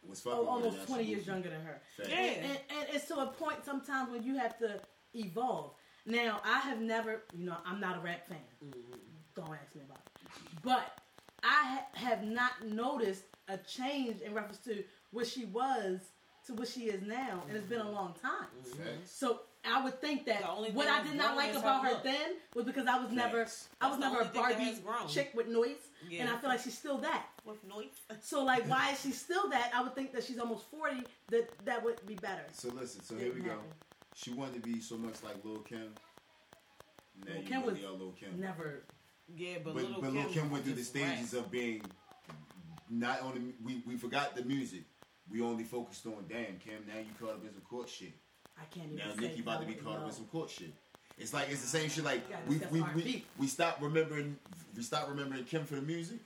Speaker 2: was
Speaker 6: are
Speaker 2: fucking with
Speaker 6: almost 20 years younger than her.
Speaker 2: Fact.
Speaker 3: Yeah.
Speaker 6: And, and it's to a point sometimes when you have to evolve. Now, I have never, you know, I'm not a rap fan. Mm-hmm. Don't ask me about it. But I ha- have not noticed a change in reference to what she was to what she is now, and it's been a mm-hmm. long time.
Speaker 2: Facts. Mm-hmm.
Speaker 6: So I would think that
Speaker 3: The only
Speaker 6: what I did not like about
Speaker 3: her
Speaker 6: her
Speaker 3: look.
Speaker 6: then was because I was never, I was never a
Speaker 3: only
Speaker 6: Barbie
Speaker 3: grown.
Speaker 6: chick with noise, and I feel like she's still that.
Speaker 3: With noise.
Speaker 6: So like, why is she still that? I would think that she's almost forty. That that would be better.
Speaker 2: So listen, so here we
Speaker 6: Didn't
Speaker 2: go.
Speaker 6: happen.
Speaker 2: She wanted to be so much like Lil Kim. Now
Speaker 6: Lil Kim
Speaker 2: really
Speaker 6: was
Speaker 2: Lil Kim.
Speaker 6: Never.
Speaker 3: Yeah, but,
Speaker 2: But,
Speaker 3: little
Speaker 2: but Lil
Speaker 3: Kim,
Speaker 2: Kim went through the stages of being not only we, we forgot the music. We only focused on damn Kim. Now you caught up in some court shit.
Speaker 6: I can't even.
Speaker 2: Now Nicki about to be caught up in some court shit. It's like it's the same shit. Like we we,
Speaker 6: R&B.
Speaker 2: we we stopped remembering we stopped remembering Kim for the music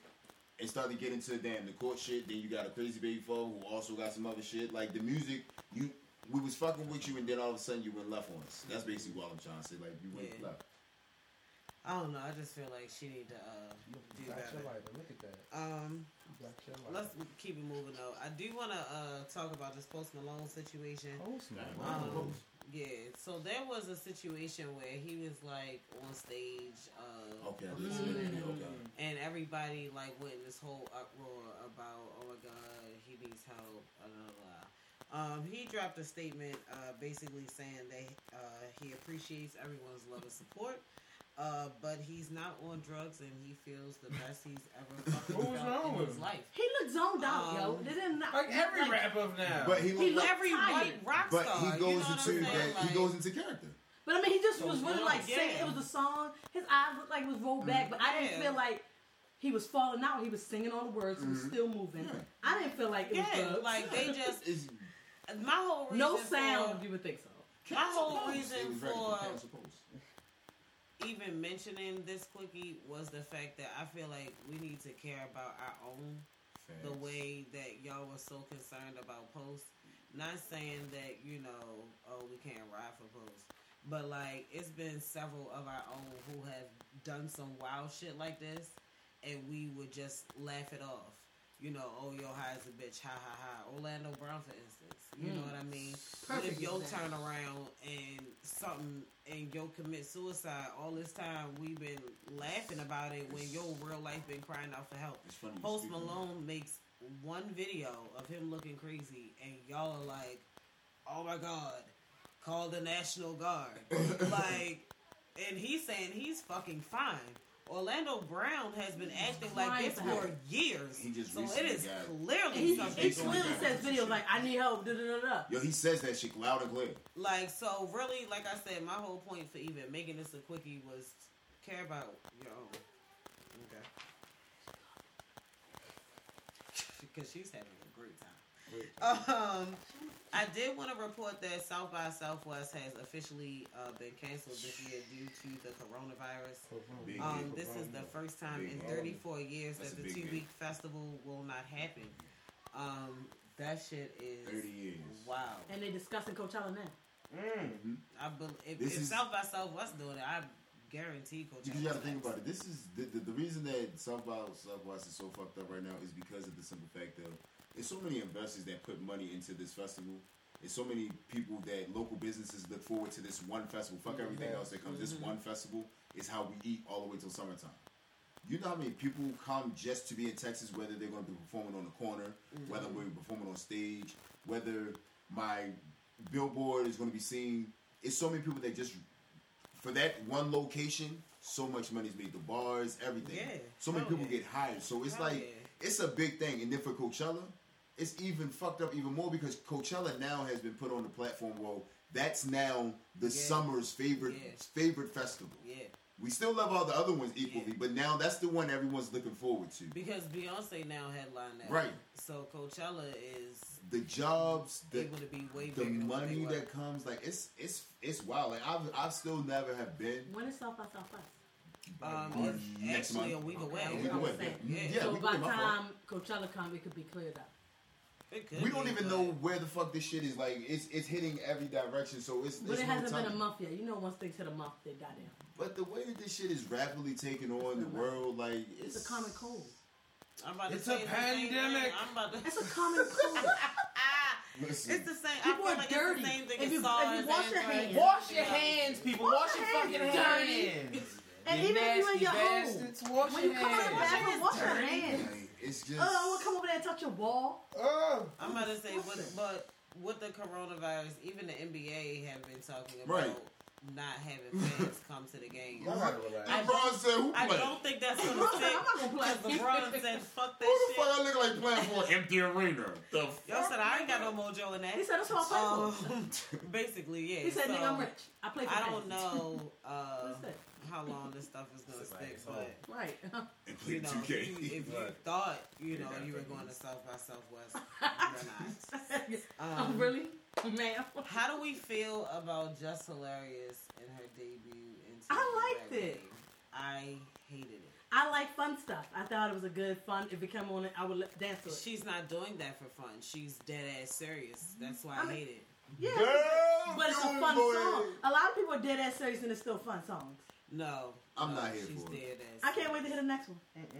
Speaker 2: and started to get into damn the court shit. Then you got a crazy baby four who also got some other shit. Like the music, you we was fucking with you and then all of a sudden you went left on us. That's basically what I'm trying to say. Like you went
Speaker 3: Yeah.
Speaker 2: left.
Speaker 3: I don't know. I just feel like she need to uh, do
Speaker 4: You got your
Speaker 3: better.
Speaker 4: life. Look at that.
Speaker 3: Um,
Speaker 4: You got your life.
Speaker 3: let's keep it moving though. I do want to uh, talk about this Post Malone situation.
Speaker 4: Post
Speaker 2: Nah,
Speaker 4: Malone.
Speaker 3: Um, yeah, so there was a situation where he was like on stage, uh,
Speaker 2: Okay, I did see that video.
Speaker 6: Mm.
Speaker 2: Okay.
Speaker 3: and everybody like went in this whole uproar about, oh my god, he needs help, blah blah blah. Um, he dropped a statement, uh, basically saying that uh, he appreciates everyone's love and support. Uh, but he's not on drugs, and he feels the best he's ever fucking
Speaker 4: What was
Speaker 3: felt
Speaker 4: wrong
Speaker 3: in
Speaker 4: with
Speaker 3: his
Speaker 4: him?
Speaker 3: life.
Speaker 6: He looked zoned out, yo.
Speaker 3: Um,
Speaker 6: They didn't
Speaker 4: Like every
Speaker 6: like,
Speaker 4: rapper now.
Speaker 2: But he
Speaker 6: He
Speaker 2: looked
Speaker 6: looked
Speaker 2: like,
Speaker 3: Every
Speaker 6: tired.
Speaker 3: white rock
Speaker 2: but
Speaker 3: star,
Speaker 2: he
Speaker 3: you know
Speaker 2: goes
Speaker 3: what I'm
Speaker 2: into
Speaker 3: saying?
Speaker 2: that.
Speaker 3: Like,
Speaker 2: he goes into character.
Speaker 6: But I mean, he just
Speaker 3: So
Speaker 6: was really
Speaker 3: yeah.
Speaker 6: like singing. It was a song. His eyes looked like it was rolled back, but I didn't
Speaker 3: Yeah.
Speaker 6: feel like he was falling out. He was singing all the words. He was
Speaker 2: Mhm.
Speaker 6: still moving.
Speaker 2: Yeah.
Speaker 6: I didn't feel like it was
Speaker 3: Yeah,
Speaker 6: drugs.
Speaker 3: like they just
Speaker 2: It's,
Speaker 3: my whole reason
Speaker 6: no
Speaker 3: for-
Speaker 6: sound. You would think so.
Speaker 3: My whole
Speaker 2: Cancel
Speaker 3: reason
Speaker 2: Post. It was ready
Speaker 3: for even mentioning this quickie was the fact that I feel like we need to care about our own the way that y'all were so concerned about posts. Not saying that, you know, oh, we can't ride for posts. But, like, it's been several of our own who have done some wild shit like this, and we would just laugh it off. You know, oh yo, high as a bitch, ha ha ha. Orlando Brown, for instance, you know
Speaker 6: Mm.
Speaker 3: what I mean.
Speaker 6: Perfect
Speaker 3: if yo turn around and something and yo commit suicide? All this time we've been laughing about it when yo real life been crying out for help. Post. Malone makes one video of him looking crazy, and y'all are like, "Oh my god, call the National Guard!" like, and he's saying he's fucking fine. Orlando Brown has been acting like this
Speaker 6: for
Speaker 3: for years,
Speaker 2: He just
Speaker 3: so it
Speaker 2: recently
Speaker 3: is
Speaker 2: got-
Speaker 3: clearly
Speaker 6: He,
Speaker 3: something.
Speaker 6: he
Speaker 2: Based on
Speaker 3: going
Speaker 6: clearly says videos like, I need help, da da da da.
Speaker 2: Yo, he says that shit loud and clear.
Speaker 3: Like, so really, like I said, my whole point for even making this a quickie was care about your own. Okay. Because she's having a great time. Um, I did want to report that South by Southwest has officially uh, been canceled this year due to the coronavirus. Um,
Speaker 2: deal.
Speaker 3: this is the first time in
Speaker 2: deal.
Speaker 3: 34 years
Speaker 2: That's
Speaker 3: that the two week festival will not happen. Um, that shit is
Speaker 2: 30 years.
Speaker 3: wow.
Speaker 6: And they're discussing Coachella now.
Speaker 4: Mm.
Speaker 3: I believe if,
Speaker 2: This
Speaker 3: if
Speaker 2: is-
Speaker 3: South by Southwest doing it, I guarantee Coachella.
Speaker 2: Because you got to think about it. This is the, the, the reason that South by Southwest is so fucked up right now is because of the simple fact of there's so many investors that put money into this festival. There's so many people that local businesses look forward to this one festival. Fuck everything else that comes. This mm-hmm. one festival is how we eat all the way till summertime. You know how many people come just to be in Texas, whether they're going to be performing on the corner, mm-hmm. whether we're performing on stage, whether my billboard is going to be seen. It's so many people that just for that one location, so much money's made. The bars, everything.
Speaker 3: Yeah.
Speaker 2: So many people
Speaker 3: yeah.
Speaker 2: get hired. So it's
Speaker 3: Hell
Speaker 2: like
Speaker 3: yeah.
Speaker 2: it's a big thing. And then for Coachella, it's even fucked up even more because Coachella now has been put on the platform. Well, that's now the
Speaker 3: Yeah.
Speaker 2: summer's favorite
Speaker 3: Yeah.
Speaker 2: favorite festival.
Speaker 3: Yeah,
Speaker 2: We still love all the other ones equally,
Speaker 3: Yeah.
Speaker 2: but now that's the one everyone's looking forward to.
Speaker 3: because Beyonce now headline that.
Speaker 2: Right.
Speaker 3: So Coachella is
Speaker 2: The jobs, the
Speaker 3: able to be way
Speaker 2: the
Speaker 3: bigger than what they
Speaker 2: money that comes, like it's it's it's wild. Like I've I've still never have been.
Speaker 6: When is South by Southwest?
Speaker 3: um,
Speaker 2: March.
Speaker 3: it's
Speaker 2: Next
Speaker 3: actually
Speaker 2: month.
Speaker 3: a week away.
Speaker 6: I was
Speaker 2: We
Speaker 6: gonna
Speaker 2: can
Speaker 6: say.
Speaker 2: wait.
Speaker 3: Yeah.
Speaker 2: Yeah,
Speaker 6: so
Speaker 2: we
Speaker 6: by the time Coachella comes, it could be cleared up.
Speaker 3: It could
Speaker 2: We don't
Speaker 3: be,
Speaker 2: even know where the fuck this shit is. Like it's it's hitting every direction. So it's
Speaker 6: But
Speaker 2: it's
Speaker 6: it hasn't been a
Speaker 2: telling.
Speaker 6: month yet. You know, once things hit a month, they got in.
Speaker 2: But the way that this shit is rapidly taking on the world, like it's,
Speaker 6: It's a common cold.
Speaker 3: I'm about to
Speaker 4: It's
Speaker 3: say
Speaker 4: a
Speaker 3: the same thing.
Speaker 4: pandemic.
Speaker 3: I'm about to.
Speaker 6: It's a common cold.
Speaker 2: Listen,
Speaker 3: It's the same.
Speaker 6: People
Speaker 3: I feel
Speaker 6: are
Speaker 3: like
Speaker 6: dirty.
Speaker 3: It's the same thing
Speaker 6: If
Speaker 3: as
Speaker 6: you- if you wash your hands-
Speaker 4: Wash your hands, people. Wash, your
Speaker 6: your
Speaker 4: fucking
Speaker 6: hands,
Speaker 4: hands.
Speaker 6: dirty. And even if you in your home,
Speaker 4: bastards, wash
Speaker 6: when
Speaker 4: your
Speaker 6: you come out of the
Speaker 4: hands.
Speaker 6: bathroom, wash your hands.
Speaker 2: Like, it's just.
Speaker 6: Oh, I want to come over there and touch your wall.
Speaker 4: Oh.
Speaker 3: I'm about to say, but,
Speaker 6: Disgusting.
Speaker 3: but with the coronavirus, even the NBA have been talking about
Speaker 2: Right.
Speaker 3: not having fans come to the game.
Speaker 4: Y'all gotta relax.
Speaker 3: I
Speaker 2: LeBron said, "Who
Speaker 3: I
Speaker 2: play?
Speaker 3: don't think that's
Speaker 6: LeBron
Speaker 3: gonna
Speaker 6: said,
Speaker 3: stick.
Speaker 6: "I'm not gonna play."
Speaker 3: Because LeBron said, "Fuck that
Speaker 2: Who
Speaker 3: that
Speaker 2: the fuck I
Speaker 3: shit."
Speaker 2: look like playing for an empty arena? The
Speaker 3: Yo said I ain't got no mojo in that.
Speaker 6: He said, that's what I play
Speaker 3: Um, basically, yeah.
Speaker 6: He said,
Speaker 3: so,
Speaker 6: nigga, I'm rich. I play for
Speaker 3: I don't
Speaker 6: fans."
Speaker 3: know uh,
Speaker 6: What's that?
Speaker 3: How long this stuff is gonna stick, but
Speaker 6: Right.
Speaker 3: you know, if you, if you thought you know you were going to South by Southwest, you're not.
Speaker 6: oh,
Speaker 3: Um,
Speaker 6: really? Ma'am.
Speaker 3: How do we feel about Jess Hilarious in her debut in
Speaker 6: I
Speaker 3: TV
Speaker 6: liked
Speaker 3: Drag
Speaker 6: it.
Speaker 3: I hated it.
Speaker 6: I like fun stuff. I thought it was a good fun. If it came on, I would let- dance to it.
Speaker 3: She's not doing that for fun. She's dead ass serious. That's why I,
Speaker 6: I mean-
Speaker 3: hate it.
Speaker 6: Yeah,
Speaker 2: Girl,
Speaker 6: but it's a fun
Speaker 2: boy.
Speaker 6: song. A lot of people are dead ass serious and it's still fun songs.
Speaker 3: No,
Speaker 2: I'm
Speaker 3: no,
Speaker 2: not here
Speaker 3: she's
Speaker 2: for it.
Speaker 3: dead ass.
Speaker 6: I can't wait to hear the next one.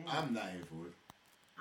Speaker 2: I'm not here for it.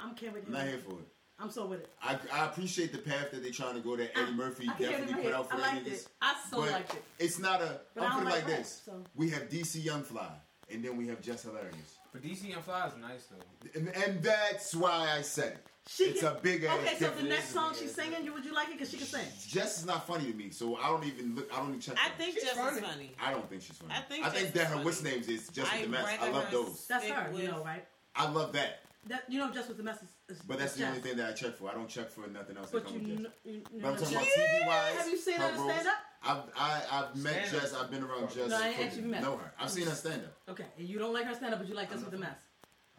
Speaker 6: I'm can't wait to
Speaker 2: I'm
Speaker 6: hear
Speaker 2: not here for it.
Speaker 6: I'm so with it.
Speaker 2: I, I appreciate the path that they're trying to go. That Eddie
Speaker 6: I-
Speaker 2: Murphy
Speaker 6: I can hear it in
Speaker 2: definitely
Speaker 6: my
Speaker 2: put out for
Speaker 6: I
Speaker 2: that
Speaker 6: liked
Speaker 2: niggas.
Speaker 6: it. I so
Speaker 2: but
Speaker 6: liked it.
Speaker 2: it's not a.
Speaker 6: But I
Speaker 2: I'm putting it like
Speaker 6: like rap,
Speaker 2: this.
Speaker 6: so-
Speaker 2: We have DC Young Fly, and then we have Jess Hilarious,
Speaker 4: But DC and Fly is nice though.
Speaker 2: and, and that's why I said it.
Speaker 6: She
Speaker 2: it's
Speaker 6: can-
Speaker 2: a big ass
Speaker 6: Okay, so the next song she's singing, you would you like it because she can sing?
Speaker 2: Jess is not funny to me, so I don't even look. I don't even check.
Speaker 3: I
Speaker 2: her.
Speaker 3: think
Speaker 4: She's
Speaker 3: Jess
Speaker 4: funny.
Speaker 3: is funny.
Speaker 2: I don't think she's funny.
Speaker 3: I think
Speaker 2: I think
Speaker 3: Jess
Speaker 2: that
Speaker 3: is
Speaker 2: her
Speaker 3: funny.
Speaker 2: what's names is Jess with
Speaker 3: I'd
Speaker 2: the mess. I love those.
Speaker 6: That's
Speaker 3: Stick
Speaker 6: her, you know, right?
Speaker 2: I love that,
Speaker 6: That you know, just with the message.
Speaker 2: But that's
Speaker 6: is
Speaker 2: the only thing that I check for. I don't check for nothing else.
Speaker 6: But
Speaker 2: that
Speaker 6: you,
Speaker 2: comes with
Speaker 6: kn-
Speaker 2: Jess.
Speaker 6: you, you
Speaker 2: But I'm
Speaker 6: know
Speaker 2: talking about
Speaker 6: Jess.
Speaker 2: TV wise.
Speaker 6: Have you seen her stand up?
Speaker 2: I've I, I've met
Speaker 4: Stand-up.
Speaker 2: Jess. I've been around Jess.
Speaker 6: No, I ain't actually met.
Speaker 2: Know her. I've seen her stand up.
Speaker 6: Okay, and you don't like her stand up, but you like Jess with the mess.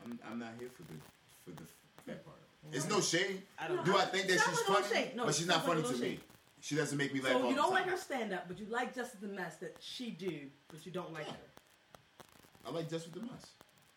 Speaker 2: I'm, I'm not here for the for the that part. It's no shade.
Speaker 3: I don't.
Speaker 2: Do
Speaker 3: know.
Speaker 2: I think that she's
Speaker 6: not like a
Speaker 2: funny?
Speaker 6: shade. No,
Speaker 2: but she's
Speaker 6: not
Speaker 2: not funny to
Speaker 6: shade.
Speaker 2: me. She doesn't make me laugh
Speaker 6: So
Speaker 2: all
Speaker 6: you don't
Speaker 2: time.
Speaker 6: like her stand up, but you like Jess with the mess that she do, but you don't like her.
Speaker 2: I like Jess with the mess.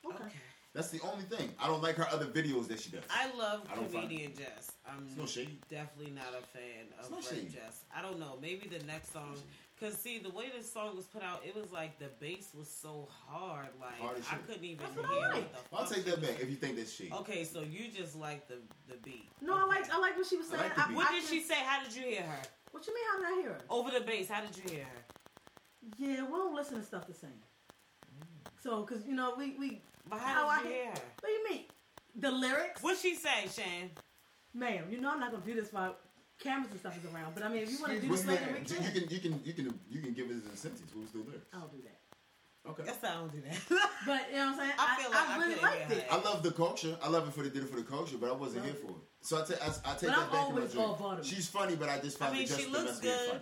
Speaker 6: Okay.
Speaker 3: Okay.
Speaker 2: That's the only thing. I don't like her other videos that she does.
Speaker 3: I love
Speaker 2: I don't find-
Speaker 3: comedian Jess. I'm
Speaker 2: It's no shade.
Speaker 3: definitely not a fan of
Speaker 2: no
Speaker 3: Jess. I don't know. Maybe the next song. Cause see, the way this song was put out, it was like the bass was so hard, like
Speaker 2: Hard
Speaker 3: I couldn't even
Speaker 6: That's
Speaker 3: hear
Speaker 6: what I
Speaker 3: what
Speaker 6: like.
Speaker 3: the
Speaker 2: I'll take that back if you think that's shade.
Speaker 3: Okay, so you just like the the beat.
Speaker 6: No, I like I like what she was
Speaker 2: I
Speaker 6: saying.
Speaker 2: like the beat.
Speaker 3: What
Speaker 6: I
Speaker 3: did
Speaker 6: can-
Speaker 3: she say? How did you hear her?
Speaker 6: What you mean? How did I hear her?
Speaker 3: Over the bass, how did you hear her?
Speaker 6: Yeah, we don't listen to stuff the same. So, cause you know we we.
Speaker 3: But
Speaker 6: How
Speaker 3: how,
Speaker 6: I
Speaker 3: did you
Speaker 6: hear-
Speaker 3: hear her?
Speaker 6: What do you mean? The lyrics,
Speaker 3: What she say, Shane?
Speaker 6: ma'am. You know I'm not gonna do this while cameras and stuff is around. But I mean, if you want to do
Speaker 2: What's
Speaker 6: this
Speaker 2: the-
Speaker 6: later, we
Speaker 2: you
Speaker 6: can.
Speaker 2: can you can you can you can give us a sentence. Who's the lyrics?
Speaker 6: I'll do that.
Speaker 2: Okay.
Speaker 3: Guess I don't do that.
Speaker 6: But you know what I'm saying?
Speaker 3: I feel like I
Speaker 6: really
Speaker 3: couldn't
Speaker 6: liked it.
Speaker 2: I love the culture. I love it for the did it for the culture, but I wasn't here for it. So I take I, I take
Speaker 6: But
Speaker 2: that
Speaker 6: I'm
Speaker 2: back. in my
Speaker 6: always all Baltimore.
Speaker 2: She's funny, but I just
Speaker 3: I
Speaker 2: found
Speaker 3: mean,
Speaker 2: it just
Speaker 3: she looks good.
Speaker 2: funny.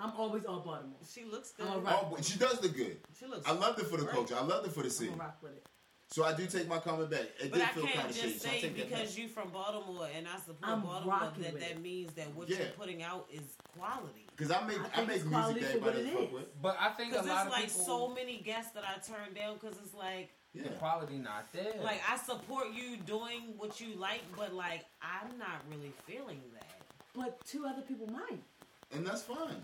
Speaker 6: I'm always all Baltimore.
Speaker 3: she looks good.
Speaker 6: I'm a rock.
Speaker 2: Oh, but she does look good.
Speaker 3: She looks.
Speaker 2: I loved it for the
Speaker 3: Right.
Speaker 2: culture. I loved it for the
Speaker 6: I'm rock with it.
Speaker 2: So I do take my comment back. It
Speaker 3: But
Speaker 2: did
Speaker 3: I
Speaker 2: feel kind
Speaker 3: can't
Speaker 2: of shady.
Speaker 3: just
Speaker 2: So
Speaker 3: say
Speaker 2: take that back.
Speaker 3: because you're from Baltimore and I support
Speaker 6: I'm
Speaker 3: Baltimore that that means that what
Speaker 2: Yeah.
Speaker 3: you're putting out is quality.
Speaker 2: Because I make
Speaker 6: I
Speaker 2: I, make music
Speaker 6: quality
Speaker 2: that
Speaker 6: for
Speaker 2: everybody fuck with.
Speaker 4: But I think a lot
Speaker 3: there's
Speaker 4: of
Speaker 3: like
Speaker 4: people,
Speaker 3: so many guests that I turn down because it's like,
Speaker 2: Yeah.
Speaker 4: the quality not there.
Speaker 3: like I support you doing what you like, but like I'm not really feeling that.
Speaker 6: But two other people might.
Speaker 2: And that's fine.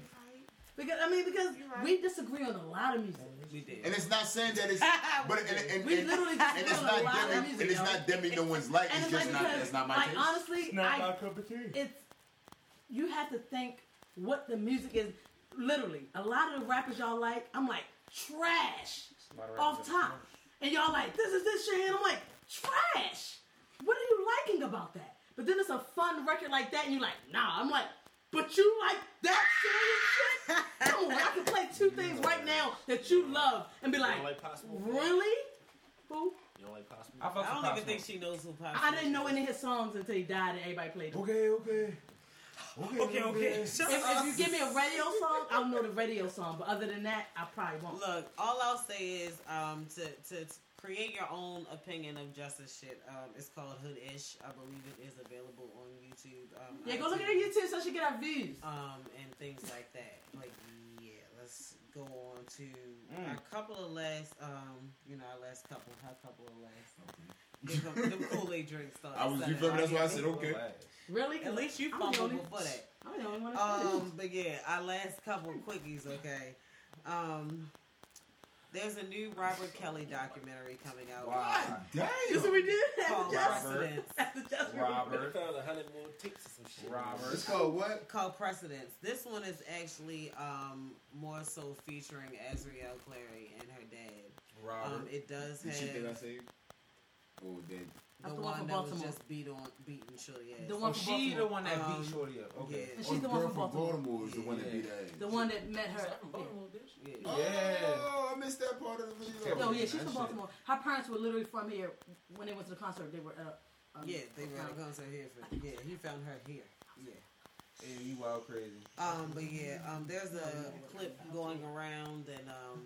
Speaker 6: Because I mean, because
Speaker 3: right.
Speaker 6: we disagree on a lot of music.
Speaker 3: We did.
Speaker 2: And it's not saying that it's but and, and,
Speaker 6: We
Speaker 2: and,
Speaker 6: literally
Speaker 2: and
Speaker 6: disagree
Speaker 2: it's
Speaker 6: on
Speaker 2: not
Speaker 6: a lot of
Speaker 2: demi,
Speaker 6: music.
Speaker 2: and it's not demi no one's like it's
Speaker 6: it's
Speaker 2: just
Speaker 6: like
Speaker 2: not
Speaker 6: because,
Speaker 2: that's not my
Speaker 6: like
Speaker 2: taste.
Speaker 6: honestly, I,
Speaker 4: cup of tea.
Speaker 6: it's you have to think what the music is. Literally, a lot of the rappers y'all like, I'm like trash off top, and y'all like this is this shit, and I'm like trash. What are you liking about that? But then it's a fun record like that, and you're like, nah. I'm like, but you like that serious shit? Come on, I can play two things right now that you love, and be like,
Speaker 9: like
Speaker 6: really? Who?
Speaker 9: You don't like possible?
Speaker 4: I,
Speaker 3: I don't
Speaker 4: Pop
Speaker 3: even think she knows who Pop
Speaker 6: I didn't know any of his songs until he died, and everybody played them.
Speaker 4: Okay, okay.
Speaker 3: Okay, okay. Shut
Speaker 6: If, if you give me a radio song, I'll know the radio song. But other than that, I probably won't.
Speaker 3: Look, all I'll say is um, to, to, to create your own opinion of justice shit. Um, it's called Hoodish. I believe it is available on YouTube. Um,
Speaker 6: Yeah, go look at her
Speaker 3: iTunes,
Speaker 6: YouTube so she get our views.
Speaker 3: Um, and things like that. Like, yeah, let's go on to
Speaker 4: Mm.
Speaker 3: our couple of last, um, you know, our last couple, our couple of last. Give them, them Kool-Aid drinks started.
Speaker 2: I was you
Speaker 3: selling
Speaker 2: feel me? That's why I
Speaker 3: right
Speaker 2: said okay.
Speaker 6: Really?
Speaker 3: At least you
Speaker 6: I'm the
Speaker 3: fumbled before that.
Speaker 6: I'm the only one
Speaker 3: Um, but yeah, our last couple quickies, okay. Um, there's a new Robert Kelly documentary coming out
Speaker 4: Wow.
Speaker 2: Damn.
Speaker 6: This what we did at
Speaker 3: called
Speaker 6: the Just.
Speaker 3: Precedence.
Speaker 6: At the Just.
Speaker 9: They
Speaker 4: Robert.
Speaker 9: found a hundred more tapes or some shit.
Speaker 4: Robert.
Speaker 2: It's called what?
Speaker 3: Called Precedence. This one is actually um, more so featuring Azriel Clary and her dad.
Speaker 4: Robert.
Speaker 3: Um, it does
Speaker 2: The shit that I
Speaker 3: have
Speaker 2: say? Oh, dead.
Speaker 3: The
Speaker 6: the one
Speaker 3: one
Speaker 6: from
Speaker 3: that was
Speaker 6: Baltimore.
Speaker 3: just beat on beating Shorty ass.
Speaker 6: The one
Speaker 4: oh,
Speaker 6: from
Speaker 4: she
Speaker 6: Baltimore.
Speaker 4: the one that
Speaker 3: Um,
Speaker 4: beat Shorty up. Okay.
Speaker 3: yeah.
Speaker 6: And
Speaker 2: Oh,
Speaker 6: she's the one from
Speaker 2: from
Speaker 6: Baltimore.
Speaker 2: Baltimore is the one that beat her ass.
Speaker 6: The one that met her.
Speaker 9: From Baltimore, bitch.
Speaker 3: Yeah.
Speaker 2: Oh, I missed that part of the video.
Speaker 6: Yeah. Oh yeah, she's
Speaker 4: That
Speaker 6: from
Speaker 4: shit.
Speaker 6: Baltimore. Her parents were literally from here. When they went to the concert, they were. Uh, um,
Speaker 3: Yeah, they were at a concert here for yeah, he found her here. Yeah.
Speaker 4: Yeah, you wild crazy.
Speaker 3: Um, but yeah, um, there's a clip going around, and um,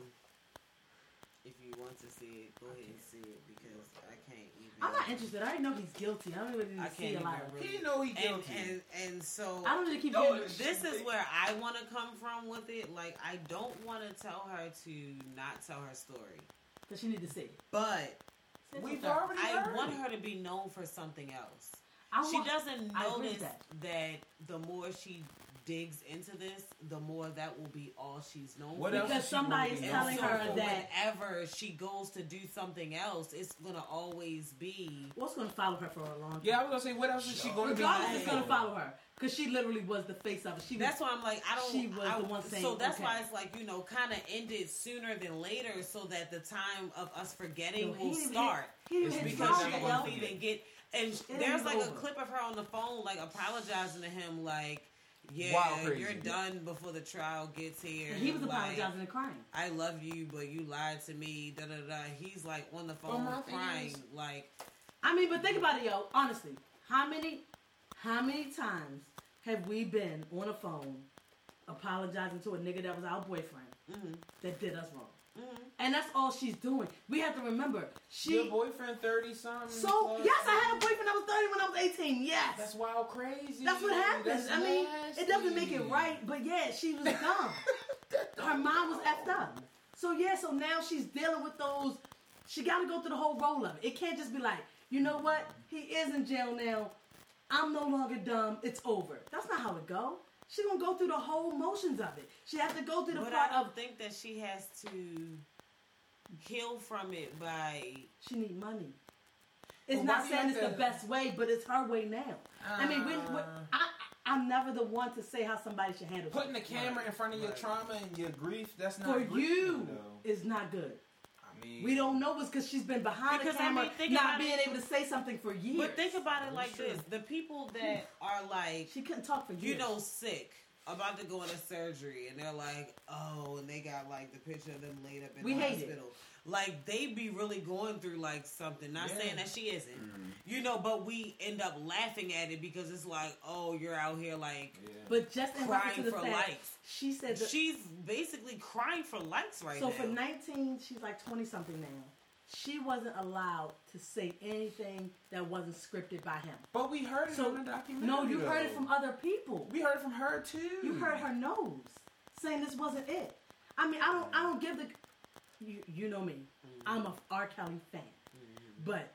Speaker 3: if you want to see it, go ahead and see it because I can't even.
Speaker 6: I'm not interested. I didn't know he's guilty. I don't really
Speaker 3: I
Speaker 6: need to see a
Speaker 3: even
Speaker 6: lot.
Speaker 3: really.
Speaker 4: He know he guilty.
Speaker 3: and and so
Speaker 6: I don't need to keep
Speaker 4: No,
Speaker 3: this is where I want to come from with it. Like I don't want to tell her to not tell her story,
Speaker 6: Because she need to see
Speaker 3: but
Speaker 4: We've already
Speaker 3: I want her to be known for something else.
Speaker 6: I
Speaker 3: she doesn't
Speaker 6: I
Speaker 3: notice
Speaker 6: that.
Speaker 3: that. the more she digs into this, the more that will be all she's known
Speaker 4: What
Speaker 3: for.
Speaker 4: else
Speaker 6: Because
Speaker 4: is
Speaker 6: somebody's telling
Speaker 3: so
Speaker 6: her that-
Speaker 3: whenever she goes to do something else, it's gonna always be.
Speaker 6: What's going to follow her for a long time?
Speaker 4: Yeah, I was gonna say, what else is she going to be?
Speaker 6: Regardless,
Speaker 4: known
Speaker 6: it's going to follow her. Because she literally was the face of it. She was,
Speaker 3: That's why I'm like, I don't.
Speaker 6: She was
Speaker 3: I,
Speaker 6: the one saying,
Speaker 3: so that's
Speaker 6: okay.
Speaker 3: why it's like you know, kind of ended sooner than later, so that the time of us forgetting
Speaker 6: Yo, he
Speaker 3: will start.
Speaker 6: hit- he didn't
Speaker 4: It's
Speaker 3: because she won't even get. And
Speaker 6: ain't
Speaker 3: there's
Speaker 6: even
Speaker 3: like a clip of her on the phone, like apologizing to him, like,
Speaker 4: Wild
Speaker 3: "Yeah,
Speaker 4: crazy.
Speaker 3: you're done before the trial gets here."
Speaker 6: And he was
Speaker 3: like,
Speaker 6: apologizing and crying.
Speaker 3: I love you, but you lied to me. Da da da. He's like on the phone
Speaker 4: my
Speaker 3: crying,
Speaker 4: feelings.
Speaker 3: like
Speaker 6: I mean, but think about it, yo. Honestly, how many, how many times have we been on a phone apologizing to a nigga that was our boyfriend
Speaker 3: mm-hmm,
Speaker 6: that did us wrong?
Speaker 3: Mm-hmm.
Speaker 6: And that's all she's doing. We have to remember she.
Speaker 4: Your boyfriend thirty something.
Speaker 6: so yes, I had a boyfriend that was thirty when I was eighteen. Yes,
Speaker 4: That's wild crazy.
Speaker 6: That's what happens.
Speaker 4: That's
Speaker 6: I mean, it doesn't make it right, but yeah, she was dumb. Her mind was effed up. So yeah, so now she's dealing with those She got to go through the whole roll of it. It can't just be like, you know what? He is in jail now. I'm no longer dumb. It's over. That's not how it go. She gonna go through the whole motions of it. She has to go through the
Speaker 3: But
Speaker 6: part
Speaker 3: I
Speaker 6: of
Speaker 3: don't think that she has to heal from it by.
Speaker 6: she need money. It's
Speaker 4: Well,
Speaker 6: not
Speaker 4: why do you
Speaker 6: saying
Speaker 4: have
Speaker 6: it's the best way, but it's her way now. I mean, we, we,
Speaker 4: Uh.
Speaker 6: I, I'm never the one to say how somebody should handle
Speaker 4: Putting the
Speaker 6: something.
Speaker 4: camera in front of your
Speaker 8: Right.
Speaker 4: trauma and your grief, that's not
Speaker 6: for
Speaker 4: grief,
Speaker 6: you
Speaker 4: though.
Speaker 6: is not good.
Speaker 4: I mean,
Speaker 6: We don't know it's because she's been behind
Speaker 3: Because,
Speaker 6: the
Speaker 3: I
Speaker 6: camera,
Speaker 3: mean, think
Speaker 6: not being
Speaker 3: it.
Speaker 6: able to say something for years.
Speaker 3: But think about it oh, like
Speaker 4: Sure.
Speaker 3: this: the people that are like,
Speaker 6: she couldn't talk for years.
Speaker 3: you know, sick, about to go into surgery, and they're like, oh, and they got like the picture of them laid up in
Speaker 6: We
Speaker 3: the
Speaker 6: hospital. it.
Speaker 3: Hospital. Like they be really going through like something. Not
Speaker 4: Yeah.
Speaker 3: saying that she isn't, mm-hmm. you know, but we end up laughing at it because it's like, oh, you're out here like
Speaker 4: Yeah.
Speaker 6: But just in reference to
Speaker 3: crying
Speaker 6: the
Speaker 3: for
Speaker 6: fact,
Speaker 3: likes.
Speaker 6: she said that.
Speaker 3: She's basically crying for likes right
Speaker 6: so
Speaker 3: now.
Speaker 6: for 19, she's like 20 something now. She wasn't allowed to say anything that wasn't scripted by him.
Speaker 4: But we heard it
Speaker 6: So
Speaker 4: on the documentary.
Speaker 6: no, you heard it from other people.
Speaker 4: We heard it from her too.
Speaker 6: You heard her nose saying this wasn't it. I mean, I don't, I don't give the. You, you know me. I'm a R. Kelly fan, but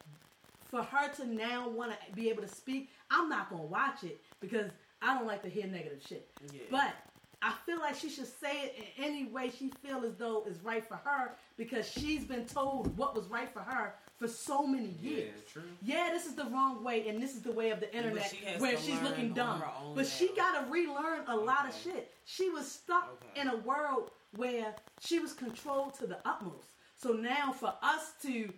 Speaker 6: for her to now want to be able to speak, I'm not gonna watch it because I don't like to hear negative shit.
Speaker 3: Yeah.
Speaker 6: But I feel like she should say it in any way she feel as though is right for her because she's been told what was right for her for so many
Speaker 4: Yeah,
Speaker 6: years.
Speaker 4: true.
Speaker 6: Yeah, this is the wrong way, and this is the way of the internet
Speaker 3: she
Speaker 6: where she's looking dumb.
Speaker 3: her own
Speaker 6: But she got to relearn a lot of shit. She was stuck
Speaker 3: Okay.
Speaker 6: in a world where she was controlled to the utmost. So now, for us to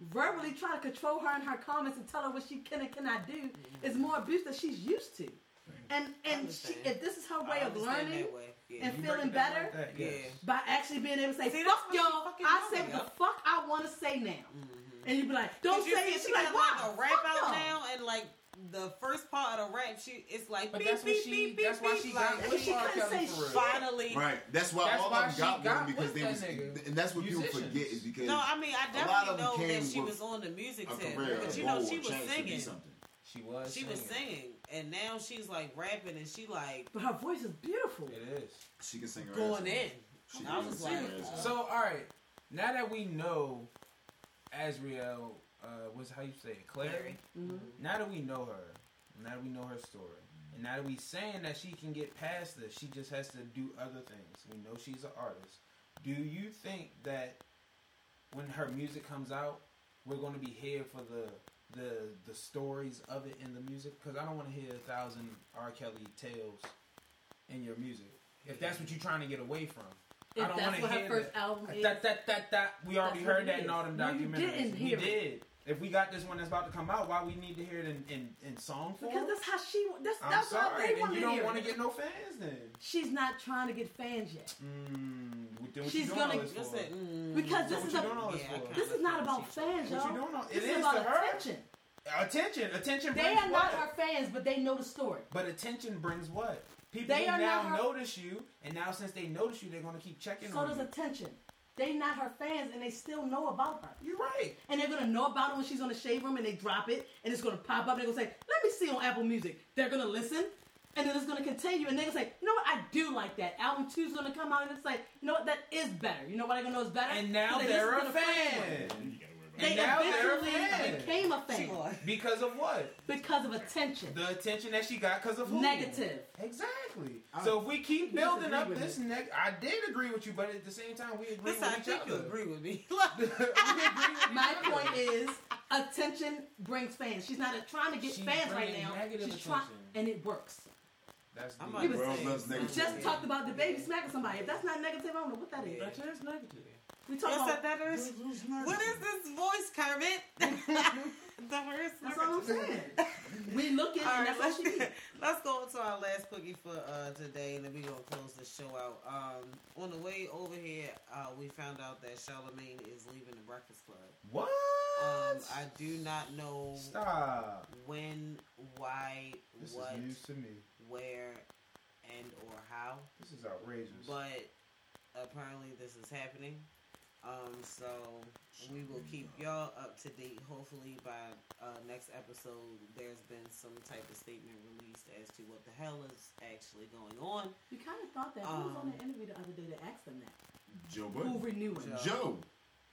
Speaker 6: verbally try to control her in her comments and tell her what she can and cannot do is more abuse that she's used to. And and she, if this is her way of learning
Speaker 3: way. Yeah.
Speaker 6: and feeling
Speaker 4: break it down
Speaker 6: better
Speaker 4: like that,
Speaker 3: Yeah.
Speaker 4: yes.
Speaker 6: by actually being able to say,
Speaker 3: See,
Speaker 6: "Fuck y'all," I
Speaker 3: say
Speaker 6: said the fuck I want to say now, and you be like, "Don't say it."
Speaker 3: she
Speaker 6: She like,
Speaker 3: got
Speaker 6: "Why?"
Speaker 3: like a rap out
Speaker 6: y'all.
Speaker 3: now, and like the first part of the rap, she it's like
Speaker 4: But
Speaker 3: beep
Speaker 4: that's what
Speaker 3: beep
Speaker 4: she-
Speaker 3: beep beep
Speaker 4: that's why she
Speaker 3: like,
Speaker 4: got
Speaker 6: But
Speaker 4: with
Speaker 6: she
Speaker 4: R.
Speaker 6: couldn't
Speaker 4: Kelly
Speaker 6: say
Speaker 4: for real.
Speaker 3: finally.
Speaker 2: Right. That's why
Speaker 4: That's
Speaker 2: all
Speaker 4: why
Speaker 2: of
Speaker 4: she
Speaker 2: them got,
Speaker 4: got
Speaker 2: one because they was,
Speaker 4: nigga.
Speaker 2: and that's what people forget is because
Speaker 3: No, I mean I
Speaker 2: A lot
Speaker 3: definitely know that she was on the music
Speaker 2: a
Speaker 3: tip, but you know she was
Speaker 2: chance to be
Speaker 3: singing.
Speaker 4: She was.
Speaker 3: She was
Speaker 4: singing.
Speaker 3: singing, and now she's like rapping, and she like
Speaker 6: But her voice is beautiful.
Speaker 4: It is.
Speaker 2: She can sing her ass
Speaker 3: going
Speaker 2: off.
Speaker 3: in.
Speaker 2: She
Speaker 3: I was like.
Speaker 2: Uh,
Speaker 4: so, all right. Now that we know Azriel, uh, what's how you say it, Clary.
Speaker 3: Clary.
Speaker 6: Mhm.
Speaker 4: Now that we know her, now that we know her story, and now that we saying that she can get past this, she just has to do other things. We know she's an artist. Do you think that when her music comes out, we're going to be here for the the the stories of it in the music? Because I don't want to hear a thousand R. Kelly tales in your music. If that's what you're trying to get away from,
Speaker 6: If
Speaker 4: I don't want
Speaker 6: what
Speaker 4: to
Speaker 6: her
Speaker 4: hear
Speaker 6: first
Speaker 4: that.
Speaker 6: album is.
Speaker 4: That that that that we already
Speaker 6: That's what
Speaker 4: heard
Speaker 6: it
Speaker 4: that
Speaker 6: is.
Speaker 4: in all them
Speaker 6: No, you
Speaker 4: documentaries.
Speaker 6: didn't
Speaker 4: we
Speaker 6: it.
Speaker 4: did. If we got this one that's about to come out, why we need to hear it in, in, in song form?
Speaker 6: Because that's how she. That's
Speaker 4: I'm
Speaker 6: that's what
Speaker 4: sorry,
Speaker 6: they
Speaker 4: then
Speaker 6: want
Speaker 4: you don't want to get no fans then.
Speaker 6: She's not trying to get fans yet.
Speaker 4: Mm, then what
Speaker 6: She's
Speaker 4: you doing
Speaker 6: gonna-
Speaker 4: all this
Speaker 3: Just
Speaker 4: for?
Speaker 3: said, mm,
Speaker 6: Because
Speaker 4: So
Speaker 6: this
Speaker 4: what
Speaker 6: is
Speaker 4: you
Speaker 6: a-
Speaker 4: all this
Speaker 3: Yeah,
Speaker 4: for?
Speaker 6: This is not about fans,
Speaker 4: What
Speaker 6: y'all.
Speaker 4: you doing all-
Speaker 6: This
Speaker 4: it
Speaker 6: is
Speaker 4: is
Speaker 6: about
Speaker 4: to
Speaker 6: attention.
Speaker 4: Attention, attention
Speaker 6: They
Speaker 4: brings
Speaker 6: are
Speaker 4: what?
Speaker 6: not her fans, but they know the story.
Speaker 4: But attention brings what? People
Speaker 6: They are
Speaker 4: now
Speaker 6: her-
Speaker 4: notice you, and now since they notice you, they're gonna keep checking
Speaker 6: So
Speaker 4: on
Speaker 6: does
Speaker 4: you.
Speaker 6: attention. They not her fans, and they still know about her.
Speaker 4: You're right.
Speaker 6: And they're gonna know about it when she's on the shade room, and they drop it, and it's gonna pop up. And they're gonna say, "Let me see on Apple Music." They're gonna listen, and then it's gonna continue, and they're gonna say, "You know what? I do like that." Album two's gonna come out, and it's like, "You know what? That is better." You know what? I gonna know it's better.
Speaker 4: And now
Speaker 6: They
Speaker 4: they're
Speaker 6: listen
Speaker 4: a
Speaker 6: to
Speaker 4: fan.
Speaker 6: They
Speaker 4: And now they're a
Speaker 6: eventually
Speaker 4: fan.
Speaker 6: became a fan
Speaker 4: Because of what?
Speaker 6: because of attention.
Speaker 4: The attention that she got because of who?
Speaker 6: Negative.
Speaker 4: Exactly. So if we keep building up this neg, I did agree with you, but at the same time, we agree
Speaker 3: Listen, I
Speaker 4: with each
Speaker 3: think you
Speaker 4: other.
Speaker 3: agree with me.
Speaker 4: agree with
Speaker 6: My
Speaker 4: other.
Speaker 6: point is, attention brings fans. She's not trying to get
Speaker 4: She's
Speaker 6: fans right now.
Speaker 4: negative
Speaker 6: She's trying,
Speaker 4: attention.
Speaker 6: and it works.
Speaker 4: That's
Speaker 3: I'm
Speaker 4: deep.
Speaker 3: about
Speaker 6: We
Speaker 3: to
Speaker 6: was-
Speaker 3: say,
Speaker 2: World loves
Speaker 6: We just talked about the baby smacking somebody. If that's not negative, I don't know what that is.
Speaker 4: That is negative.
Speaker 6: We talk
Speaker 3: Yes,
Speaker 6: about.
Speaker 3: that is. What is this voice, Kermit? the first.
Speaker 6: That's all I'm saying. We look at it,
Speaker 3: All
Speaker 6: and
Speaker 3: right,
Speaker 6: that's all
Speaker 3: let's, let's go to our last cookie for uh, today, and then we're gonna close the show out. Um, on the way over here, uh, we found out that Charlamagne is leaving the Breakfast Club.
Speaker 4: What?
Speaker 3: Um, I do not know
Speaker 4: Stop.
Speaker 3: when, why,
Speaker 4: This
Speaker 3: what,
Speaker 4: is news to me.
Speaker 3: where, and or how,
Speaker 4: This is outrageous.
Speaker 3: but apparently this is happening. Um, so we will keep y'all up to date. Hopefully by uh, next episode, there's been some type of statement released as to what the hell is actually going on.
Speaker 6: You kind of thought that. Who was on
Speaker 3: Um,
Speaker 6: the interview the other day to ask them that?
Speaker 2: Joe
Speaker 6: Who
Speaker 2: Budden.
Speaker 6: renewing?
Speaker 3: Joe.
Speaker 2: Joe.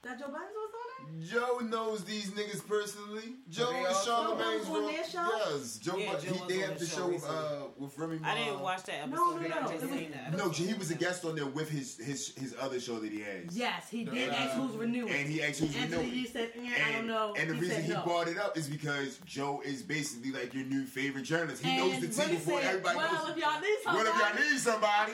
Speaker 6: That Joe Budden was on there?
Speaker 2: Joe knows these niggas personally. Joe
Speaker 4: they
Speaker 2: is
Speaker 4: also-
Speaker 2: Charlamagne's
Speaker 6: Joe was on
Speaker 2: real-
Speaker 6: their show?
Speaker 2: Yes, Joe.
Speaker 3: Yeah, Joe
Speaker 2: he,
Speaker 3: was
Speaker 2: they
Speaker 3: on
Speaker 2: have
Speaker 3: the
Speaker 2: the
Speaker 3: show
Speaker 2: show uh, with Remy.
Speaker 3: I didn't watch that episode.
Speaker 6: No, no,
Speaker 3: but I
Speaker 6: no,
Speaker 3: just
Speaker 6: it was-
Speaker 3: that.
Speaker 2: No, he was a guest on there with his his his other show that he has.
Speaker 6: Yes, he did
Speaker 2: Uh,
Speaker 6: ask who's renewing.
Speaker 2: And he asked who's
Speaker 6: Anthony
Speaker 2: renewing.
Speaker 6: Lee said, eh,
Speaker 2: And,
Speaker 6: I don't know.
Speaker 2: and the
Speaker 6: he
Speaker 2: reason he
Speaker 6: no.
Speaker 2: brought it up is because Joe is basically like your new favorite journalist. He knows the team before
Speaker 6: said,
Speaker 2: everybody
Speaker 6: well,
Speaker 2: knows.
Speaker 6: if y'all need
Speaker 2: What if y'all need somebody?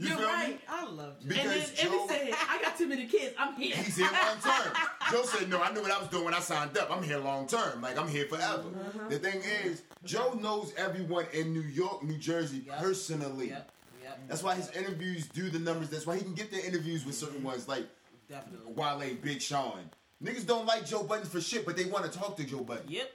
Speaker 2: You
Speaker 6: You're
Speaker 2: feel
Speaker 6: right.
Speaker 2: me?
Speaker 3: I love Joe.
Speaker 2: Because
Speaker 6: and then
Speaker 2: Joe-
Speaker 6: Envy said, I got too many kids. I'm here.
Speaker 2: He's here long term. Joe said, "No, I knew what I was doing when I signed up. I'm here long term. Like I'm here forever."
Speaker 6: Uh-huh.
Speaker 2: The thing is, Joe knows everyone in New York, New Jersey
Speaker 3: Yep.
Speaker 2: personally.
Speaker 3: Yep, yep.
Speaker 2: That's why his interviews do the numbers. That's why he can get the interviews with certain ones like
Speaker 3: Definitely.
Speaker 2: Wale, Big Sean. Niggas don't like Joe Budden for shit, but they want to talk to Joe Budden.
Speaker 3: Yep.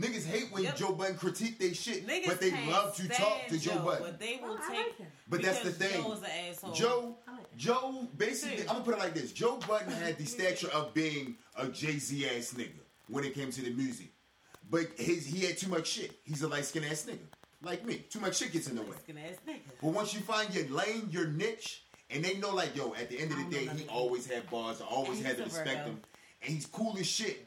Speaker 2: Niggas hate when
Speaker 3: Yep.
Speaker 2: Joe Budden critique their shit,
Speaker 3: Niggas
Speaker 2: but they love to talk to
Speaker 3: stand
Speaker 2: Joe Budden.
Speaker 3: But they will
Speaker 6: Oh,
Speaker 3: take.
Speaker 6: like.
Speaker 2: But that's the thing.
Speaker 3: Joe is an.
Speaker 2: Joe,
Speaker 6: like.
Speaker 2: Joe, basically,
Speaker 3: too.
Speaker 2: I'm gonna put it like this: Joe Budden had the stature of being a Jay Z ass nigga when it came to the music, but his he had too much shit. He's a light skinned ass nigga, like me. Too much shit gets in the way.
Speaker 3: Skin.
Speaker 2: But once you find your lane, your niche, and they know, like, yo, at the end of the day, he always had bars. I always had to respect him, and he's cool as shit.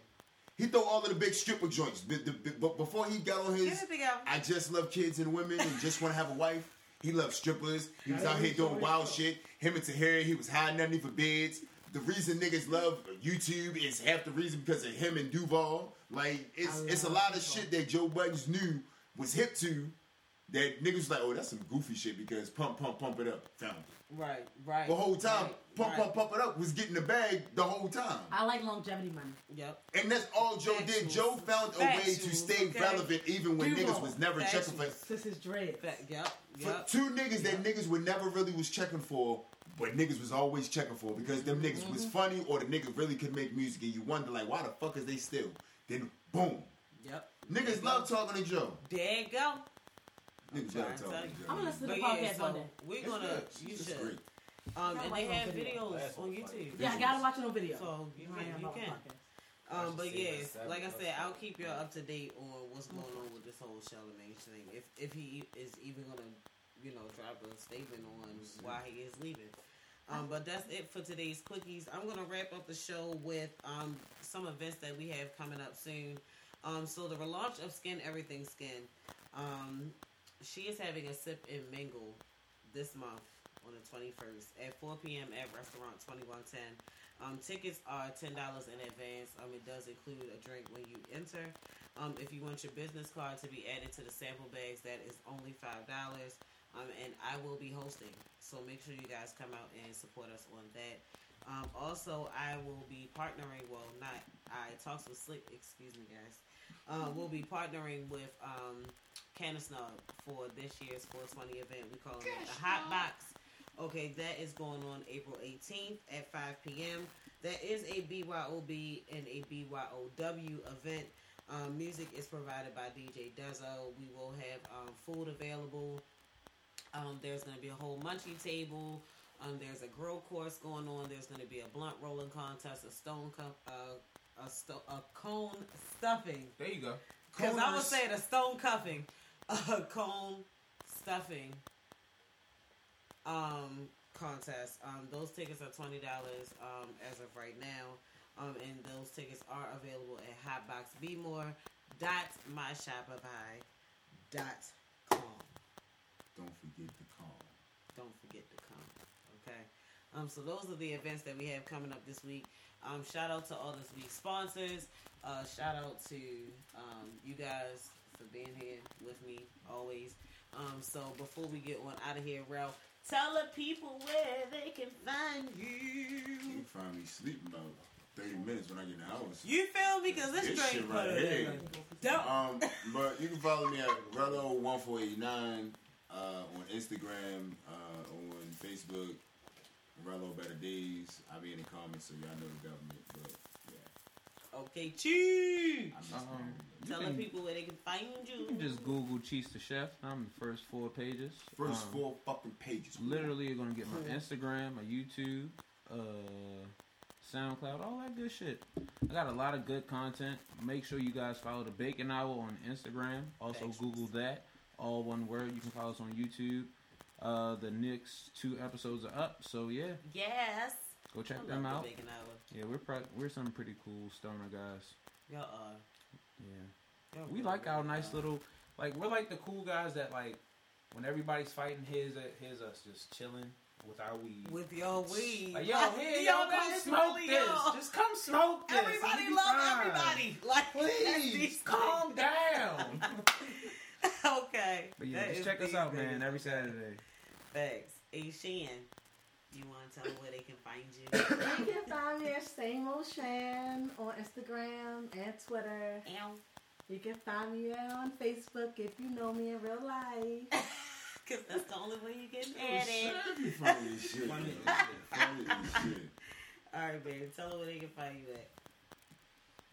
Speaker 2: He throw all of the big stripper joints, but, the, but before he got on his,
Speaker 3: Get it together.
Speaker 2: I just love kids and women and just want to have a wife. He loved strippers. He was out here doing wild shit. Him and Tahiry, he was hiding underneath for beds. The reason niggas love YouTube is half the reason because of him and Duval. Like it's it's a lot of shit that Joe Buttons knew was hip to. That niggas was like, oh, that's some goofy shit because pump, pump, pump it up, found it.
Speaker 3: Right, right.
Speaker 2: The whole time,
Speaker 3: right,
Speaker 2: pump,
Speaker 3: right.
Speaker 2: pump, pump it up was getting the bag the whole time.
Speaker 6: I like longevity money.
Speaker 3: Yep.
Speaker 2: And that's all Joe did. Joe found a way to stay
Speaker 3: okay.
Speaker 2: relevant even when
Speaker 6: Duval.
Speaker 2: niggas was never checking for.
Speaker 6: This is dread.
Speaker 3: Fa- Yep.
Speaker 2: For
Speaker 3: Yep.
Speaker 2: two niggas that niggas would never really was checking for, but niggas was always checking for because them niggas
Speaker 3: Mm-hmm.
Speaker 2: was funny or the niggas really could make music and you wonder like why the fuck is they still? Then boom.
Speaker 3: Yep.
Speaker 2: Niggas love talking to Joe.
Speaker 3: There you go.
Speaker 2: Niggas
Speaker 3: trying
Speaker 2: love
Speaker 3: to
Speaker 2: talking
Speaker 3: tell
Speaker 2: to
Speaker 3: you.
Speaker 2: Joe.
Speaker 6: I'm gonna listen to
Speaker 3: But
Speaker 6: the
Speaker 3: yeah,
Speaker 6: podcast
Speaker 3: so
Speaker 6: one day.
Speaker 3: we're
Speaker 2: It's
Speaker 3: gonna.
Speaker 2: good.
Speaker 3: You
Speaker 2: It's
Speaker 3: should.
Speaker 2: great.
Speaker 3: Um, and they have
Speaker 6: on video.
Speaker 3: videos
Speaker 8: That's
Speaker 3: on. YouTube.
Speaker 6: Yeah, I gotta watch it on video.
Speaker 3: So you
Speaker 6: I
Speaker 3: can. You can. Um, but
Speaker 8: Watch the
Speaker 3: yeah, like I said, I'll keep y'all up to date on what's going on with this whole Charlamagne thing. If if he is even gonna, you know, drop a statement on why he is leaving. Um, but that's it for today's quickies. I'm gonna wrap up the show with um some events that we have coming up soon. Um, so the relaunch of Skin Everything Skin. Um, she is having a sip and mingle this month on the 21st at 4 p.m. at restaurant 2110. Um, tickets are ten dollars in advance. Um, it does include a drink when you enter. Um, if you want your business card to be added to the sample bags, that is only five dollars. Um, and I will be hosting, so make sure you guys come out and support us on that. Um, also, I will be partnering. Well, not I talks with Slick. Excuse me, guys. Um, we'll be partnering with um, Canasnug for this year's 420 event. We call it the Hot Box. Okay, that is going on April 18th at 5 p.m. That is a BYOB and a BYOW event. Um, music is provided by DJ Dezzo. We will have um, food available. Um, there's going to be a whole munchie table. Um, there's a grill course going on. There's going to be a blunt rolling contest, a stone cup, uh, a, sto- a cone stuffing.
Speaker 4: There you go.
Speaker 3: Because I was
Speaker 2: Coners.
Speaker 3: saying a stone cuffing, a cone stuffing um, contest. Um, those tickets are twenty dollars um, as of right now, um, and those tickets are available at hotboxbmore dot myshopify dot com.
Speaker 2: Don't forget to call.
Speaker 3: Don't forget to come. Okay. Um, so those are the events that we have coming up this week. Um, shout out to all this week's sponsors. Uh, shout out to um, you guys for being here with me always. Um, so before we get on out of here, Ralph, tell the people where they can find
Speaker 2: You
Speaker 3: you.
Speaker 2: can find me sleeping about 30 minutes when I get in the house.
Speaker 3: You feel me? Because this,
Speaker 2: This shit right here.
Speaker 3: in. Don't.
Speaker 2: Um, but you can follow me at Rello1489 uh, on Instagram, uh, on Facebook, Rello Better Days. I'll be in the comments so y'all know the government. But yeah,
Speaker 3: Okay, Cheech.
Speaker 2: I'm just
Speaker 7: you
Speaker 3: Tell the
Speaker 7: can-
Speaker 3: people where they can find you.
Speaker 7: You can just Google Cheech the Chef. I'm the first four pages.
Speaker 2: first
Speaker 7: Um,
Speaker 2: four fucking pages.
Speaker 7: Literally, you're gonna get my Instagram, my YouTube, uh, SoundCloud, all that good shit. I got a lot of good content. Make sure you guys follow the Bacon Hour on Instagram. Also,
Speaker 3: Thanks.
Speaker 7: Google that, all one word. You can follow us on YouTube. Uh, the next two episodes are up, so yeah.
Speaker 3: Yes.
Speaker 4: Go check
Speaker 3: I
Speaker 4: them out.
Speaker 3: The bacon hour.
Speaker 4: Yeah, we're pro- we're some pretty cool stoner guys.
Speaker 3: Y'all are.
Speaker 4: Yeah, we like our nice little like we're like the cool guys that like when everybody's fighting, here's a, here's us just chilling with our weed.
Speaker 3: with your weed.
Speaker 4: Like yo, here,
Speaker 3: Yo,
Speaker 4: y'all come smoke this.
Speaker 3: y'all.
Speaker 4: Just come smoke this.
Speaker 3: Everybody love
Speaker 4: fine.
Speaker 3: everybody. Like
Speaker 2: Please,
Speaker 4: Calm down.
Speaker 3: okay.
Speaker 4: But yeah,
Speaker 3: That
Speaker 4: just check us out, man. Every. Saturday.
Speaker 3: Thanks. Hey, Shan, you want to tell them where they can find you?
Speaker 6: You can find me at same old Shan on Instagram and Twitter.
Speaker 3: Ow.
Speaker 6: You can find me on Facebook if you know me in real life.
Speaker 3: Because that's the only way you get
Speaker 2: Oh,
Speaker 3: at it.
Speaker 2: funny as shit.
Speaker 4: Funny as shit.
Speaker 2: Funny as shit.
Speaker 3: All right, baby. Tell them where they can find you at.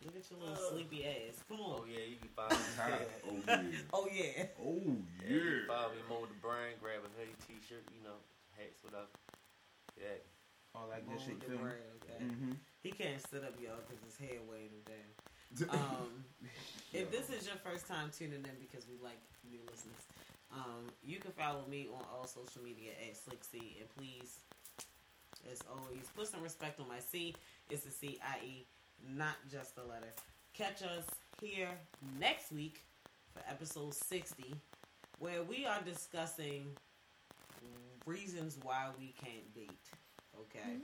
Speaker 3: Look at your little
Speaker 9: Uh,
Speaker 3: sleepy ass. Come
Speaker 9: Oh
Speaker 3: on.
Speaker 9: yeah, you can find me.
Speaker 2: Oh yeah.
Speaker 3: Oh, yeah.
Speaker 2: Oh
Speaker 9: Yeah, you can follow me Mo the Brain, grab a hoodie, t-shirt, you know, hats, whatever. Yeah.
Speaker 4: All that good shit. You. Mm-hmm.
Speaker 3: He can't sit up, y'all, because his head weighing him down. Um, if this is your first time tuning in because we like new listeners, um, you can follow me on all social media at Slicksy, And please, as always, put some respect on my C. It's the C I E, not just the letter. Catch us here next week for episode 60, where we are discussing reasons why we can't date. Okay.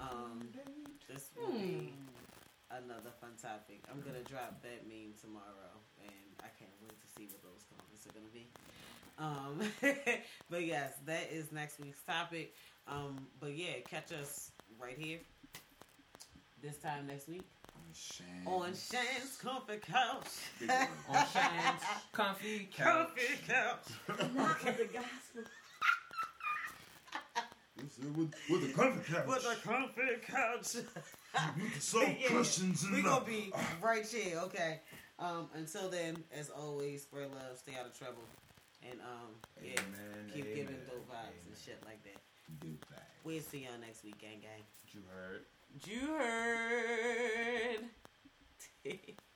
Speaker 3: Um, this will be another fun topic. I'm gonna drop that meme tomorrow, and I can't wait to see what those comments are gonna be. Um, but yes, that is next week's topic. Um, but yeah, catch us right here this time next week on Shan's Comfort Couch.
Speaker 4: On Shan's comfy couch.
Speaker 3: Comfy Couch.
Speaker 6: Not with the gospel.
Speaker 2: With, with the comfort couch.
Speaker 3: With the comfy couch.
Speaker 2: you can solve
Speaker 3: Yeah.
Speaker 2: questions in
Speaker 3: We
Speaker 2: love.
Speaker 3: gonna be right here, okay. Um, until then, as always, spread love, stay out of trouble, and um, yeah,
Speaker 4: Amen,
Speaker 3: keep
Speaker 4: amen,
Speaker 3: giving dope vibes and shit like that.
Speaker 2: Goodbye.
Speaker 3: We'll see y'all next week, gang gang.
Speaker 4: You heard.
Speaker 3: You heard.